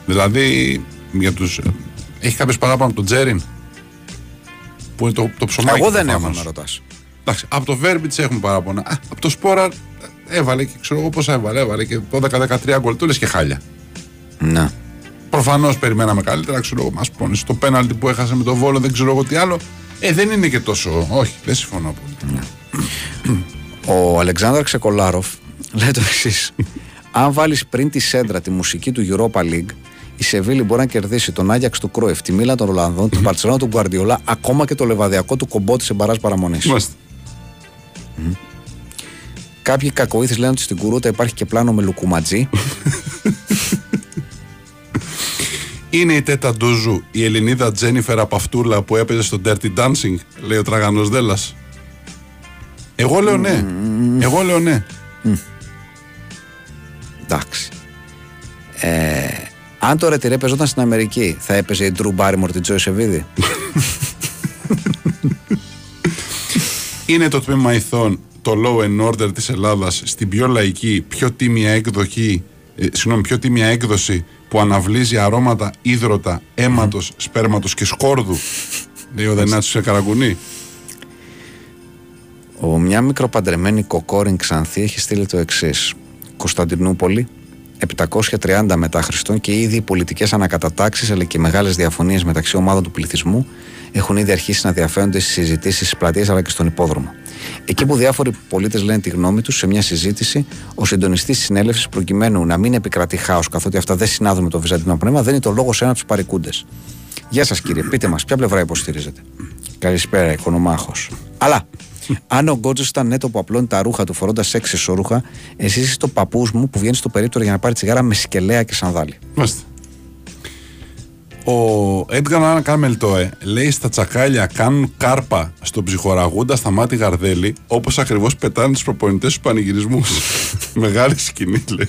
Δηλαδή, για τους... έχει κάποιος παράπονο από τον Τζέριν; Που είναι το, το ψωμάκι. Εγώ του δεν έχω προφανώς. να ρωτάς. Εντάξει, από το Βέρμπιτ έχουμε παράπονα. Α, από το Σπόρα έβαλε και ξέρω εγώ πόσα έβαλε. Έβαλε και 12-13 γκολ. Του λες και χάλια. Ναι. Προφανώς περιμέναμε καλύτερα. Ξέρω εγώ, μας πούνε στο πέναλτι που έχασε με το βόλο, δεν ξέρω εγώ τι άλλο. Ε, δεν είναι και τόσο. Όχι, δεν συμφωνώ απόλυτα. Ο Αλεξάνδρ Ξεκολάροφ λέει το εξής. Αν βάλεις πριν τη σέντρα τη μουσική του Europa League, η Σεβίλη μπορεί να κερδίσει τον Άγιαξ του Κρόεφ, τη Μίλα των Ολλανδών, την Παρσελόνα του Γκουαρδιολά, ακόμα και το λεβαδιακό του κομπότη σε μπαράζ παραμονής. Είμαστε. Κάποιοι κακοήθει λένε ότι στην Κουρούτα υπάρχει και πλάνο με λουκουματζή. Είναι η Τέτα Ντούζου, η Ελληνίδα Τζένιφερ Απαυτούλα που έπαιζε στο Dirty Dancing, λέει ο Τραγανός Δέλλας. Εγώ λέω ναι. Εγώ λέω ναι. Εντάξει. Ε, αν το ρετυρέ παίζονταν στην Αμερική, θα έπαιζε η Drew Barrymore την Τζόι Σεβίδη; Είναι το τμήμα ηθών το Law and Order της Ελλάδας στην πιο λαϊκή, πιο τίμια έκδοχη, ε, συγγνώμη, πιο τίμια έκδοση που αναβλύζει αρώματα ίδρωτα, αίματος, σπέρματος και σκόρδου. Λέει ο Δενάτσος σε καραγκουνί. Ο μια μικροπαντρεμένη κοκόριν Ξανθή έχει στείλει το εξής. Κωνσταντινούπολη, 730 μετά Χριστόν και ήδη οι πολιτικές ανακατατάξεις αλλά και μεγάλες διαφωνίες μεταξύ ομάδων του πληθυσμού έχουν ήδη αρχίσει να διαφέρονται στις συζητήσεις στι πλατείε αλλά και στον υπόδρομο. Εκεί που διάφοροι πολίτες λένε τη γνώμη τους σε μια συζήτηση, ο συντονιστής της συνέλευσης, προκειμένου να μην επικρατεί χάος καθότι αυτά δεν συνάδουν με το βυζαντινό πνεύμα, δίνει το λόγο σε ένα από τους παρικούντες. Γεια σας κύριε, πείτε μας, ποια πλευρά υποστηρίζετε; Καλησπέρα, οικονομάχος. Αλλά αν ο Γκότζος ήταν νέτο που απλώνει τα ρούχα του φορώντας έξι ισορούχα, εσύ είσαι το παππούς μου που βγαίνει στο περίπτωρο για να πάρει τσιγάρα με σκελέα και σανδάλι. Μάλιστα. Ο Έντγκαν Άννα Κάμελτοε λέει στα τσακάλια κάνουν κάρπα στον ψυχοραγούντα στα μάτι γαρδέλη όπως ακριβώς πετάνε τους προπονητές στους πανηγυρισμούς. Μεγάλη σκηνή λέει.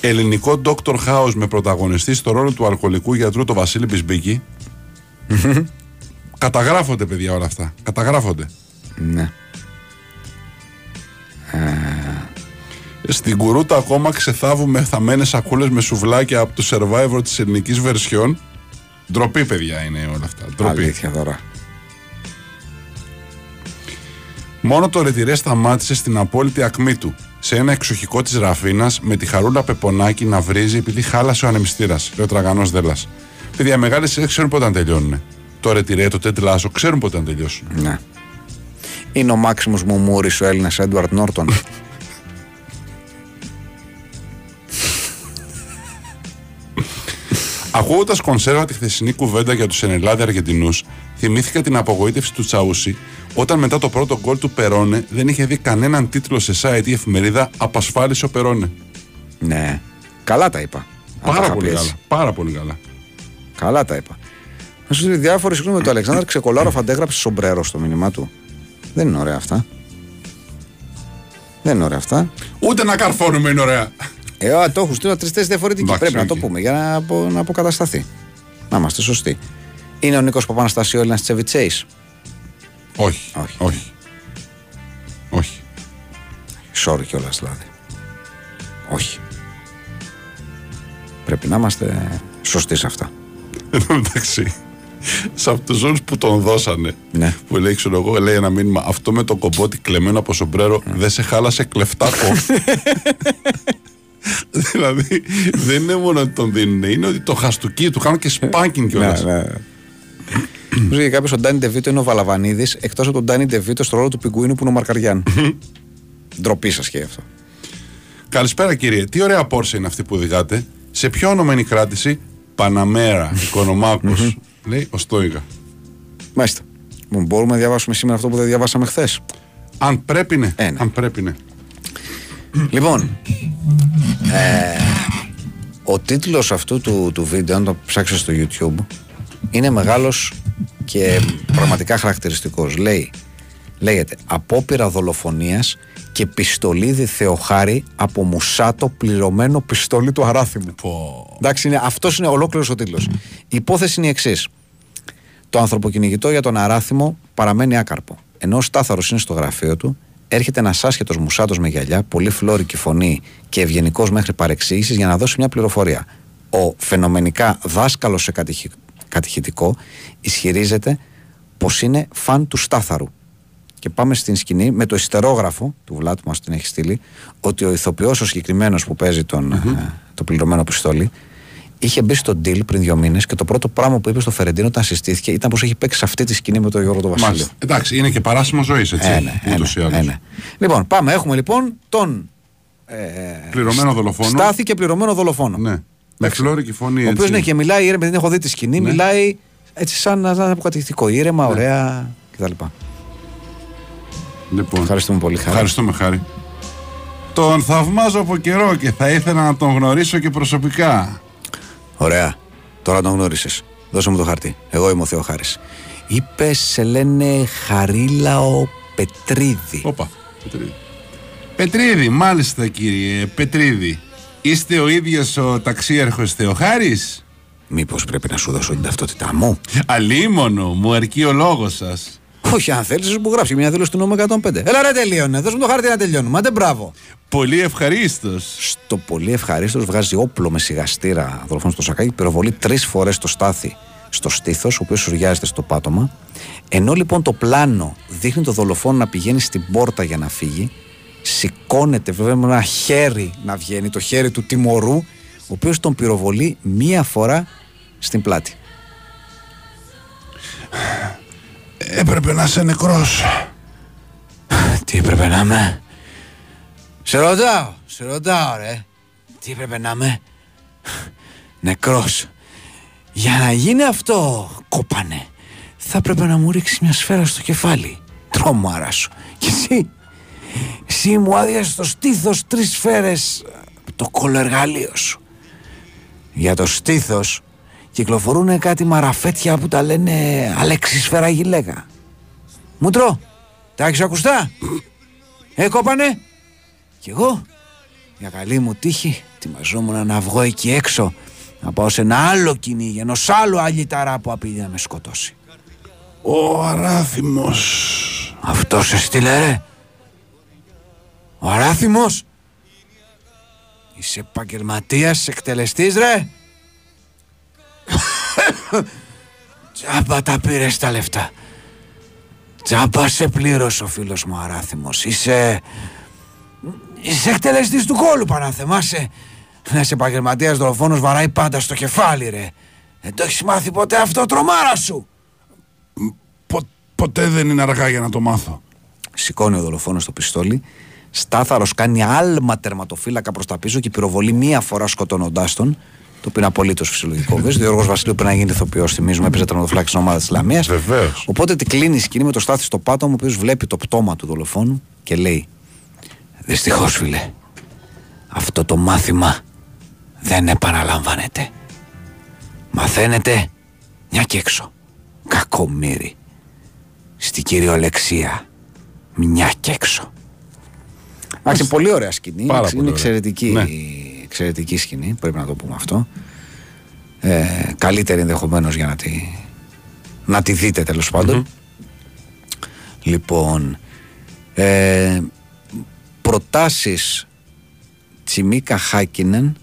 Ελληνικό Dr. House με πρωταγωνιστή στο ρόλο του αλκοολικού γιατρού το Βασίλη Μπισμπίκη. Καταγράφονται παιδιά όλα αυτά. Καταγράφονται. Ναι. Στην κουρούτα ακόμα ξεθάβουμε θαμένε σακούλες με σουβλάκια από το survivor της ελληνικής βερσιόν. Ντροπή, παιδιά, είναι όλα αυτά. Ντροπή. Αλήθεια τώρα. Μόνο το ρετυρέ σταμάτησε στην απόλυτη ακμή του. Σε ένα εξοχικό της Ραφίνα με τη χαρούλα πεπονάκι να βρίζει επειδή χάλασε ο ανεμιστήρας. Λέει ο τραγανός Δέλλα. Παιδιά, οι μεγάλες σειρές ξέρουν πότε να τελειώνουν. Το ρετυρέ, το τετλάσο ξέρουν πότε να τελειώσουν. Ναι. Είναι ο Μάξιμος Μουμούρης ο Έλληνας Έντουαρτ Νόρτον. Ακούγοντας κονσέρβα τη χθεσινή κουβέντα για τους Ενελάδε Αργεντινούς, θυμήθηκα την απογοήτευση του Τσαούσι όταν μετά το πρώτο γκολ του Περόνε δεν είχε δει κανέναν τίτλο σε site ή εφημερίδα Απασφάλισε ο Περόνε. ναι. Καλά τα είπα. Αν τα Πάρα είχα πολύ πει έτσι. καλά. Πάρα πολύ καλά. Καλά τα είπα. Να σου δει διάφοροι συγγνώμη το Αλεξάνδρ Ξεκολάροφ αντέγραψε σομπρέρο στο μήνυμά του. Δεν είναι ωραία αυτά. Δεν είναι ωραία αυτά. Ούτε να καρφώνουμε είναι ωραία. Ε, α, το έχουν στείλει τρεις θέσει διαφορετικοί. Εντάξει, Πρέπει να οκ. το πούμε για να, απο- να αποκατασταθεί. Να είμαστε σωστοί. Είναι ο Νίκος Παπαναστασίου Έλληνας Τσεβιτσέης; Όχι. Όχι. Όχι. Όχι. Sorry κιόλας δηλαδή. Όχι. Πρέπει να είμαστε σωστοί σε αυτά. Εν τω μεταξύ, σε αυτούς όλους που τον δώσανε, Ναι. που λέει, ξέρω εγώ, λέει ένα μήνυμα, αυτό με το κομπότι κλεμμένο από σομπρέρο δεν σε χάλασε κλεφτάκο. δηλαδή, δεν είναι μόνο ότι τον δίνουν, είναι ότι το χαστούκι του κάνουν και σπάκιν κιόλας. Ναι, ναι. Μου λέει κάποιος ο Ντάνι Ντεβίτο είναι ο Βαλαβανίδης, εκτός από τον Ντάνι Ντεβίτο στο ρόλο του πιγκουίνου που είναι ο Μαρκαριάν. Ντροπή σας και αυτό. Καλησπέρα κύριε, τι ωραία πόρσα είναι αυτή που οδηγάτε. Σε ποιο όνομα είναι η κράτηση, Παναμέρα, Οικονομάκος, λέει ο Στόιγα. Μάλιστα. Λοιπόν, μπορούμε να διαβάσουμε σήμερα αυτό που δεν διαβάσαμε χθες. Αν πρέπει ναι. Ε, ναι. Αν πρέπει ναι. Λοιπόν, ε, ο τίτλος αυτού του, του βίντεο, αν το ψάξετε στο YouTube, είναι μεγάλος και πραγματικά χαρακτηριστικός. Λέει, λέγεται «Απόπειρα δολοφονίας και πιστολίδι Θεοχάρη από Μουσάτο πληρωμένο πιστόλι του Αράθιμου». Εντάξει, είναι, αυτός είναι ολόκληρος ο τίτλος. Η υπόθεση είναι η εξής. Το ανθρωποκυνηγητό για τον Αράθιμο παραμένει άκαρπο. Ενώ ο Στάθαρος είναι στο γραφείο του, έρχεται ένας άσχετος μουσάτος με γυαλιά, πολύ φλόρικη φωνή και ευγενικός μέχρι παρεξήγησης για να δώσει μια πληροφορία. Ο φαινομενικά δάσκαλος σε κατηχη- κατηχητικό ισχυρίζεται πως είναι φαν του Στάθαρου. Και πάμε στην σκηνή με το ιστερόγραφο του Βλάτ που μα την έχει στείλει ότι ο ηθοποιός ο συγκεκριμένος που παίζει τον, ε, το πληρωμένο πιστόλι είχε μπει στο deal πριν δύο μήνες και το πρώτο πράγμα που είπε στο Φερεντίνο όταν συστήθηκε ήταν πως έχει παίξει σε αυτή τη σκηνή με τον Γιώργο τον Βασίλειο. Μάλιστα. Εντάξει, είναι και παράσημο ζωής, έτσι. Ε, ναι, ε, ούτως ή ναι, άλλως. ε, ναι. Λοιπόν, πάμε. Έχουμε λοιπόν τον Πληρωμένο δολοφόνο. Στάθη και πληρωμένο δολοφόνο. Ναι. Με Εντάξει. φλόρικη φωνή. Ο οποίος έτσι. ναι, και μιλάει ήρεμα, δεν έχω δει τη σκηνή, Ναι. μιλάει έτσι σαν να σαν αποκατηκτικό. Ήρεμα, ωραία κτλ. Λοιπόν, Ευχαριστούμε πολύ, Χάρη. Ευχαριστούμε, Χάρη. Τον θαυμάζω από καιρό και θα ήθελα να τον γνωρίσω και προσωπικά. Ωραία. Τώρα τον γνώρισες. Δώσε μου το χαρτί. Εγώ είμαι ο Θεοχάρης. Είπε, σε λένε Χαρίλαο Πετρίδη. Όπα. Πετρίδη. Πετρίδη, μάλιστα κύριε Πετρίδη. Είστε ο ίδιος ο ταξίαρχος Θεοχάρης; Μήπως πρέπει να σου δώσω την ταυτότητά μου; Αλίμονο, μου αρκεί ο λόγος σας. Όχι, αν θέλεις, σου που γράψει μια δήλωση του νόμου 105. Έλα, ρε, τελείωνε. Δώσε μου το χαρτί να τελειώνουμε. Άντε, μπράβο. Πολύ ευχαρίστως. Στο πολύ ευχαρίστως βγάζει όπλο με σιγαστήρα δολοφόνο στο σακάκι, πυροβολεί τρεις φορές το στάθι στο στήθος, ο οποίος σουριάζεται στο πάτωμα. Ενώ λοιπόν το πλάνο δείχνει το δολοφόνο να πηγαίνει στην πόρτα για να φύγει, σηκώνεται βέβαια με ένα χέρι να βγαίνει, το χέρι του τιμωρού, ο οποίος τον πυροβολεί μία φορά στην πλάτη. Έπρεπε να είσαι νεκρός. Τι έπρεπε να είμαι; Σε ρωτάω, σε ρωτάω ρε. Τι έπρεπε να είμαι; Νεκρός. Για να γίνει αυτό, κόπανε, θα έπρεπε να μου ρίξεις μια σφαίρα στο κεφάλι. Τρόμαρα σου. Και εσύ, εσύ μου άδειασες στο στήθος τρεις σφαίρες από το κολοεργαλείο σου. Για το στήθος κυκλοφορούν κάτι μαραφέτια που τα λένε Αλέξης σφαίρα γυλαίκα. Μούτρο, τα έχεις ακουστά; Ε, κόπανε. Κι εγώ, για καλή μου τύχη, ετοιμαζόμουν να βγω εκεί έξω να πάω σε ένα άλλο κυνήγι, ενός άλλου αλυταρά που απειλεί να με σκοτώσει. Ο Αράθιμος. Αυτός σε στείλε ρε. Ο Αράθιμος. Είσαι επαγγελματίας εκτελεστής ρε. Τζάμπα τα πήρες τα λεφτά. Τζάμπα σε πλήρωσε ο φίλος μου ο Αράθιμος. Είσαι... Είσαι εκτελεστής του κόλου Παναθεμάσαι. Ένας επαγγελματίας δολοφόνος βαράει πάντα στο κεφάλι ρε. Δεν το έχεις μάθει ποτέ αυτό τρομάρα σου. Πο- ποτέ δεν είναι αργά για να το μάθω. Σηκώνει ο δολοφόνος το πιστόλι. Στάθαρος κάνει άλμα τερματοφύλακα προς τα πίσω και πυροβολεί μία φορά σκοτώνοντάς τον. Το οποίο είναι απολύτως φυσιολογικό. Βέβαια, ο Γιώργο Βασιλείου πρέπει να γίνει ηθοποιός. Θυμίζουμε, έπαιζε τερματοφύλακα στην ομάδα της Λαμίας. Βεβαίως. Οπότε την κλείνει η σκηνή με το στάθι στο πάτωμα, ο οποίος βλέπει το πτώμα του δολοφόνου και λέει: Δυστυχώς, φίλε, αυτό το μάθημα δεν επαναλαμβάνεται. Μαθαίνετε μια και έξω. Κακομύρι. Στην κυριολεξία. Μια και έξω. Εντάξει, πολύ ωραία σκηνή. Πάρα είναι πολύ ωραία. εξαιρετική, Ναι. Εξαιρετική σκηνή, πρέπει να το πούμε αυτό. Ε, καλύτερη ενδεχομένως για να τη, να τη δείτε τέλος πάντων. Λοιπόν, ε, προτάσεις Τσιμίκα Χάκινεν,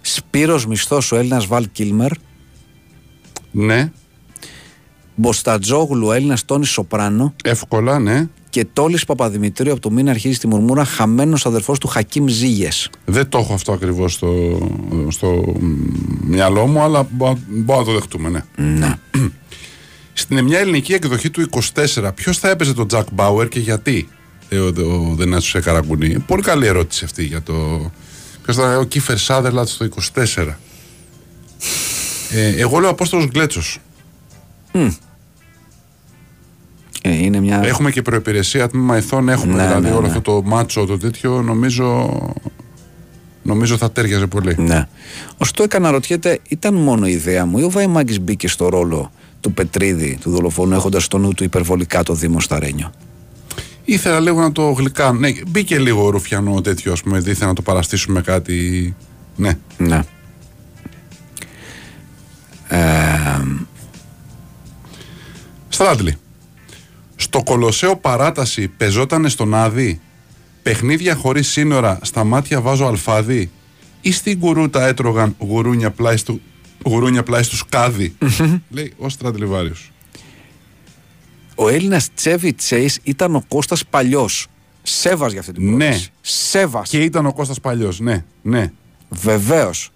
Σπύρος Μισθός ο Έλληνας Βαλ Κίλμερ, Ναι, Μποστατζόγλου ο Έλληνας Τόνις Σοπράνο εύκολα, ναι. Και Τόλης Παπαδημητρίου από το μήνα αρχίζεις τη μουρμούρα χαμένος αδερφός του Χακίμ Ζήγες. Δεν το έχω αυτό ακριβώς στο, στο μ, μυαλό μου, αλλά μπο- μπορούμε να το δεχτούμε, ναι. Ναι. Στην μια ελληνική εκδοχή του 24, ποιος θα έπαιζε τον Τζακ Μπάουερ και γιατί ε, ο, ο Δενάτσο Καραγκουνή; Πολύ καλή ερώτηση αυτή για το. Ποιος θα ο Κίφερ Σάδερλατς στο 24. Ε, εγώ λέω Απόστολος Γκλέτσος. Ε, Είναι μια. Έχουμε και προπηρεσία τμήμα ηθών, έχουμε Ναι, δηλαδή ναι, όλο ναι. αυτό το μάτσο το τέτοιο. Νομίζω, νομίζω θα τέριαζε πολύ. Ναι. Ωστόσο, έκανα ρωτιέται, ήταν μόνο ιδέα μου ή ο Βαϊμάκης μπήκε στο ρόλο του Πετρίδη, του δολοφόνου, έχοντας στο νου του υπερβολικά το Δήμο Σταρένιο; Ήθελα λίγο να το γλυκάνω. Ναι, μπήκε λίγο ρουφιανό τέτοιο, ας πούμε, ήθελα να το παραστήσουμε κάτι. Ναι. Ναι. Ε, Στράτλι. Στο Κολοσσέο παράταση πεζότανε στον Άδη. Παιχνίδια χωρίς σύνορα στα μάτια βάζω αλφάδι. Ή στην κουρούτα έτρωγαν γουρούνια πλάι, του, γουρούνια πλάι στους κάδι. Λέει ο Στρατλιβάριος. ο Έλληνας Τσέβι Τσέις ήταν ο Κώστας Παλιός. Σέβας για αυτή την Ναι. πρόταση. Σέβας. Και ήταν ο Κώστας Παλιός, ναι, ναι. Βεβαίως.